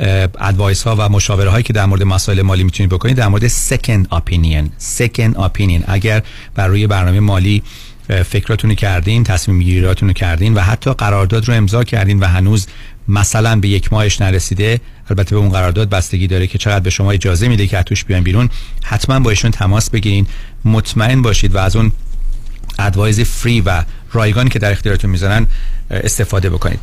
Speaker 37: advice ها و مشاوره هایی که در مورد مسائل مالی می‌تونید بکنید در مورد second opinion second opinion اگر بر روی برنامه مالی فکراتونو کردین تصمیم گیریاتونو کردین و حتی قرارداد رو امضا کردین و هنوز مثلا به یک ماهش نرسیده البته به اون قرارداد بستگی داره که چقدر به شما اجازه میده که توش بیان بیرون حتما با ایشون تماس بگیرین مطمئن باشید و از اون advice free و رایگانی که در اختیارتون می‌ذارن استفاده بکنید.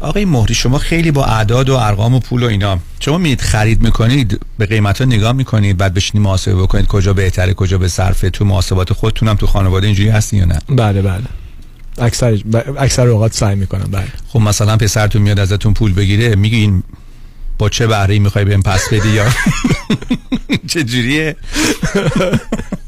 Speaker 37: آقای مهری شما خیلی با اعداد و ارقام و پول و اینا شما میید خرید می‌کنید به قیمت ها نگاه می‌کنید بعد بشینی محاسبه بکنید کجا بهتره کجا به صرفه تو محاسبات خودتونم تو خانواده اینجوری هستی یا نه؟
Speaker 25: بله بله. اکثر اکثر اوقات سعی می‌کنم بله.
Speaker 37: خب مثلا پسرتون میاد ازتون پول بگیره میگین با چه بهره ای می‌خوای بهم پس بدی یا چه جوریه؟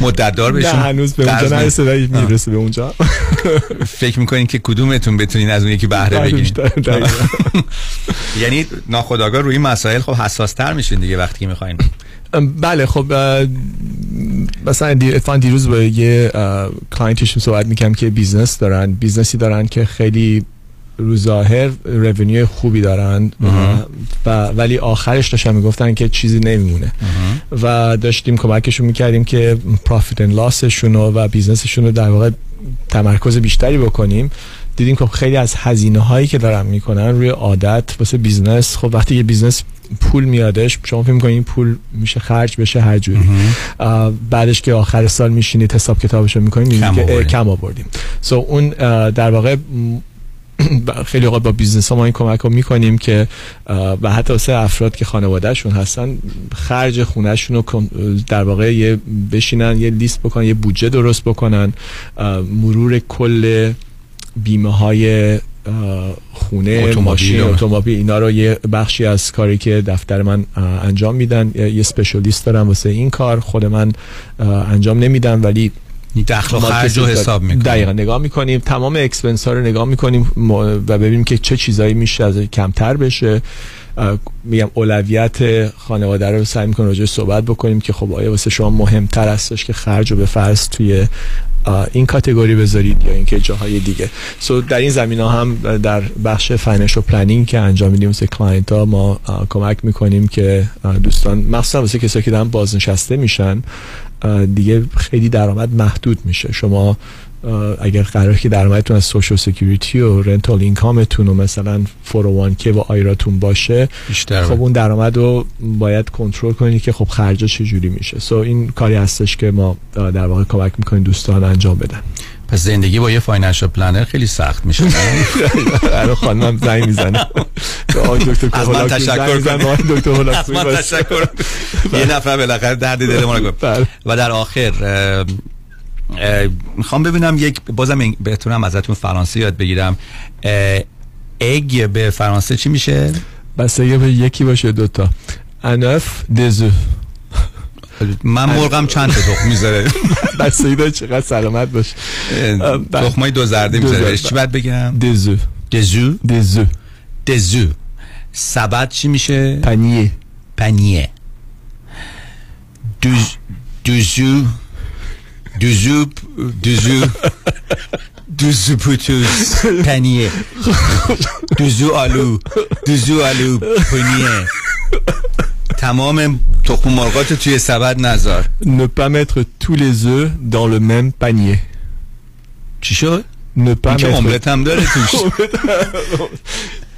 Speaker 37: مدت دار بشن
Speaker 25: نه هنوز به اونجا نرسه ولی می‌رسه به اونجا.
Speaker 37: فکر می‌کنین که کدومتون بتونین از اون یکی بهره بگیرین؟ یعنی ناخداگاه روی مسائل خب حساس تر میشین دیگه وقتی که می‌خواین.
Speaker 25: بله خب مثلا اتفاقا دیروز با یه client شون صحبت می‌کنم که business دارن business ی دارن که خیلی رو ظاهر revenue خوبی دارن و ولی آخرش داشتن می‌گفتن که چیزی نمیمونه. و داشتیم کمکشون می‌کردیم که profit and loss شون و business شون رو در واقع تمرکز بیشتری بکنیم. دیدیم که خیلی از هزینه هایی که دارن می‌کنن روی عادت واسه business خب وقتی یه business پول میادش شما فکر می‌کنید این پول میشه خرج بشه هر جوری. بعدش که آخر سال میشینید حساب کتابشو می‌کنید کم, که کم آوردیم. so اون در واقع خیلی اوقات با business ها ما این کمک رو می‌کنیم که و حتی واسه افراد که خانوادهشون هستن خرج خونهشون رو در واقع یه بشینن یه لیست بکنن یه بودجه درست بکنن. مرور کل بیمه های خونه
Speaker 37: اتومبیل.
Speaker 25: ماشین اتومبیل اینا رو یه بخشی از کاری که دفتر من انجام میدن. یه specialist دارم واسه این کار. خود من انجام نمیدم ولی
Speaker 37: دخل و خرج رو. حساب می‌کنیم.
Speaker 25: دقیقا. نگاه می‌کنیم. تمام expense ها رو نگاه می‌کنیم. و ببینیم که چه چیزایی میشه از کمتر بشه. میگم اولویت خانواده رو سعی می‌کنیم راجع صحبت بکنیم که خب آیا واسه شما مهمتر هستش که خرج رو به فرض توی این category بذارید یا اینکه جاهای دیگه. so در این زمین ها هم در بخش financial planning که انجام میدیم واسه client ها ما کمک می‌کنیم که دوستان مخصوصا واسه کسایی که دارن بازنشسته میشن دیگه خیلی درآمد محدود میشه. شما اگر قرار که درآمدتون از Social Security و rental income تون و مثلا 401k و IRA تون باشه
Speaker 37: بیشتر
Speaker 25: خب اون درآمد رو باید کنترل کنید که خب خرجا چجوری میشه. so این کاری هستش که ما در واقع کمک می‌کنیم دوستان انجام بدن.
Speaker 37: پس زندگی با یه financial planner خیلی سخت میشه؟
Speaker 25: برای خانمم زنگ می‌زنه. آقای دکتر
Speaker 37: تشکر.
Speaker 25: آقای دکتر.
Speaker 37: تشکر. یه نفر بالاخره درد دل ما رو گفت. و در آخر می‌خوام ببینم یک بازم بتونم ازتون فرانسه یاد بگیرم. اگ به فرانسه چی میشه؟
Speaker 25: بس اگه به یکی باشه دوتا. انف دزو
Speaker 37: من مرغم چند تا تخم می‌ذاره؟
Speaker 25: بس اینا چقدر سلامت باشه
Speaker 37: تخمای دو زرده می‌ذاره. چی باید بگم؟
Speaker 25: دزو
Speaker 37: دزو
Speaker 25: دزو
Speaker 37: دزو سبد چی میشه؟
Speaker 25: پنیه.
Speaker 37: پنیه. دوز دوزو دوزو دوزو دوزو پوتوس. پنیه. دوزو آلو. دوزو آلو. پنیه. تمام تخم مرغات توی سبد نذار
Speaker 25: ne pas mettre tous les œufs dans le même panier
Speaker 37: چی شد؟
Speaker 25: ne pas mettre
Speaker 37: املت هم داره توش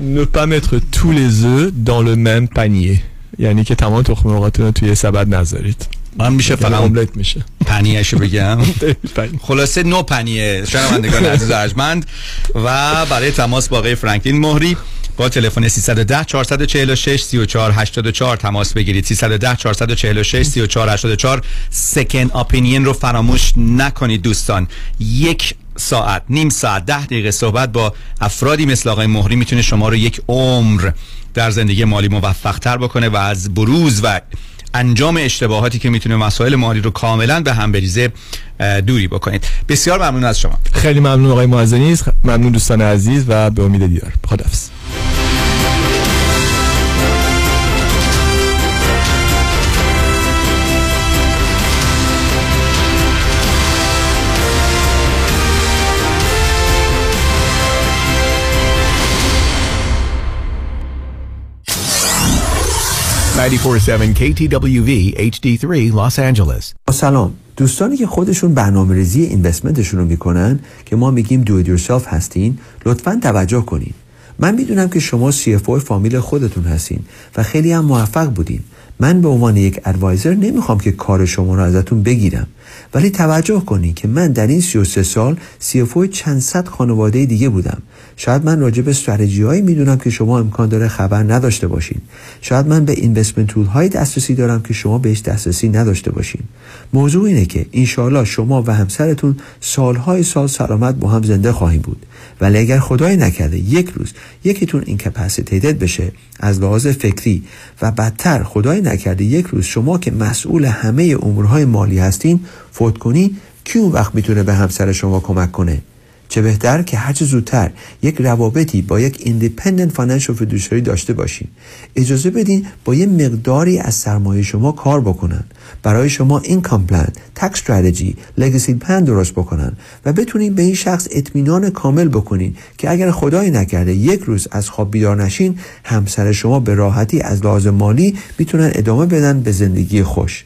Speaker 25: ne pas mettre tous les œufs dans le même panier یعنی که تمام تخم مرغاتون رو توی سبد نذارید
Speaker 37: من میشه
Speaker 25: یعنی
Speaker 37: فقط
Speaker 25: املت میشه.
Speaker 37: پنیهشو بگم. خلاصه نو پنیه. شنوندگان عزیز ارجمند و برای تماس با آقای فرانکلین مهری با تلفن 310 446 34 84 تماس بگیرید. 310 446 34 84 سکن اپینین رو فراموش نکنید دوستان. یک ساعت نیم ساعت ده دقیقه صحبت با افرادی مثل آقای مهری می‌تونه شما رو یک عمر در زندگی مالی موفق تر بکنه و از بروز و انجام اشتباهاتی که می‌تونه مسائل مالی رو کاملا به هم بریزه دوری بکنید. بسیار ممنون از شما.
Speaker 25: خیلی ممنون آقای معزنی ممنون دوستان عزیز و به امید دیدار خداحافظ.
Speaker 35: Ninety-four-seven KTWV HD3 Los Angeles.
Speaker 38: سلام. دوستانی که خودشون برنامه ریزی اینوستمنتشون رو می‌کنن که ما میگیم دو یورسلف هستین لطفا توجه کنین. من می‌دونم که شما CFO فامیل خودتون هستین و خیلی هم موفق بودین. من به عنوان یک ادوایزر نمی‌خوام که کار شما رو ازتون بگیرم. ولی توجه کنین که من در این 33 سال CFO چند صد خانواده دیگه بودم. شاید من راجع به استراتژی هایی می‌دونم که شما امکان داره خبر نداشته باشین. شاید من به اینوستمنت تول های دسترسی دارم که شما بهش دسترسی نداشته باشین. موضوع اینه که انشاالله شما و همسرتون سالهای سال سلامت با هم زنده خواهیم بود. ولی اگر خدای نکرده یک روز یکیتون اینکپاسیتیتد بشه از لحاظ فکری و بدتر خدای نکرده یک روز شما که مسئول همه امورهای مالی هستین فوت کنی کی اون وقت می‌تونه به همسر شما کمک کنه؟ چه بهتر که هرچه زودتر یک روابطی با یک independent financial fiduciary داشته باشین. اجازه بدین با یه مقداری از سرمایه شما کار بکنن. برای شما income plan tax strategy legacy plan درست بکنن و بتونین به این شخص اطمینان کامل بکنین که اگر خدای نکرده یک روز از خواب بیدار نشین همسر شما به راحتی از لحاظ مالی می‌تونن ادامه بدن به زندگی خوش.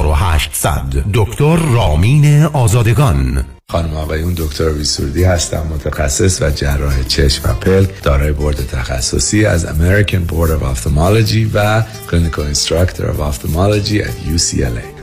Speaker 33: 4800 دکتر رامین آزادگان.
Speaker 6: خانم آقایون دکتر ویسوردی هستم متخصص و جراح چشم و پلک دارای بورد تخصصی از American Board of Ophthalmology و Clinical Instructor of Ophthalmology at UCLA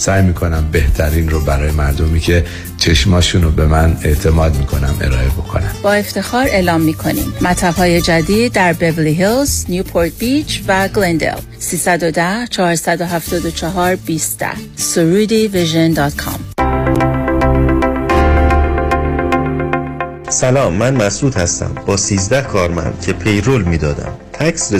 Speaker 6: سعی می‌کنم بهترین رو برای مردمی که چشماشون رو به من اعتماد می‌کنم ارائه بکنم.
Speaker 39: با افتخار اعلام می‌کنیم. مطب های جدید در بیولی هیلز، نیوپورت بیچ و گلندل 310 474 20 سرودی ویژن دات کام.
Speaker 4: سلام من مسعود هستم. با 13 کارمند که پیرول می‌دادم. تکس